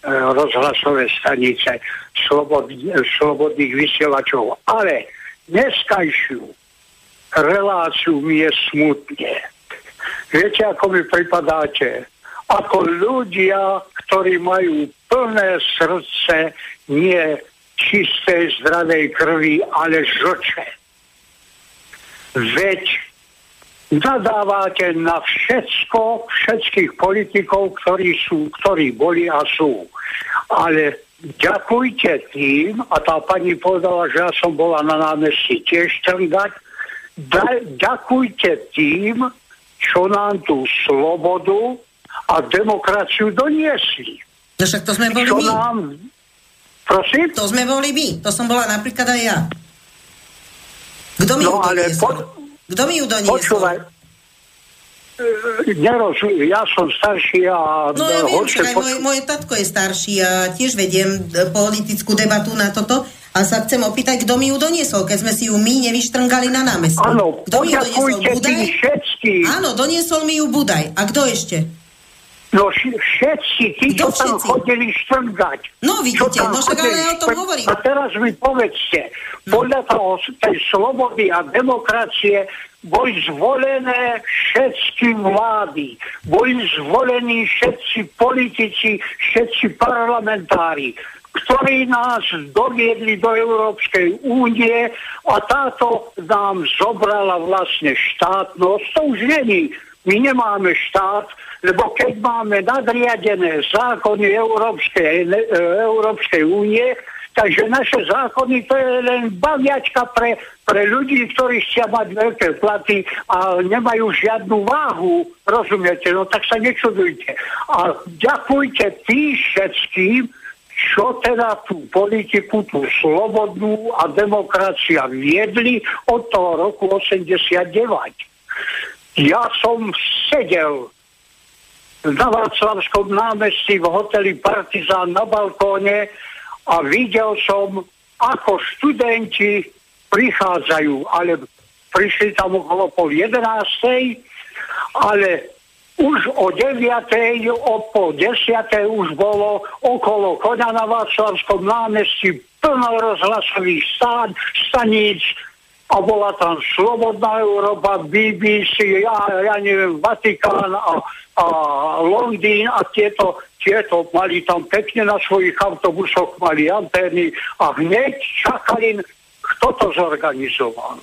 S7: rozhlasové stanice slobodných vysielačov. Ale dneskajšiu reláciu mi je smutne. Viete, ako mi pripadáte? Ako ľudia, ktorí majú plné srdce nie čistej zdravej krvi, ale žoče. Veď nadávate na všetko, všetkých politikov, ktorí sú, ktorí boli a sú. Ale ďakujte tým, a tá pani povedala, že ja som bola na námestí tiež trngať, da, ďakujte tým, čo nám tú slobodu a demokraciu doniesli.
S2: No však to sme boli čo my. Nám...
S7: Prosím?
S2: To sme boli my. To som bola napríklad aj ja. Kto mi no, ale po, kto mi ju doniesol? Počúvaj,
S7: e, nerozumiem, ja som starší a...
S2: No ja viem, že aj po... môj, moje tatko je starší a tiež vediem politickú debatu na toto, A sa chcem opýtať, kto mi ju doniesol, keď sme si ju my nevyštrngali na námestí.
S7: Áno,
S2: kto mi ju doniesol? Budaj?
S7: tým všetkým.
S2: Áno, doniesol mi ju Budaj. A kto ešte?
S7: No všetci, tí,
S2: Kto
S7: čo tam
S2: všetci?
S7: chodili štrngať.
S2: No, vidíte,
S7: tam
S2: no však ale ja o tom hovorím.
S7: A teraz mi povedzte, podľa toho, tej slobody a demokracie boli zvolené všetky vlády, boli zvolení všetci politici, všetci parlamentári, ktorí nás doviedli do Európskej únie a táto nám zobrala vlastne štátnosť. To už není. My nemáme štát, lebo keď máme nadriadené zákony Európskej, e, Európskej únie, takže naše zákony to je len baviačka pre, pre ľudí, ktorí chcia mať veľké platy a nemajú žiadnu váhu, rozumiete? No tak sa nečudujte. A ďakujte tým všetkým, čo teda tú politiku, tú slobodnú a demokracia viedli od toho roku 89. Ja som sedel na Václavskom námestí v hoteli Partizán na balkóne a videl som, ako študenti prichádzajú, ale prišli tam okolo pol jedenástej, ale už o 9. o pol 10. už bolo okolo koňa na Václavskom námestí plno rozhlasových stán, staníc a bola tam Slobodná Európa, BBC, ja, ja neviem, Vatikán a, a Londýn a tieto, tieto mali tam pekne na svojich autobusoch, mali antény a hneď čakali, kto to zorganizoval.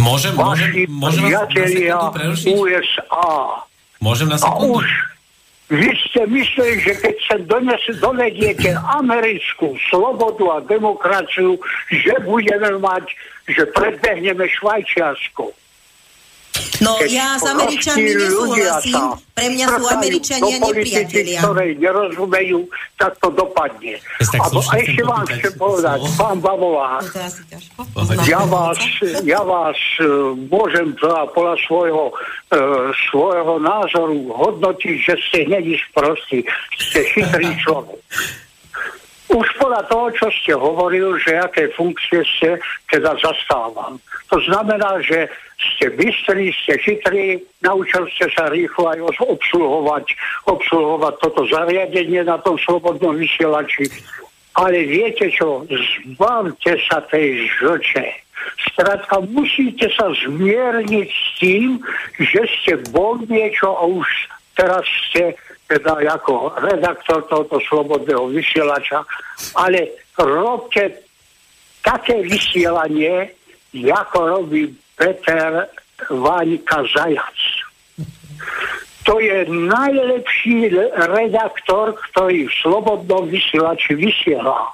S3: Môžem, môžem, môžem vás prerušiť?
S7: USA.
S3: Môžem na
S7: A
S3: sekundu?
S7: už vy ste mysleli, že keď sa dones, dovediete americkú slobodu a demokraciu, že budeme mať, že predbehneme Švajčiarsko.
S2: No
S7: Keď
S2: ja s Američanmi nesúhlasím. Pre mňa sú Američania nepriatelia.
S7: ktoré nerozumejú, tak to dopadne. A, a
S3: chcem
S7: ešte vám chcem povedať,
S3: slovo.
S7: pán
S2: ťažko.
S7: ja vás, ja vás e, môžem teda podľa svojho, e, svojho názoru hodnotiť, že ste hneď sprostí, ste chytrý (laughs) človek. Už podľa toho, čo ste hovoril, že aké funkcie ste teda zastávam. To znamená, že ste bystrí, ste chytrí, naučil ste sa rýchlo aj obsluhovať, obsluhovať toto zariadenie na tom slobodnom vysielači. Ale viete čo, zbavte sa tej žlče. Skrátka, musíte sa zmierniť s tým, že ste bol niečo a už teraz ste teda ako redaktor tohoto slobodného vysielača, ale robte také vysielanie, ako robí Peter Váňka Zajac. To je najlepší redaktor, ktorý v slobodnom vysielači vysiela.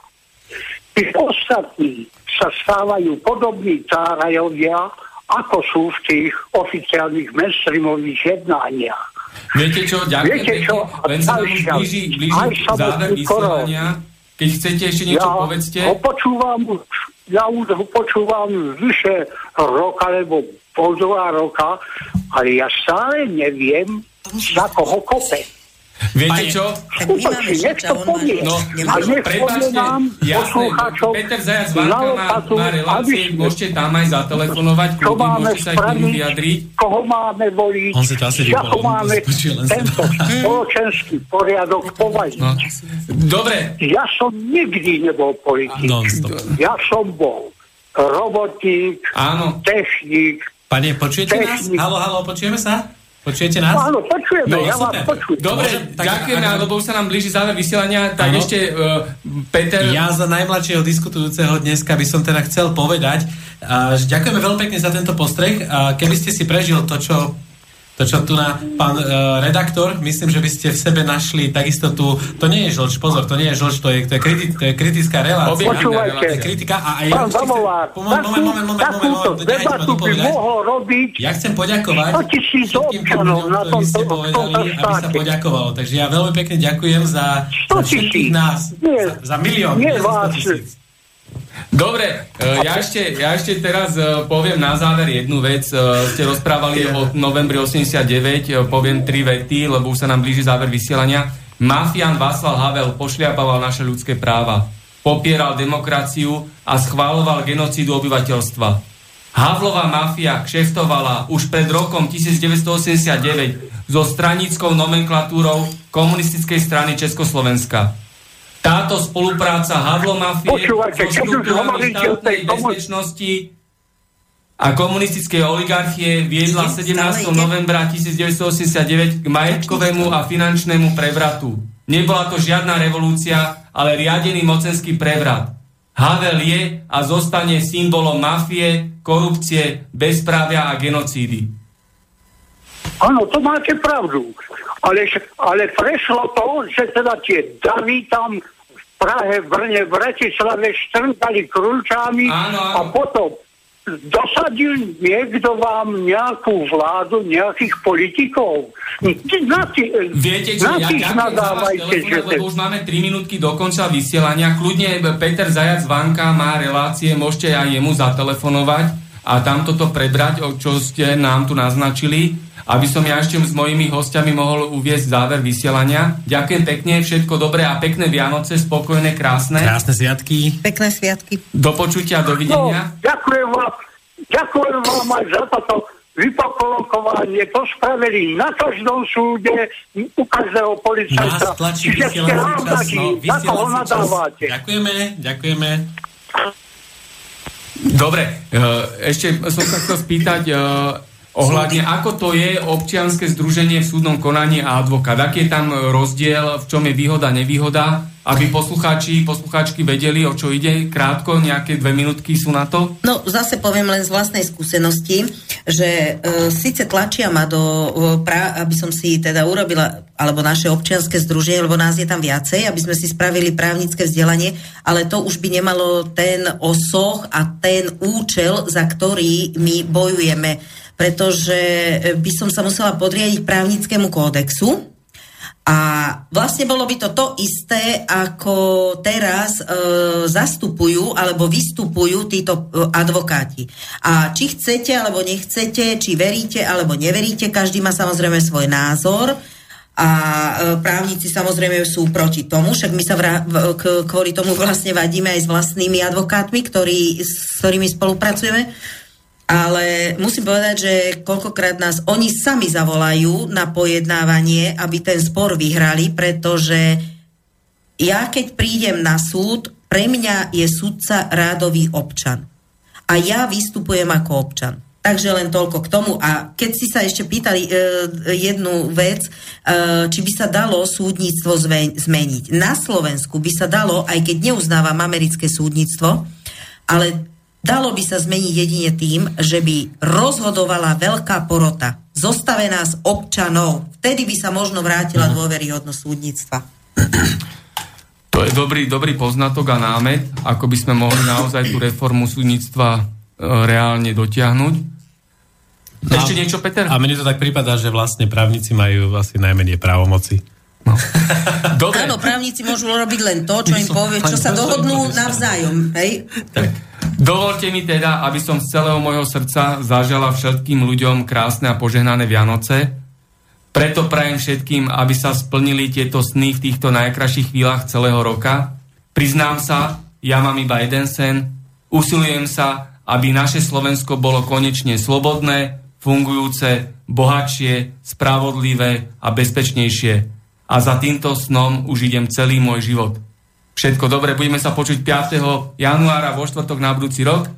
S7: Tí ostatní sa stávajú podobní tárajovia, ako sú v tých oficiálnych mainstreamových jednaniach.
S1: Viete čo, ďakujem
S7: Viete čo,
S1: len sa nám už blíži, blíži záver vysielania. Keď chcete ešte niečo,
S7: ja
S1: povedzte.
S7: ho počúvam, ja už ho počúvam vyše roka, alebo pol roka, ale ja stále neviem, za koho kope.
S1: Viete čo?
S2: Tak my máme
S7: to
S2: on má
S7: povie.
S1: No,
S7: nám,
S1: jasné, Peter Zajac
S7: na
S1: Vanka má, má relácie, môžete tam aj zatelefonovať,
S7: čo
S1: kľudne
S7: máme
S1: môžete sa aj k nemu
S7: spraviť,
S1: vyjadriť.
S7: koho máme voliť,
S3: On si to asi
S7: ako máme tento
S3: seba.
S7: spoločenský poriadok povaliť.
S1: No. Dobre,
S7: Ja som nikdy nebol politik.
S3: Non-stop.
S7: Ja som bol robotník,
S1: áno.
S7: technik.
S3: Pane, počujete nás?
S7: Technik.
S3: Halo, halo, počujeme sa? Počujete nás?
S7: Áno, počujeme,
S1: No,
S7: ja vás počujem.
S1: Dobre,
S3: tak-
S1: ďakujeme,
S3: ak-
S1: lebo už sa nám blíži záver vysielania, tak
S3: Áno.
S1: ešte uh, Peter...
S3: Ja za najmladšieho diskutujúceho dneska by som teda chcel povedať, a, že ďakujeme veľmi pekne za tento postreh. A keby ste si prežil to, čo to, čo tu na pán uh, redaktor, myslím, že by ste v sebe našli takisto tu, to nie je žlč, pozor, to nie je žlč, to je, to je, kriti, to je kritická relácia.
S7: Počúvajte.
S3: Kritika a aj
S7: Pán Zavolár,
S3: moment, moment, moment, moment, moment,
S7: debatu by mohol robiť
S3: Ja chcem poďakovať
S7: 100 tisíc
S3: všetkým tým
S7: občanov
S3: ľuďom,
S7: na
S3: ktorí ste
S7: tomto-
S3: povedali, aby sa poďakovalo. Takže ja veľmi pekne ďakujem za, za
S7: 100
S3: všetkých nás.
S7: Nie,
S3: za, za milión.
S7: nie
S3: nie za 100
S7: vás.
S1: Dobre, e, ja ešte, ja ešte teraz e, poviem na záver jednu vec. E, Ste rozprávali o novembri 89, e, poviem tri vety, lebo už sa nám blíži záver vysielania. Mafián Václav Havel pošliapoval naše ľudské práva. popieral demokraciu a schváloval genocídu obyvateľstva. Havlová mafia kšeftovala už pred rokom 1989 so stranickou nomenklatúrou komunistickej strany Československa. Táto spolupráca Havlomafie so štruktúrami štátnej bezpečnosti a komunistickej oligarchie viedla 17. novembra 1989 k majetkovému a finančnému prevratu. Nebola to žiadna revolúcia, ale riadený mocenský prevrat. Havel je a zostane symbolom mafie, korupcie, bezprávia a genocídy.
S7: Áno, to máte pravdu. Ale, ale prešlo to, že teda tie davy tam v Prahe, Brne, v Bratislave štrnkali kručami a potom dosadil niekto vám nejakú vládu, nejakých politikov. Na tí,
S1: Viete, čo,
S7: na
S1: ja ďakujem za
S7: nadávajte,
S1: telefón,
S7: že
S1: lebo už máme 3 minútky do konca vysielania. Kľudne Peter Zajac Vanka má relácie, môžete aj jemu zatelefonovať a tam toto prebrať, o čo ste nám tu naznačili aby som ja ešte s mojimi hostiami mohol uviezť záver vysielania. Ďakujem pekne, všetko dobré a pekné Vianoce, spokojné, krásne.
S3: Krásne sviatky.
S2: Pekné sviatky.
S1: Do počutia, dovidenia.
S7: No, ďakujem vám, ďakujem vám aj za toto vypokolokovanie. To spravili na každom súde, u každého policajta. Čiže ste rovnakí,
S3: no,
S7: na koho nadávate.
S3: Ďakujeme, ďakujeme.
S1: Dobre, e, ešte som sa chcel spýtať e, ohľadne, ako to je občianske združenie v súdnom konaní a advokát. Aký je tam rozdiel, v čom je výhoda, nevýhoda, aby poslucháči, poslucháčky vedeli, o čo ide. Krátko, nejaké dve minútky sú na to?
S2: No, zase poviem len z vlastnej skúsenosti, že e, síce tlačia ma do, e, pra, aby som si teda urobila, alebo naše občianske združenie, lebo nás je tam viacej, aby sme si spravili právnické vzdelanie, ale to už by nemalo ten osoch a ten účel, za ktorý my bojujeme pretože by som sa musela podriadiť právnickému kódexu. A vlastne bolo by to to isté, ako teraz e, zastupujú alebo vystupujú títo e, advokáti. A či chcete alebo nechcete, či veríte alebo neveríte, každý má samozrejme svoj názor. A e, právnici samozrejme sú proti tomu, však my sa vra- v, k, kvôli tomu vlastne vadíme aj s vlastnými advokátmi, ktorý, s ktorými spolupracujeme ale musím povedať, že koľkokrát nás oni sami zavolajú na pojednávanie, aby ten spor vyhrali, pretože ja keď prídem na súd, pre mňa je sudca rádový občan. A ja vystupujem ako občan. Takže len toľko k tomu. A keď si sa ešte pýtali e, jednu vec, e, či by sa dalo súdnictvo zve, zmeniť. Na Slovensku by sa dalo, aj keď neuznávam americké súdnictvo, ale Dalo by sa zmeniť jedine tým, že by rozhodovala veľká porota, zostavená z občanov. Vtedy by sa možno vrátila
S1: Mhm.
S2: dôveryhodnosť súdnictva.
S1: To je dobrý, dobrý poznatok a námet, ako by sme mohli naozaj tú reformu súdnictva e, reálne dotiahnuť. Ešte niečo, Peter?
S3: A mne to tak prípada, že vlastne právnici majú asi najmenej právomoci. (laughs)
S1: Dobre.
S2: Áno, právnici môžu robiť len to, čo im povie, čo sa dohodnú navzájom. Hej?
S1: Dovolte mi teda, aby som z celého môjho srdca zažala všetkým ľuďom krásne a požehnané Vianoce. Preto prajem všetkým, aby sa splnili tieto sny v týchto najkrajších chvíľach celého roka. Priznám sa, ja mám iba jeden sen. Usilujem sa, aby naše Slovensko bolo konečne slobodné, fungujúce, bohatšie, spravodlivé a bezpečnejšie. A za týmto snom už idem celý môj život. Všetko dobre, budeme sa počuť 5. januára vo štvrtok na budúci rok.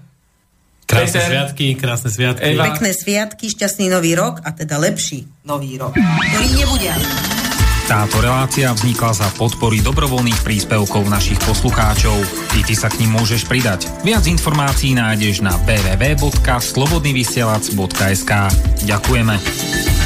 S3: Krásne
S1: Peter,
S3: sviatky, krásne sviatky.
S1: Eva.
S2: Pekné sviatky, šťastný nový rok a teda lepší nový rok, ktorý nebude.
S9: Táto relácia vznikla za podpory dobrovoľných príspevkov našich poslucháčov. I ty sa k ním môžeš pridať. Viac informácií nájdeš na www.slobodnyvysielac.sk Ďakujeme.